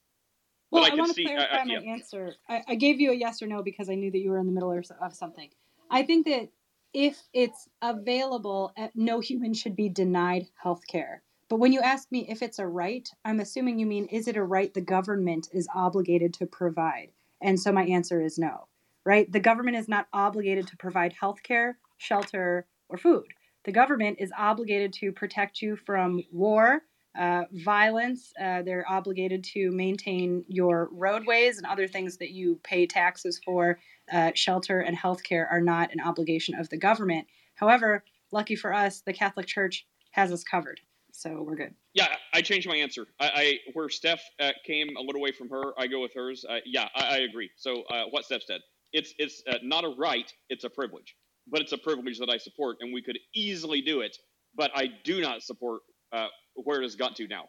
well, I, I want to clarify uh, my yeah. answer. I, I, gave you a yes or no because I knew that you were in the middle of something. I think that if it's available, uh, no human should be denied health care. But when you ask me if it's a right, I'm assuming you mean is it a right the government is obligated to provide? And so my answer is no, right? The government is not obligated to provide health care, shelter, or food. The government is obligated to protect you from war, uh, violence. Uh, they're obligated to maintain your roadways and other things that you pay taxes for. Uh, shelter and healthcare are not an obligation of the government. However, lucky for us, the Catholic Church has us covered, so we're good. Yeah, I changed my answer. I, I where Steph uh, came a little away from her, I go with hers. Uh, yeah, I, I, agree. So uh, what Steph said, it's it's not a right, it's a privilege, but it's a privilege that I support, and we could easily do it. But I do not support uh, where it has got to now.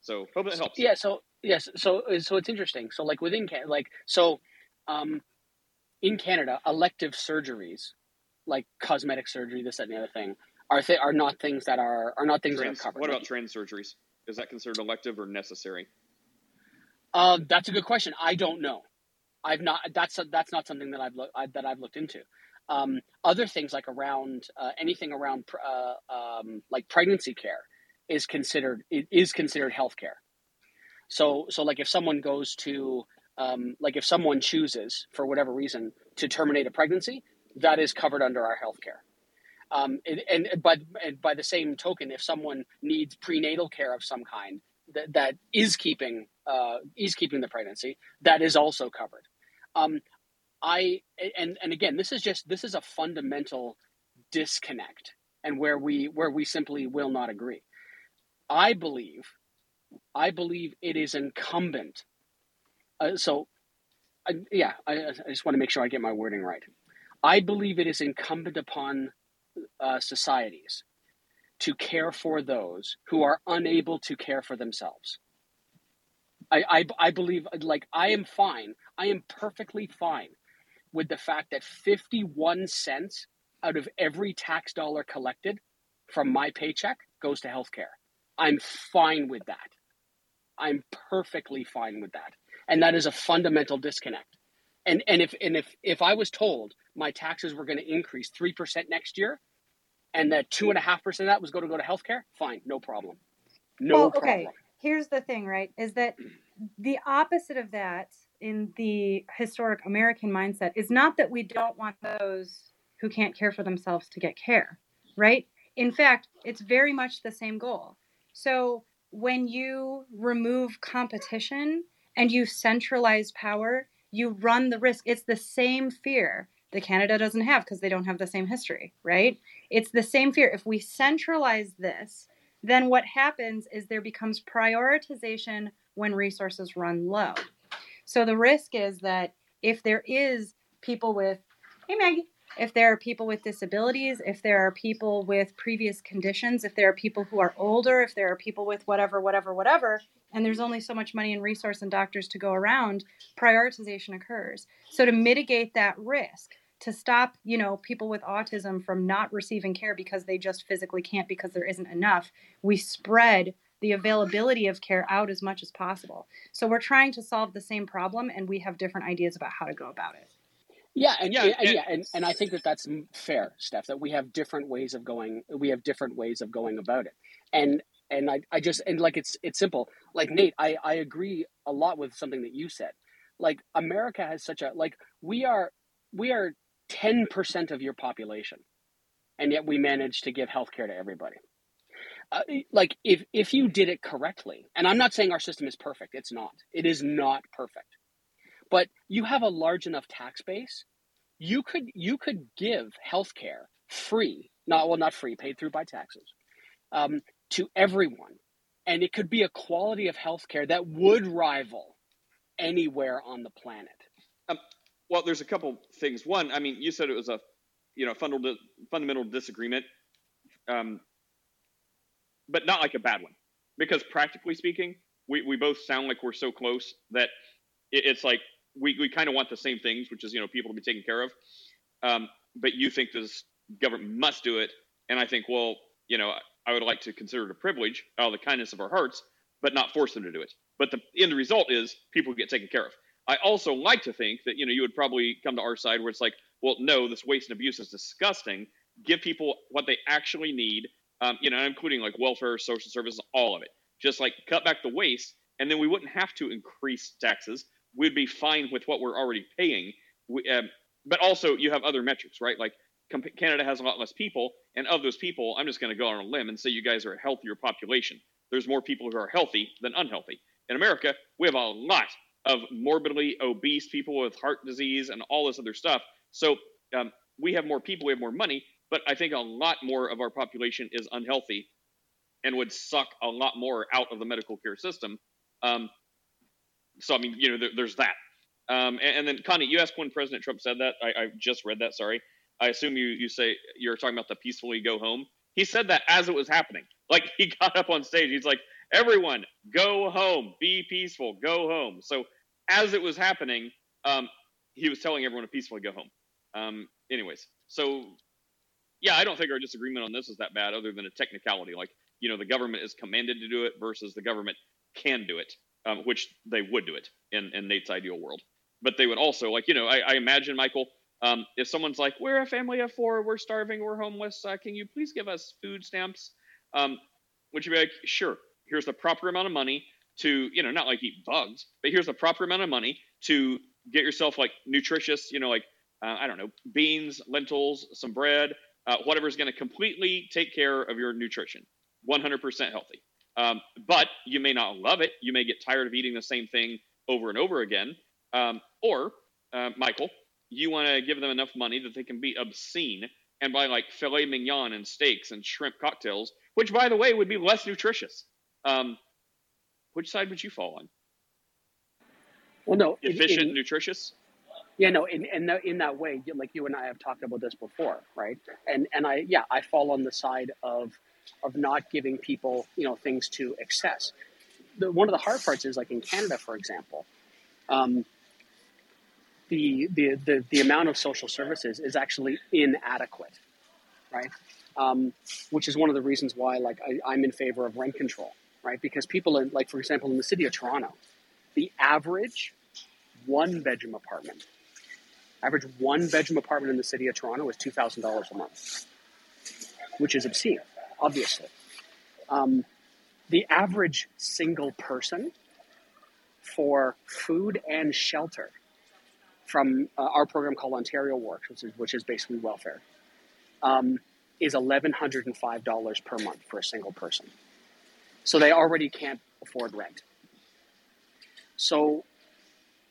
So hope that helps. Yeah. So yes. So so it's interesting. So like within Can like so, um, in Canada, elective surgeries, like cosmetic surgery, this that, and the other thing, are th- are not things that are are not things trans, that are covered. What about trans surgeries? Is that considered elective or necessary? Uh, that's a good question. I don't know. I've not. That's a, that's not something that I've looked that I've looked into. Um, other things like around uh, anything around uh, um, like pregnancy care is considered is considered healthcare. So so like if someone goes to um, like if someone chooses for whatever reason to terminate a pregnancy, that is covered under our healthcare. Um, and, and by and by the same token, if someone needs prenatal care of some kind that, that is keeping uh, is keeping the pregnancy, that is also covered. Um, I and and again, this is just this is a fundamental disconnect, and where we where we simply will not agree. I believe, I believe it is incumbent. Uh, so, uh, yeah, I, I, just want to make sure I get my wording right. I believe it is incumbent upon uh, societies to care for those who are unable to care for themselves. I, I, I believe, like, I am fine. I am perfectly fine with the fact that 51 cents out of every tax dollar collected from my paycheck goes to healthcare. I'm fine with that. I'm perfectly fine with that. And that is a fundamental disconnect. And and if and if if I was told my taxes were going to increase three percent next year, and that two and a half percent of that was going to go to healthcare, fine, no problem. No well, problem. Okay. Here's the thing, right? Is that the opposite of that in the historic American mindset is not that we don't want those who can't care for themselves to get care, right? In fact, it's very much the same goal. So when you remove competition and you centralize power, you run the risk. It's the same fear that Canada doesn't have because they don't have the same history, right? It's the same fear. If we centralize this, then what happens is there becomes prioritization when resources run low. So the risk is that if there is people with, hey Maggie, if there are people with disabilities, if there are people with previous conditions, if there are people who are older, if there are people with whatever, whatever, whatever, and there's only so much money and resource and doctors to go around, prioritization occurs. So to mitigate that risk, to stop, you know, people with autism from not receiving care because they just physically can't because there isn't enough, we spread the availability of care out as much as possible. So we're trying to solve the same problem and we have different ideas about how to go about it. Yeah, and Yeah, yeah, and, and- yeah, and, and I think that that's fair, Steph. That we have different ways of going. We have different ways of going about it, and and I, I just and like it's it's simple. Like Nate, I I agree a lot with something that you said. Like America has such a like we are we are ten percent of your population, and yet we manage to give healthcare to everybody. Uh, like if if you did it correctly, and I'm not saying our system is perfect. It's not. It is not perfect but you have a large enough tax base you could you could give healthcare free not well not free paid through by taxes um, to everyone and it could be a quality of healthcare that would rival anywhere on the planet Um, well, there's a couple things. One, I mean, you said it was a, you know, fundamental fundamental disagreement, um, but not like a bad one, because practically speaking, we, we both sound like we're so close that it, it's like we, we kind of want the same things, which is you know people to be taken care of. Um, but you think this government must do it, and I think, well, you know, I would like to consider it a privilege out of the kindness of our hearts, but not force them to do it. But the end result is people get taken care of. I also like to think that you know you would probably come to our side where it's like, well, no, this waste and abuse is disgusting. Give people what they actually need, um, you know, including like welfare, social services, all of it. Just like cut back the waste, and then we wouldn't have to increase taxes. We'd be fine with what we're already paying. We, um, but also, you have other metrics, right? Like comp- Canada has a lot less people, and of those people, I'm just going to go on a limb and say you guys are a healthier population. There's more people who are healthy than unhealthy. In America, we have a lot of morbidly obese people with heart disease and all this other stuff. So um, we have more people, we have more money, but I think a lot more of our population is unhealthy and would suck a lot more out of the medical care system. Um, so I mean, you know, there, there's that. Um, and, and then Connie, you asked when President Trump said that. I, I just read that. Sorry. I assume you you say you're talking about the peacefully go home. He said that as it was happening. Like he got up on stage. He's like, "Everyone, go home. Be peaceful. Go home." So as it was happening, um, he was telling everyone to peacefully go home. Um, anyways, so yeah, I don't think our disagreement on this is that bad, other than a technicality. Like you know, the government is commanded to do it versus the government can do it, um, which they would do it in, in Nate's ideal world. But they would also like you know, I, I imagine Michael. Um, if someone's like, "We're a family of four, we're starving, we're homeless, uh, can you please give us food stamps?" Um, would you be like, "Sure, here's the proper amount of money to, you know, not like eat bugs, but here's the proper amount of money to get yourself like nutritious, you know, like uh, I don't know, beans, lentils, some bread, uh, is going to completely take care of your nutrition, 100% healthy. Um, but you may not love it. You may get tired of eating the same thing over and over again. Um, or, uh, Michael, you want to give them enough money that they can be obscene and buy like filet mignon and steaks and shrimp cocktails, which, by the way, would be less nutritious. Um, which side would you fall on? well no Efficient, nutritious? Yeah, no, in in, the, in that way, like you and I have talked about this before, right? And and I yeah, I fall on the side of of not giving people you know things to excess. The, one of the hard parts is like in Canada, for example, um, the, the the the amount of social services is actually inadequate, right? Um, which is one of the reasons why like I, I'm in favor of rent control, right? Because people in like for example in the city of Toronto, the average one bedroom apartment average one bedroom apartment in the city of Toronto is two thousand dollars a month, which is obscene, obviously. Um, the average single person for food and shelter from uh, our program called Ontario Works, which is, which is basically welfare, um, is eleven hundred and five dollars per month for a single person. So they already can't afford rent. So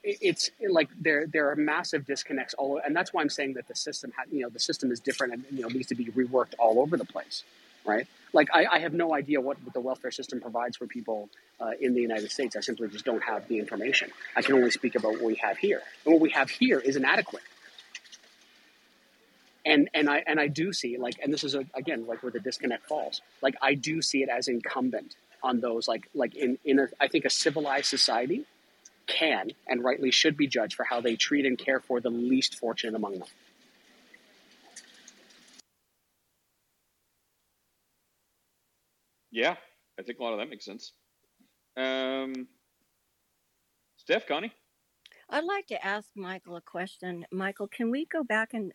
it's like there there are massive disconnects all over and that's why I'm saying that the system ha- you know the system is different and you know needs to be reworked all over the place right? Like I, I have no idea what the welfare system provides for people uh, in the United States. I simply just don't have the information. I can only speak about what we have here. And what we have here is inadequate. And and I and I do see like and this is a, again like where the disconnect falls. Like I do see it as incumbent on those like like in in a, I think a civilized society can and rightly should be judged for how they treat and care for the least fortunate among them. Yeah, I think a lot of that makes sense. Um, Steph, Connie? I'd like to ask Michael a question. Michael, can we go back and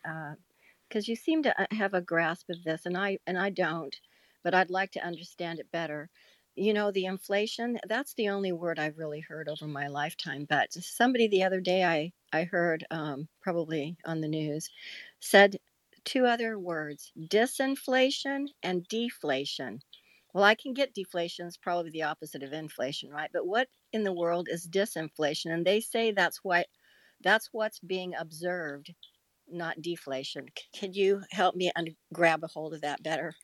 because you seem to uh, have a grasp of this, and I and I don't, but I'd like to understand it better. You know, the inflation, that's the only word I've really heard over my lifetime. But somebody the other day I, I heard, um, probably on the news, said two other words disinflation and deflation. Well, I can get deflation is probably the opposite of inflation, right? But what in the world is disinflation? And they say that's what that's what's being observed, not deflation. can you help me grab a hold of that better?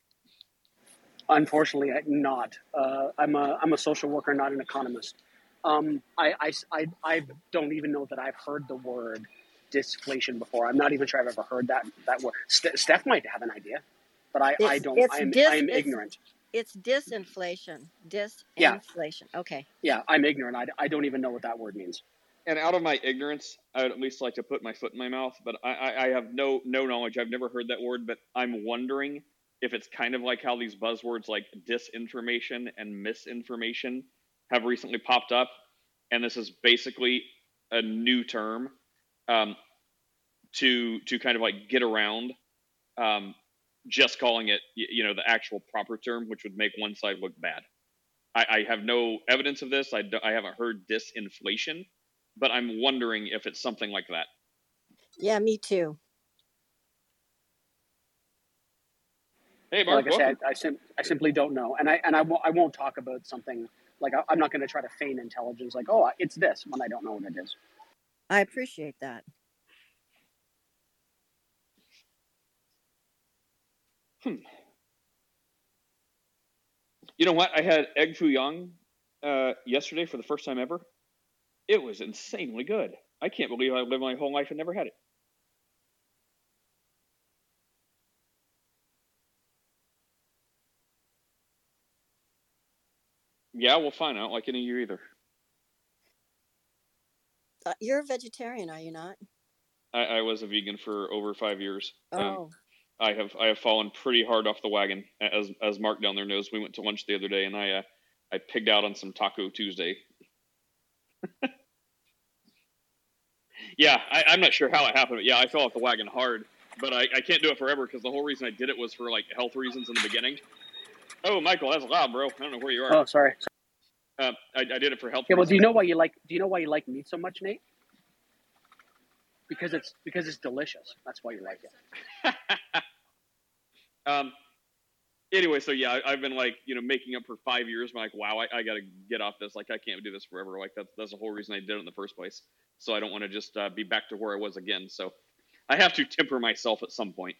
Unfortunately, I- not. Uh, I'm a I'm a social worker, not an economist. Um, I, I, I, I don't even know that I've heard the word disflation before. I'm not even sure I've ever heard that that word. Ste Steph might have an idea, but I, I don't. it's I'm dis I'm it's ignorant. it's disinflation. Yeah, Disinflation. Okay. yeah, I'm ignorant. I, I don't even know what that word means. And out of my ignorance, I would at least like to put my foot in my mouth. But I, I, I have no no knowledge. I've never heard that word. But I'm wondering if it's kind of like how these buzzwords like disinformation and misinformation have recently popped up, and this is basically a new term um, to to kind of like get around um, just calling it you know the actual proper term, which would make one side look bad. I, I have no evidence of this. I, I haven't heard disinflation, but I'm wondering if it's something like that. Yeah, me too. Hey, Mark, like I said, I, sim- I simply don't know, and I and I won't won't talk about something like I, I'm not going to try to feign intelligence, like oh it's this when I don't know what it is. I appreciate that. Hmm. You know what? I had egg foo young uh, yesterday for the first time ever. It was insanely good. I can't believe I lived my whole life and never had it. Yeah, well, fine. I don't like any of you either. Uh, you're a vegetarian, are you not? I, I was a vegan for over five years. Um, Oh, I have I have fallen pretty hard off the wagon. As as Mark down there knows, we went to lunch the other day, and I uh, I pigged out on some Taco Tuesday. Yeah, I, I'm not sure how it happened, but yeah, I fell off the wagon hard. But I, I can't do it forever because the whole reason I did it was for like health reasons in the beginning. Oh, Michael, that's loud, bro. I don't know where you are. Oh, sorry. Uh, I, I did it for health Yeah, well, do you know why you like do you know why you like meat so much, Nate? Because it's because it's delicious. That's why you like it. Um. Anyway, so yeah, I, I've been like, you know, making up for five years. I'm like, wow, I, I got to get off this. Like, I can't do this forever. Like, that's that's the whole reason I did it in the first place. So I don't want to just uh, be back to where I was again. So I have to temper myself at some point.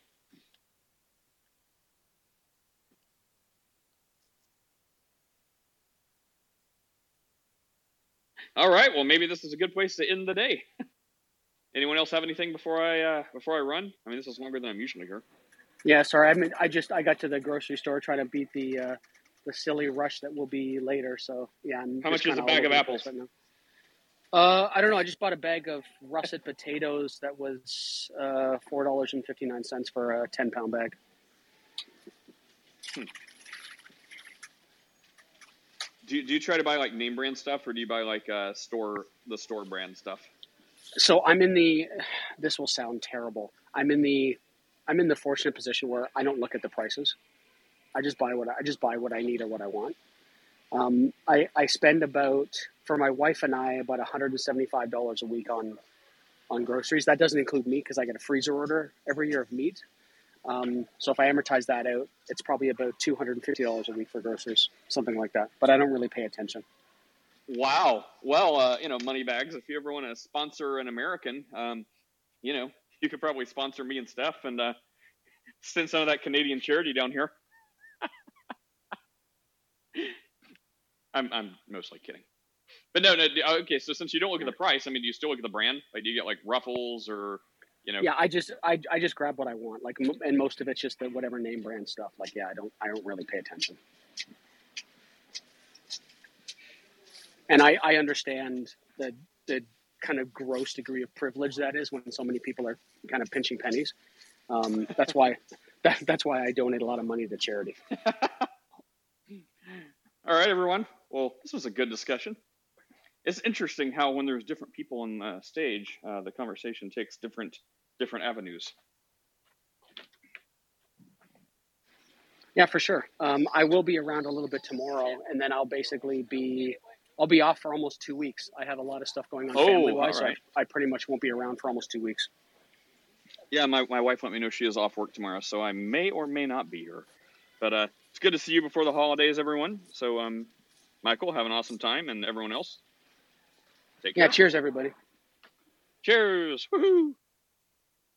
All right. Well, maybe this is a good place to end the day. Anyone else have anything before I uh, before I run? I mean, this is longer than I'm usually here. Yeah, sorry. I mean, I just I got to the grocery store trying to beat the uh, the silly rush that will be later. So yeah, I'm How much is a bag of apples? Right now. Uh, I don't know. I just bought a bag of russet potatoes that was uh, four dollars and fifty nine cents for a ten pound bag. Do you, do you try to buy like name brand stuff, or do you buy like uh, store the store brand stuff? So I'm in the. This will sound terrible. I'm in the. I'm in the fortunate position where I don't look at the prices. I just buy what I, I just buy what I need or what I want. Um, I I spend about for my wife and I about 175 dollars a week on on groceries. That doesn't include meat because I get a freezer order every year of meat. Um, so if I amortize that out, it's probably about 250 dollars a week for groceries, something like that. But I don't really pay attention. Wow. Well, uh, you know, money bags. If you ever want to sponsor an American, um, you know, you could probably sponsor me and Steph and uh, send some of that Canadian charity down here. I'm I'm mostly kidding. But no, no. Okay, so since you don't look at the price, I mean, do you still look at the brand? Like, do you get like Ruffles or, you know? Yeah, I just I, I just grab what I want. Like, and most of it's just the whatever name brand stuff. Like, yeah, I don't I don't really pay attention. And I I understand the the kind of gross degree of privilege that is when so many people are kind of pinching pennies. Um, that's why that, that's why I donate a lot of money to charity. All right, everyone. Well, this was a good discussion. it's interesting how when there's different people on the stage, uh, the conversation takes different different avenues. Yeah, for sure. Um, I will be around a little bit tomorrow, and then I'll basically be I'll be off for almost two weeks. I have a lot of stuff going on Oh, family wise, all so. I, I pretty much won't be around for almost two weeks. Yeah, my, my wife let me know she is off work tomorrow, so I may or may not be here. But uh, it's good to see you before the holidays, everyone. So, um, Michael, have an awesome time, and everyone else, take care. Yeah, cheers, everybody. Cheers! Woohoo!